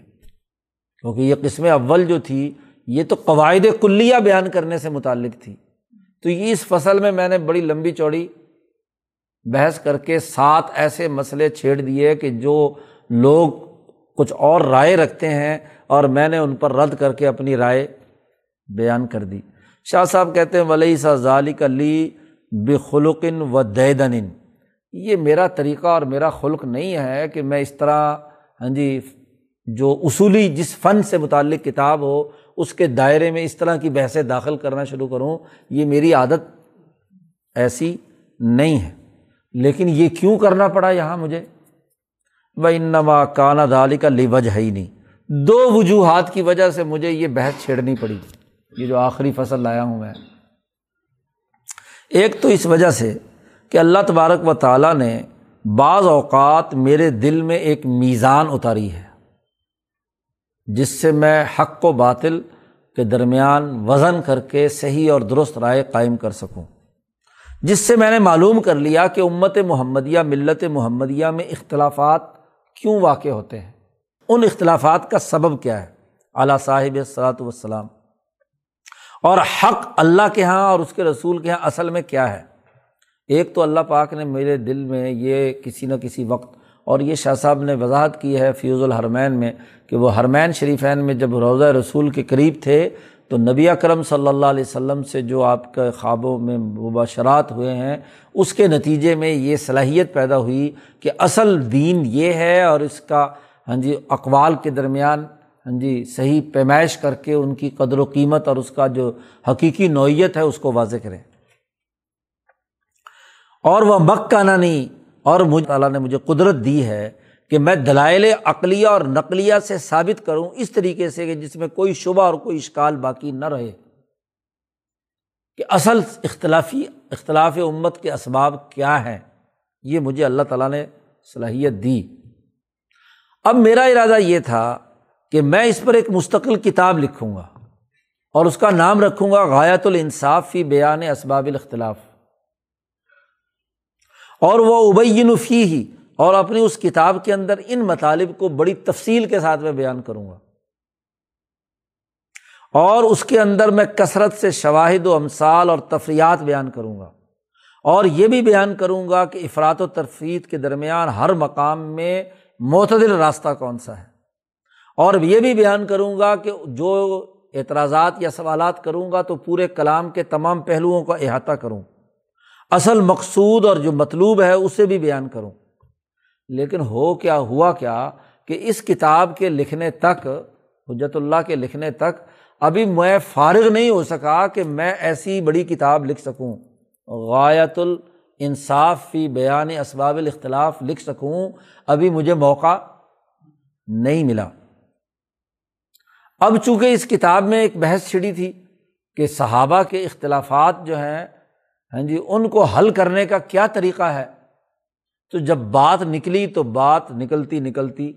کیونکہ یہ قسم اول جو تھی، یہ تو قواعد کلیہ بیان کرنے سے متعلق تھی۔ تو یہ اس فصل میں میں نے بڑی لمبی چوڑی بحث کر کے سات ایسے مسئلے چھیڑ دیے کہ جو لوگ کچھ اور رائے رکھتے ہیں اور میں نے ان پر رد کر کے اپنی رائے بیان کر دی۔ شاہ صاحب کہتے ہیں ولی سا ظالق علی بخلقن و دیدن یہ میرا طریقہ اور میرا خلق نہیں ہے کہ میں اس طرح ہاں جی جو اصولی جس فن سے متعلق کتاب ہو، اس کے دائرے میں اس طرح کی بحثیں داخل کرنا شروع کروں، یہ میری عادت ایسی نہیں ہے۔ لیکن یہ کیوں کرنا پڑا یہاں مجھے؟ وہ انما کانا دالی کا لیوج ہے ہی نہیں دو وجوہات کی وجہ سے مجھے یہ بحث چھیڑنی پڑی۔ یہ جو آخری فصل لایا ہوں میں۔ ایک تو اس وجہ سے کہ اللہ تبارک و تعالیٰ نے بعض اوقات میرے دل میں ایک میزان اتاری ہے، جس سے میں حق و باطل کے درمیان وزن کر کے صحیح اور درست رائے قائم کر سکوں۔ جس سے میں نے معلوم کر لیا کہ امت محمدیہ، ملت محمدیہ میں اختلافات کیوں واقع ہوتے ہیں۔ ان اختلافات کا سبب کیا ہے؟ اعلیٰ صاحب صلاحت وسلام اور حق اللہ کے یہاں اور اس کے رسول کے یہاں اصل میں کیا ہے؟ ایک تو اللہ پاک نے میرے دل میں یہ کسی نہ کسی وقت اور یہ شاہ صاحب نے وضاحت کی ہے فیوز الحرمین میں کہ وہ حرمین شریفین میں جب روضہ رسول کے قریب تھے تو نبی اکرم صلی اللہ علیہ وسلم سے جو آپ کے خوابوں میں مباشرات ہوئے ہیں، اس کے نتیجے میں یہ صلاحیت پیدا ہوئی کہ اصل دین یہ ہے اور اس کا ہاں جی اقوال کے درمیان ہاں جی صحیح پیمائش کر کے ان کی قدر و قیمت اور اس کا جو حقیقی نوعیت ہے، اس کو واضح کریں۔ اور وہ مکہ نہ نہیں۔ اور مجھ تعالیٰ نے مجھے قدرت دی ہے کہ میں دلائل عقلیہ اور نقلیہ سے ثابت کروں اس طریقے سے کہ جس میں کوئی شبہ اور کوئی اشکال باقی نہ رہے۔ کہ اصل اختلافی، اختلاف امت کے اسباب کیا ہیں، یہ مجھے اللہ تعالیٰ نے صلاحیت دی۔ اب میرا ارادہ یہ تھا کہ میں اس پر ایک مستقل کتاب لکھوں گا اور اس کا نام رکھوں گا غایت الانصاف فی بیان اسباب الاختلاف۔ اور وہ ابین فی ہی اور اپنی اس کتاب کے اندر ان مطالب کو بڑی تفصیل کے ساتھ میں بیان کروں گا۔ اور اس کے اندر میں کثرت سے شواہد و امثال اور تفریحات بیان کروں گا۔ اور یہ بھی بیان کروں گا کہ افراد و ترفید کے درمیان ہر مقام میں معتدل راستہ کون سا ہے۔ اور یہ بھی بیان کروں گا کہ جو اعتراضات یا سوالات کروں گا تو پورے کلام کے تمام پہلوؤں کا احاطہ کروں۔ اصل مقصود اور جو مطلوب ہے اسے بھی بیان کروں۔ لیکن ہو کیا ہوا کیا کہ اس کتاب کے لکھنے تک، حجت اللہ کے لکھنے تک ابھی میں فارغ نہیں ہو سکا کہ میں ایسی بڑی کتاب لکھ سکوں۔ غایت الانصاف فی بیان اسباب الاختلاف لکھ سکوں۔ ابھی مجھے موقع نہیں ملا۔ اب چونکہ اس کتاب میں ایک بحث چھڑی تھی کہ صحابہ کے اختلافات جو ہیں ہاں جی ان کو حل کرنے کا کیا طریقہ ہے؟ تو جب بات نکلی تو بات نکلتی نکلتی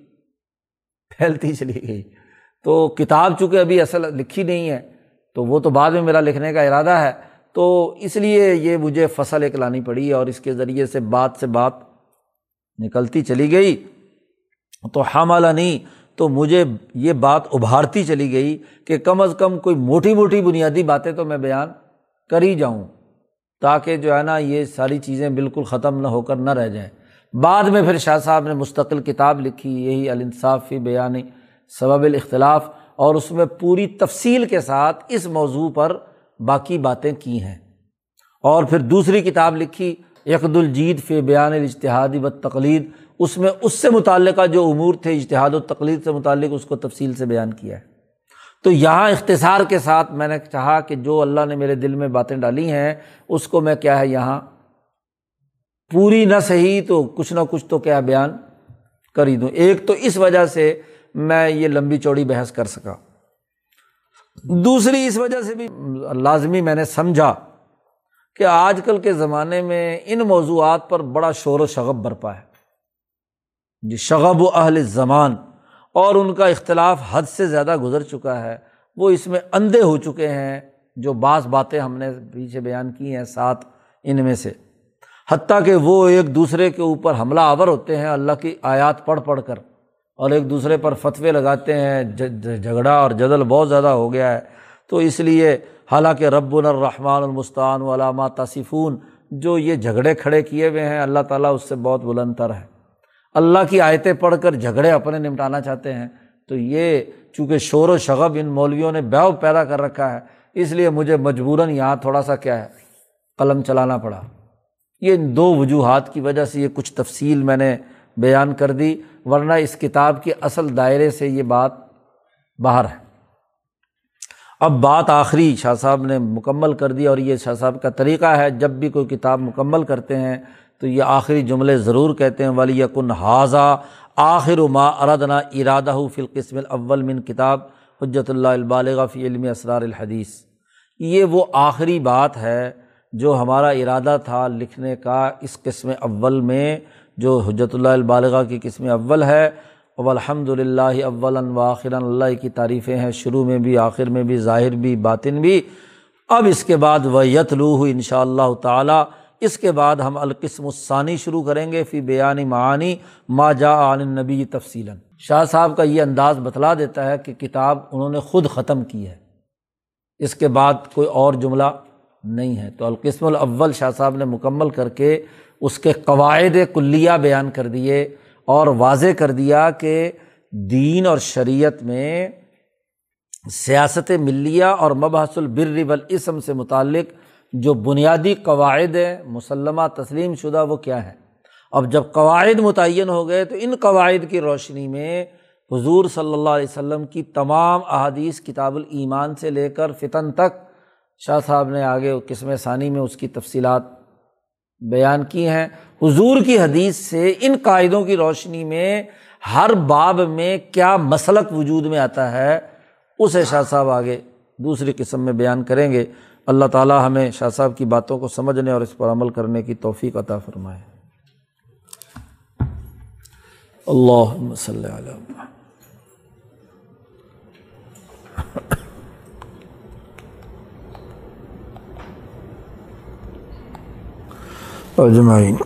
پھیلتی چلی گئی۔ تو کتاب چونکہ ابھی اصل لکھی نہیں ہے، تو وہ تو بعد میں میرا لکھنے کا ارادہ ہے۔ تو اس لیے یہ مجھے فصل ایک لانی پڑی اور اس کے ذریعے سے بات سے بات نکلتی چلی گئی۔ تو حاملہ نہیں، تو مجھے یہ بات ابھارتی چلی گئی کہ کم از کم کوئی موٹی موٹی بنیادی باتیں تو میں بیان کر ہی جاؤں۔ تاکہ جو ہے نا یہ ساری چیزیں بالکل ختم نہ ہو کر نہ رہ جائیں۔ بعد میں پھر شاہ صاحب نے مستقل کتاب لکھی، یہی الانصافی بیانی سبب الاختلاف، اور اس میں پوری تفصیل کے ساتھ اس موضوع پر باقی باتیں کی ہیں۔ اور پھر دوسری کتاب لکھی یکد الجید فی بیان اجتہادی و تقلید اس میں اس سے متعلقہ جو امور تھے، اجتہاد و تقلید سے متعلق، اس کو تفصیل سے بیان کیا ہے۔ تو یہاں اختصار کے ساتھ میں نے چاہا کہ جو اللہ نے میرے دل میں باتیں ڈالی ہیں، اس کو میں کیا ہے یہاں؟ پوری نہ صحیح تو کچھ نہ کچھ تو کیا بیان کر ہی دوں۔ ایک تو اس وجہ سے میں یہ لمبی چوڑی بحث کر سکا۔ دوسری، اس وجہ سے بھی لازمی میں نے سمجھا کہ آج کل کے زمانے میں ان موضوعات پر بڑا شور و شغب برپا ہے۔ جی شغب و اہل زمان۔ اور ان کا اختلاف حد سے زیادہ گزر چکا ہے۔ وہ اس میں اندھے ہو چکے ہیں، جو بعض باتیں ہم نے پیچھے بیان کی ہیں ساتھ ان میں سے۔ حتیٰ کہ وہ ایک دوسرے کے اوپر حملہ آور ہوتے ہیں، اللہ کی آیات پڑھ پڑھ کر۔ اور ایک دوسرے پر فتوے لگاتے ہیں جھگڑا اور جدل بہت زیادہ ہو گیا ہے۔ تو اس لیے حالانکہ رب الرحمٰن المستان علامہ تصفون، جو یہ جھگڑے کھڑے کیے ہوئے ہیں، اللہ تعالیٰ اس سے بہت بلند تر ہے۔ اللہ کی آیتیں پڑھ کر جھگڑے اپنے نمٹانا چاہتے ہیں، تو یہ چونکہ شور و شغب ان مولویوں نے بیو پیدا کر رکھا ہے، اس لیے مجھے مجبوراً یہاں تھوڑا سا کیا ہے، قلم چلانا پڑا۔ یہ ان دو وجوہات کی وجہ سے یہ کچھ تفصیل میں نے بیان کر دی، ورنہ اس کتاب کے اصل دائرے سے یہ بات باہر ہے۔ اب بات آخری شاہ صاحب نے مکمل کر دی اور یہ شاہ صاحب کا طریقہ ہے، جب بھی کوئی کتاب مکمل کرتے ہیں تو یہ آخری جملے ضرور کہتے ہیں، ولی یقن حاضہ آخر ما اردنا ارادہ فی القسم الاول من کتاب حجت اللہ البالغ فی علم اسرار الحدیث۔ یہ وہ آخری بات ہے جو ہمارا ارادہ تھا لکھنے کا اس قسم اول میں، جو حجت اللہ البالغ کی قسم اول ہے۔ الحمد للہ اول واخر اللہ کی تعریفیں ہیں، شروع میں بھی، آخر میں بھی، ظاہر بھی، باطن بھی۔ اب اس کے بعد وہ یتلوح ان شاء اللہ تعالیٰ اس کے بعد ہم القسم الثانی شروع کریں گے، فی بیانی معانی ما جا عن نبی تفصیل شاہ صاحب کا یہ انداز بتلا دیتا ہے کہ کتاب انہوں نے خود ختم کی ہے۔ اس کے بعد کوئی اور جملہ نہیں ہے۔ تو القسم الاول شاہ صاحب نے مکمل کر کے اس کے قواعد کلیہ بیان کر دیے اور واضح کر دیا کہ دین اور شریعت میں سیاست ملیہ اور مبحث البر والاسم سے متعلق جو بنیادی قواعد ہیں، مسلمہ تسلیم شدہ وہ کیا ہے؟ اب جب قواعد متعین ہو گئے تو ان قواعد کی روشنی میں حضور صلی اللہ علیہ وسلم کی تمام احادیث کتاب الایمان سے لے کر فتن تک شاہ صاحب نے آگے قسم ثانی میں اس کی تفصیلات بیان کی ہیں۔ حضور کی حدیث سے ان قاعدوں کی روشنی میں ہر باب میں کیا مسلک وجود میں آتا ہے، اسے شاہ صاحب آگے دوسری قسم میں بیان کریں گے۔ اللہ تعالیٰ ہمیں شاہ صاحب کی باتوں کو سمجھنے اور اس پر عمل کرنے کی توفیق عطا فرمائے۔ اللہ مسل اجمعین۔